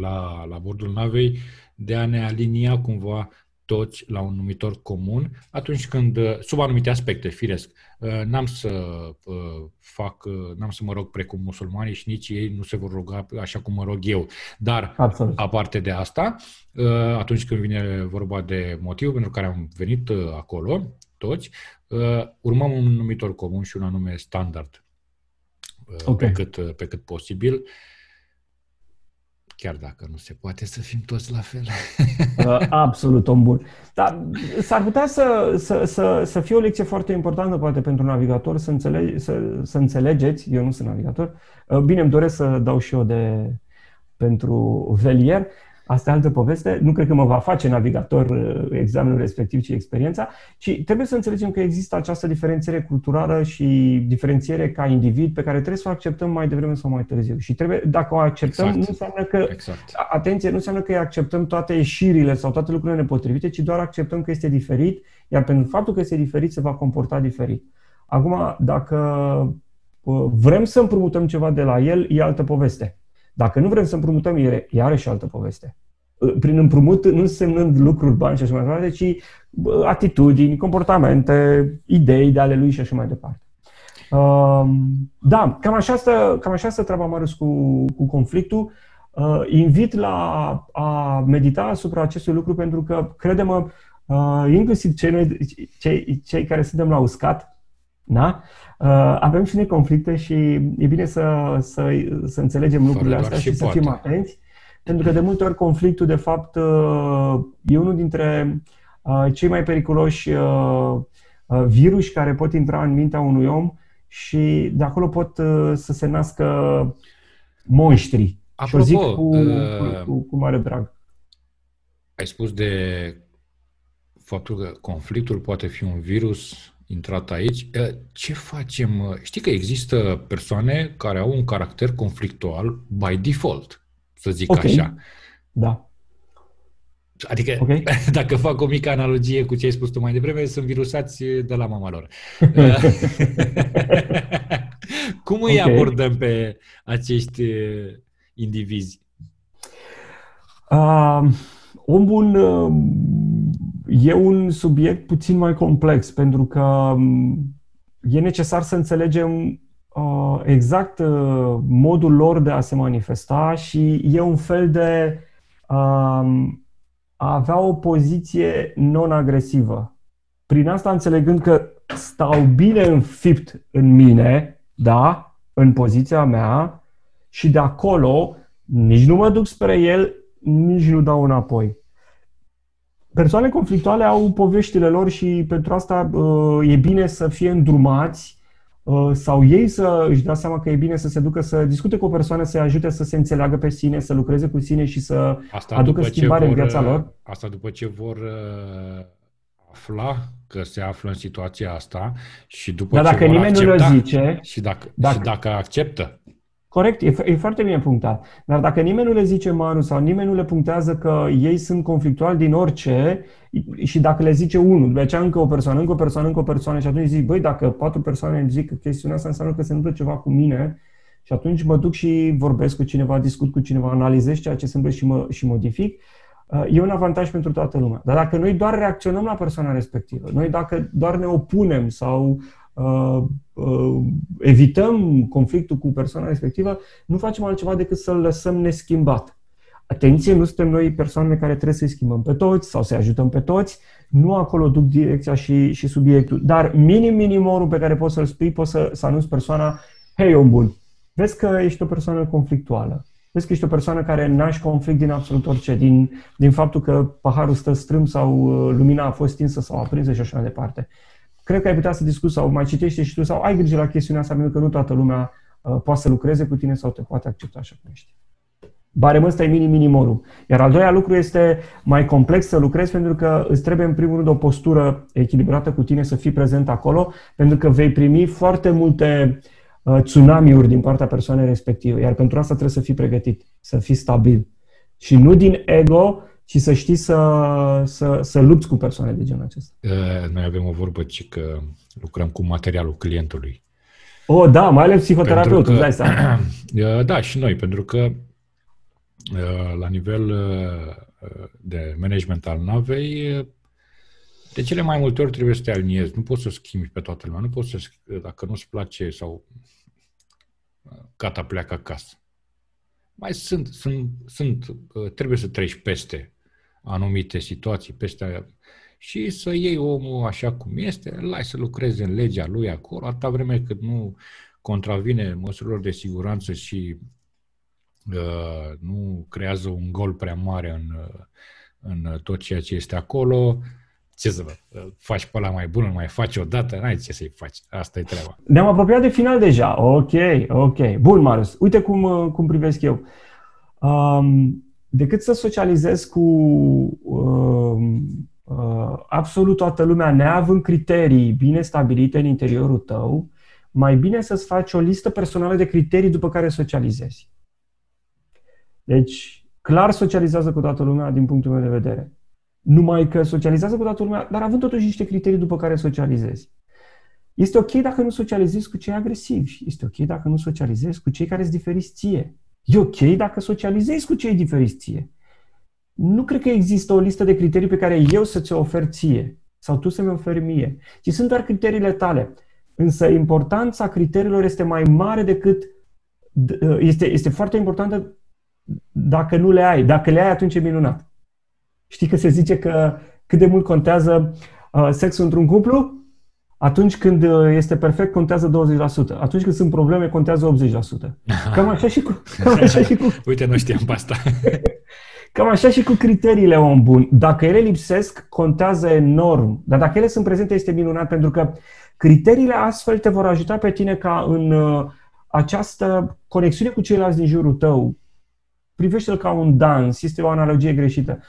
la, la bordul navei de a ne alinia cumva toți la un numitor comun atunci când, sub anumite aspecte, firesc, uh, n-am să uh, fac, uh, n-am să mă rog precum musulmanii și nici ei nu se vor ruga așa cum mă rog eu. Dar, Absolut. aparte de asta, atunci când vine vorba de motivul pentru care am venit acolo, toți, urmăm un numitor comun și un anume standard okay. pe, cât, pe cât posibil chiar dacă nu se poate să fim toți la fel. Uh, absolut, om bun. Dar s-ar putea să, să, să, să fie o lecție foarte importantă, poate, pentru navigator, să, înțelege, să, să înțelegeți, eu nu sunt navigator, uh, bine, îmi doresc să dau și eu de pentru velier, Asta e altă poveste. Nu cred că mă va face navigator uh, examenul respectiv, ci experiența, ci trebuie să înțelegem că există această diferențiere culturală și diferențiere ca individ pe care trebuie să o acceptăm mai devreme sau mai târziu. Și trebuie, dacă o acceptăm, exact. nu înseamnă că, exact. atenție, nu înseamnă că acceptăm toate ieșirile sau toate lucrurile nepotrivite, ci doar acceptăm că este diferit, iar pentru faptul că este diferit se va comporta diferit. Acum, dacă uh, vrem să împrumutăm ceva de la el, e altă poveste. Dacă nu vrem să împrumutăm, e iarăși altă poveste. Prin împrumut nu însemnând lucruri, bani și așa mai departe, ci atitudini, comportamente, idei de ale lui și așa mai departe. Da, cam așa stă, cam așa stă treaba, Marius, cu, cu conflictul. Uh, invit la a medita asupra acestui lucru pentru că, crede-mă, uh, inclusiv cei, cei, cei care suntem la uscat, da? Uh, avem și noi conflicte și e bine să, să, să înțelegem lucrurile astea și, și să fim atenți, pentru că de multe ori conflictul, de fapt, uh, e unul dintre uh, cei mai periculoși virus care pot intra în mintea unui om și de acolo pot să se nască monștri. Apropo, și o zic cu, uh, cu, cu mare drag. Ai spus de faptul că conflictul poate fi un virus intrat aici. Ce facem? Știi că există persoane care au un caracter conflictual by default, să zic okay. așa. Da. Adică, okay. dacă fac o mică analogie cu ce ai spus tu mai devreme, sunt virusați de la mama lor. Cum îi okay. abordăm pe acești indivizi? Uh, om bun uh, e un subiect puțin mai complex, pentru că um, e necesar să înțelegem uh, exact uh, modul lor de a se manifesta și e un fel de uh, a avea o poziție non-agresivă. Prin asta înțelegând că stau bine înfipt în mine, da, în poziția mea și de acolo nici nu mă duc spre el, nici nu dau înapoi. Persoane conflictuale au poveștile lor și pentru asta uh, e bine să fie îndrumați uh, sau ei să își dea seama că e bine să se ducă să discute cu o persoană, să-i ajute să se înțeleagă pe sine, să lucreze cu sine și să asta aducă schimbare vor, în viața lor. Asta după ce vor uh, afla că se află în situația asta și după Dar ce dacă vor nimeni accepta, nu le zice... Și dacă, dacă, și dacă acceptă Corect, e, e foarte bine punctat. Dar dacă nimeni nu le zice Manu sau nimeni nu le punctează că ei sunt conflictuali din orice și dacă le zice unul, după aceea încă o persoană, încă o persoană, încă o persoană și atunci zic, băi, dacă patru persoane îmi zic chestiunea asta înseamnă că se întâmplă ceva cu mine și atunci mă duc și vorbesc cu cineva, discut cu cineva, analizez ceea ce se întâmplă și, mă, și modific, uh, e un avantaj pentru toată lumea. Dar dacă noi doar reacționăm la persoana respectivă, noi dacă doar ne opunem sau uh, uh, evităm conflictul cu persoana respectivă, nu facem altceva decât să-l lăsăm neschimbat. Atenție, nu suntem noi persoanele care trebuie să-i schimbăm pe toți sau să-i ajutăm pe toți, nu acolo duc direcția și, și subiectul, dar minim minimorul pe care poți să-l spui, poți să, să anunți persoana, hei om bun, vezi că ești o persoană conflictuală, vezi că ești o persoană care naști conflict din absolut orice, din, din faptul că paharul stă strâm sau uh, lumina a fost stinsă sau aprinsă și așa mai departe cred că ai putea să discuți sau mai citește și tu sau ai grijă la chestiunea asta, pentru că nu toată lumea uh, poate să lucreze cu tine sau te poate accepta așa cum ești. Barem ăsta e mini-minimorul. Iar al doilea lucru este mai complex să lucrezi pentru că îți trebuie în primul rând o postură echilibrată cu tine, să fii prezent acolo, pentru că vei primi foarte multe uh, tsunamiuri din partea persoanei respective. Iar pentru asta trebuie să fii pregătit, să fii stabil. Și nu din ego, și să știi să, să, să lupți cu persoane de genul acesta. Noi avem o vorbă ci că lucrăm cu materialul clientului. Oh, da, mai ales psihoterapeutul, că, dai seama. Da, și noi, pentru că la nivel de management al navei, de cele mai multe ori trebuie să te aliniezi. Nu poți să schimbi pe toată lumea. Nu poți să, dacă nu-ți place sau gata, pleacă acasă. Mai sunt, sunt, sunt, trebuie să treci peste anumite situații peste aia și să iei omul așa cum este, îl lai să lucreze în legea lui acolo, atâta vreme cât nu contravine măsurilor de siguranță și uh, nu creează un gol prea mare în, uh, în tot ceea ce este acolo, ce să vă, faci pe ăla mai bun, îl mai faci odată, n-ai ce să-i faci. Asta e treaba. Ne-am apropiat de final deja. Ok, ok. Bun, Marius. Uite cum, uh, cum privesc eu. Um, decât să socializezi cu uh, uh, absolut toată lumea, neavând criterii bine stabilite în interiorul tău, mai bine să-ți faci o listă personală de criterii după care socializezi. Deci, clar socializează cu toată lumea din punctul meu de vedere. Numai că socializează cu toată lumea, dar având totuși niște criterii după care socializezi. Este ok dacă nu socializezi cu cei agresivi. Este ok dacă nu socializezi cu cei care sunt diferiți ție. E ok dacă socializezi cu cei diferiți ție. Nu cred că există o listă de criterii pe care eu să ți-o ofer ție sau tu să-mi oferi mie, ci sunt doar criteriile tale. Însă importanța criteriilor este mai mare decât este, este foarte importantă dacă nu le ai. Dacă le ai, atunci e minunat. Știi că se zice că cât de mult contează uh, sexul într-un cuplu? Atunci când uh, este perfect, contează 20%. Atunci când sunt probleme, contează 80%. Cam așa și cu... Cam așa și cu... Uite, nu știam pe asta. Cam așa și cu criteriile om bun. Dacă ele lipsesc, contează enorm. Dar dacă ele sunt prezente, este minunat, pentru că criteriile astfel te vor ajuta pe tine ca în uh, această conexiune cu ceilalți din jurul tău. Privește-l ca un dans, este o analogie greșită.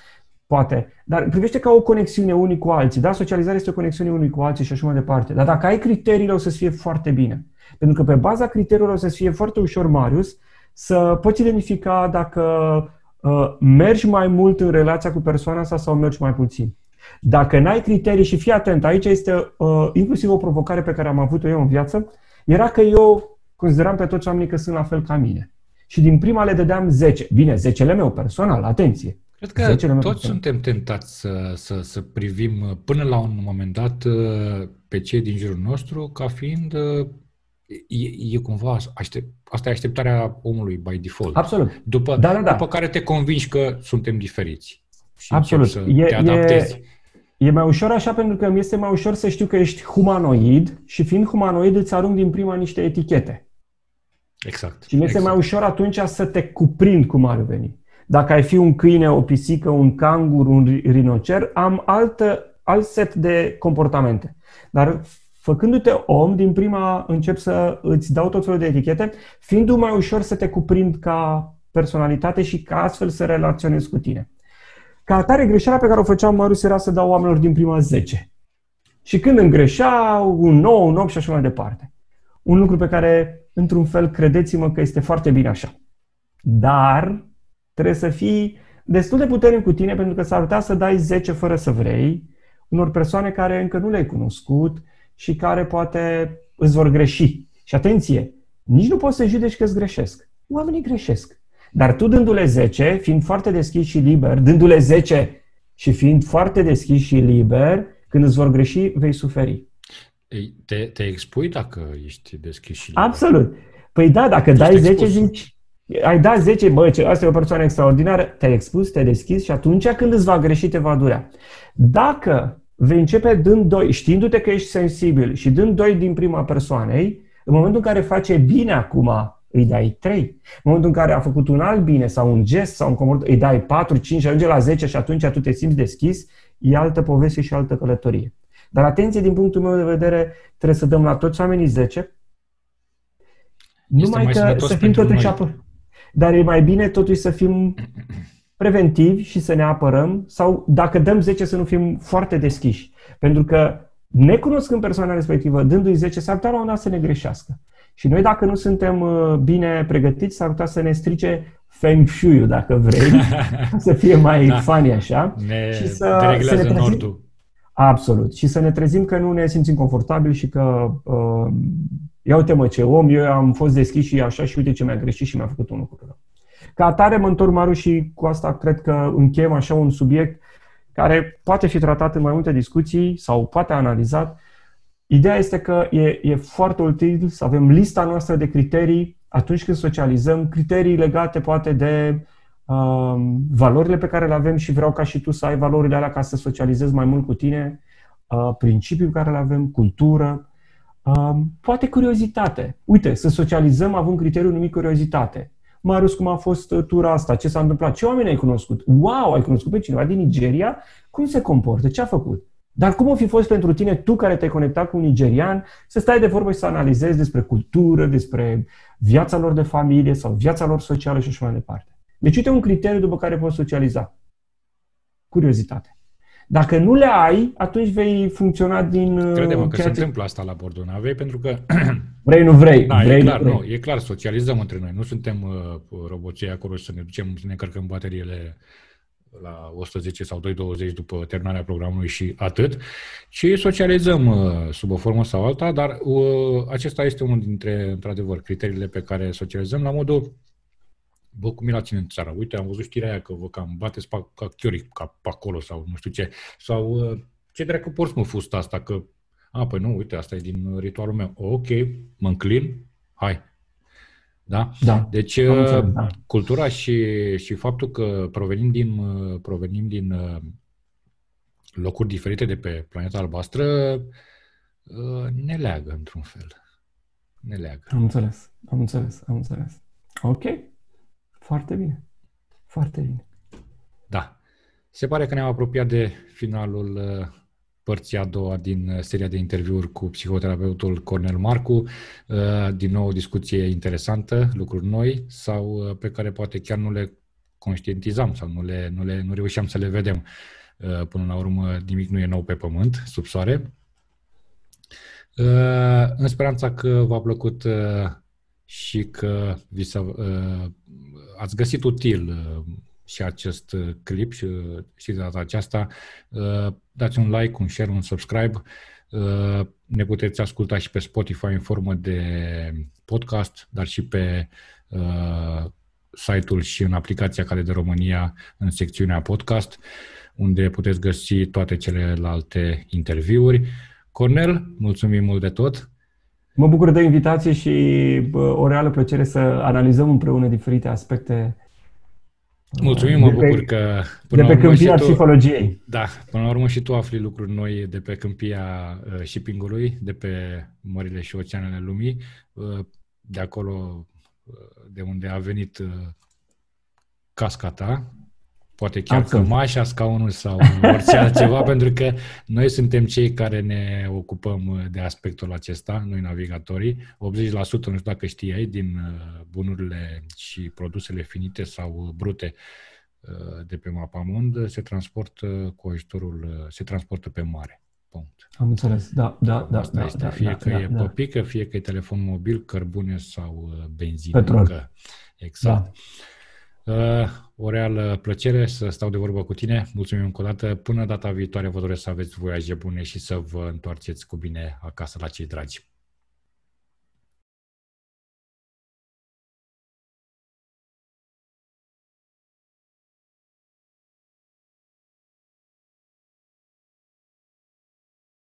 Poate. Dar privește ca o conexiune unii cu alții. Da, socializarea este o conexiune unii cu alții și așa mai departe. Dar dacă ai criteriile, o să fie foarte bine. Pentru că pe baza criteriilor o să fie foarte ușor, Marius, să poți identifica dacă uh, mergi mai mult în relația cu persoana asta sau mergi mai puțin. Dacă n-ai criterii și fii atent, aici este uh, inclusiv o provocare pe care am avut-o eu în viață, era că eu consideram pe toți oamenii că sunt la fel ca mine. Și din prima le dădeam 10. Bine, 10-le meu personal, atenție. Cred că toți suntem tentați să, să, să privim uh, până la un moment dat uh, pe cei din jurul nostru ca fiind uh, e, e cumva aștept, asta e așteptarea omului by default. Absolut. După, da, da, da. după care te convingi că suntem diferiți și Absolut. să e, te adaptezi. E... E mai ușor așa pentru că mi este mai ușor să știu că ești humanoid și fiind humanoid îți arunc din prima niște etichete. Exact. Și mi este exact. mai ușor atunci să te cuprind cum ar veni. Dacă ai fi un câine, o pisică, un cangur, un rinocer, am altă, alt set de comportamente. Dar făcându-te om, din prima încep să îți dau tot felul de etichete, fiind mai ușor să te cuprind ca personalitate și ca astfel să relaționez cu tine. Ca atare, greșeala pe care o făceam Marius era să dau oamenilor din prima 10. Și când îmi greșeau, un 9, un 8 și așa mai departe. Un lucru pe care într-un fel, credeți-mă că este foarte bine așa. Dar trebuie să fii destul de puternic cu tine pentru că s-ar putea să dai 10 fără să vrei unor persoane care încă nu le-ai cunoscut și care poate îți vor greși. Și atenție, nici nu poți să judeci că îți greșesc. Oamenii greșesc. Dar tu dându-le 10, fiind foarte deschis și liber, dându-le 10 și fiind foarte deschis și liber, când îți vor greși, vei suferi. Te, te expui dacă ești deschis și liber. Absolut. Păi da, dacă dai 10, zici, ai dat 10, bă, ce, asta e o persoană extraordinară, te-ai expus, te-ai deschis și atunci când îți va greși, te va durea. Dacă vei începe dând doi, știindu-te că ești sensibil și dând doi din prima persoanei, în momentul în care face bine acum, îi dai 3. În momentul în care a făcut un alt bine sau un gest sau un comort, îi dai 4, 5 ajunge la 10 și atunci tu te simți deschis, e altă poveste și altă călătorie. Dar atenție, din punctul meu de vedere, trebuie să dăm la toți oamenii 10, numai că să fim totuși apă. Dar e mai bine totuși să fim preventivi și să ne apărăm sau dacă dăm 10 să nu fim foarte deschiși. Pentru că necunoscând persoana respectivă, dându-i 10, s-ar putea la una să ne greșească. Și noi dacă nu suntem uh, bine pregătiți, s-ar putea să ne strice feng shui dacă vrei, să fie mai da. funny așa. Ne și să, să ne trezim, nordul. Absolut. Și să ne trezim că nu ne simțim confortabil și că uh, ia uite mă ce om, eu am fost deschis și așa și uite ce mi-a greșit și mi-a făcut un lucru rău. Ca atare mă întorc, Maru, și cu asta cred că încheiem așa un subiect care poate fi tratat în mai multe discuții sau poate analizat. Ideea este că e, e foarte util să avem lista noastră de criterii atunci când socializăm, criterii legate poate de uh, valorile pe care le avem și vreau ca și tu să ai valorile alea ca să socializezi mai mult cu tine, uh, principii pe care le avem, cultură, uh, poate curiozitate. Uite, să socializăm având criteriul numit curiozitate. Marius, cum a fost uh, tura asta? Ce s-a întâmplat? Ce oameni ai cunoscut? Wow, ai cunoscut pe cineva din Nigeria? Cum se comportă? Ce a făcut? Dar cum o fi fost pentru tine, tu care te-ai conectat cu un nigerian, să stai de vorbă și să analizezi despre cultură, despre viața lor de familie sau viața lor socială și așa mai departe. Deci uite un criteriu după care poți socializa. Curiozitate. Dacă nu le ai, atunci vei funcționa din... Uh, Credem că se ce... întâmplă asta la bordul navei, pentru că... vrei, nu vrei. Da, vrei, e clar, nu, nu, e clar, socializăm între noi. Nu suntem uh, roboții acolo să ne ducem, să ne încărcăm bateriile la 110 sau 220 după terminarea programului și atât, ci socializăm uh, sub o formă sau alta, dar uh, acesta este unul dintre, într-adevăr, criteriile pe care socializăm la modul bă, cum e la tine în țară? Uite, am văzut știrea aia că vă cam bateți pe, ca chiorii ca pe acolo sau nu știu ce. Sau uh, ce dracu porți mă fusta asta? Că, a, păi nu, uite, asta e din ritualul meu. Ok, mă înclin, hai. Da? da deci, uh, da. cultura și, și faptul că provenim din, uh, provenim din locuri diferite de pe planeta albastră ne leagă într-un fel. Ne leagă. Am înțeles, am înțeles, am înțeles. Ok. Foarte bine. Foarte bine. Da. Se pare că ne-am apropiat de finalul uh, părții a doua din uh, seria de interviuri cu psihoterapeutul Cornel Marcu. Uh, din nou o discuție interesantă, lucruri noi sau pe care poate chiar nu le conștientizam sau nu, le, nu, le, nu reușeam să le vedem. Până la urmă, nimic nu e nou pe pământ, sub soare. În speranța că v-a plăcut și că vi s-a, ați găsit util uh, și acest uh, clip și, uh, și de data aceasta, dați un like, un share, un subscribe. Ne puteți asculta și pe Spotify în formă de podcast, dar și pe site-ul și în aplicația Cale de România în secțiunea podcast, unde puteți găsi toate celelalte interviuri. Cornel, mulțumim mult de tot! Mă bucur de invitație și bă, o reală plăcere să analizăm împreună diferite aspecte. Mulțumim, mă bucur că... Până de pe câmpia tu, psihologiei. Da, până la urmă și tu afli lucruri noi de pe câmpia uh, shipping-ului, de pe mările și oceanele lumii, uh, de acolo uh, de unde a venit uh, casca ta, poate chiar Absolut. cămașa, scaunul sau orice altceva, pentru că noi suntem cei care ne ocupăm de aspectul acesta, noi navigatorii. 80%, nu știu dacă știai, din uh, bunurile și produsele finite sau brute uh, de pe mapamond se transportă cu ajutorul, uh, se transportă pe mare. Punct. Am înțeles, da, da, da. Asta da, este, da, fie da, că da, e da. păpică, fie că e telefon mobil, cărbune sau uh, benzină. Petrol. Că, exact. Da. Uh, o reală plăcere să stau de vorbă cu tine. Mulțumim încă o dată. Până data viitoare vă doresc să aveți voiaje bune și să vă întoarceți cu bine acasă la cei dragi.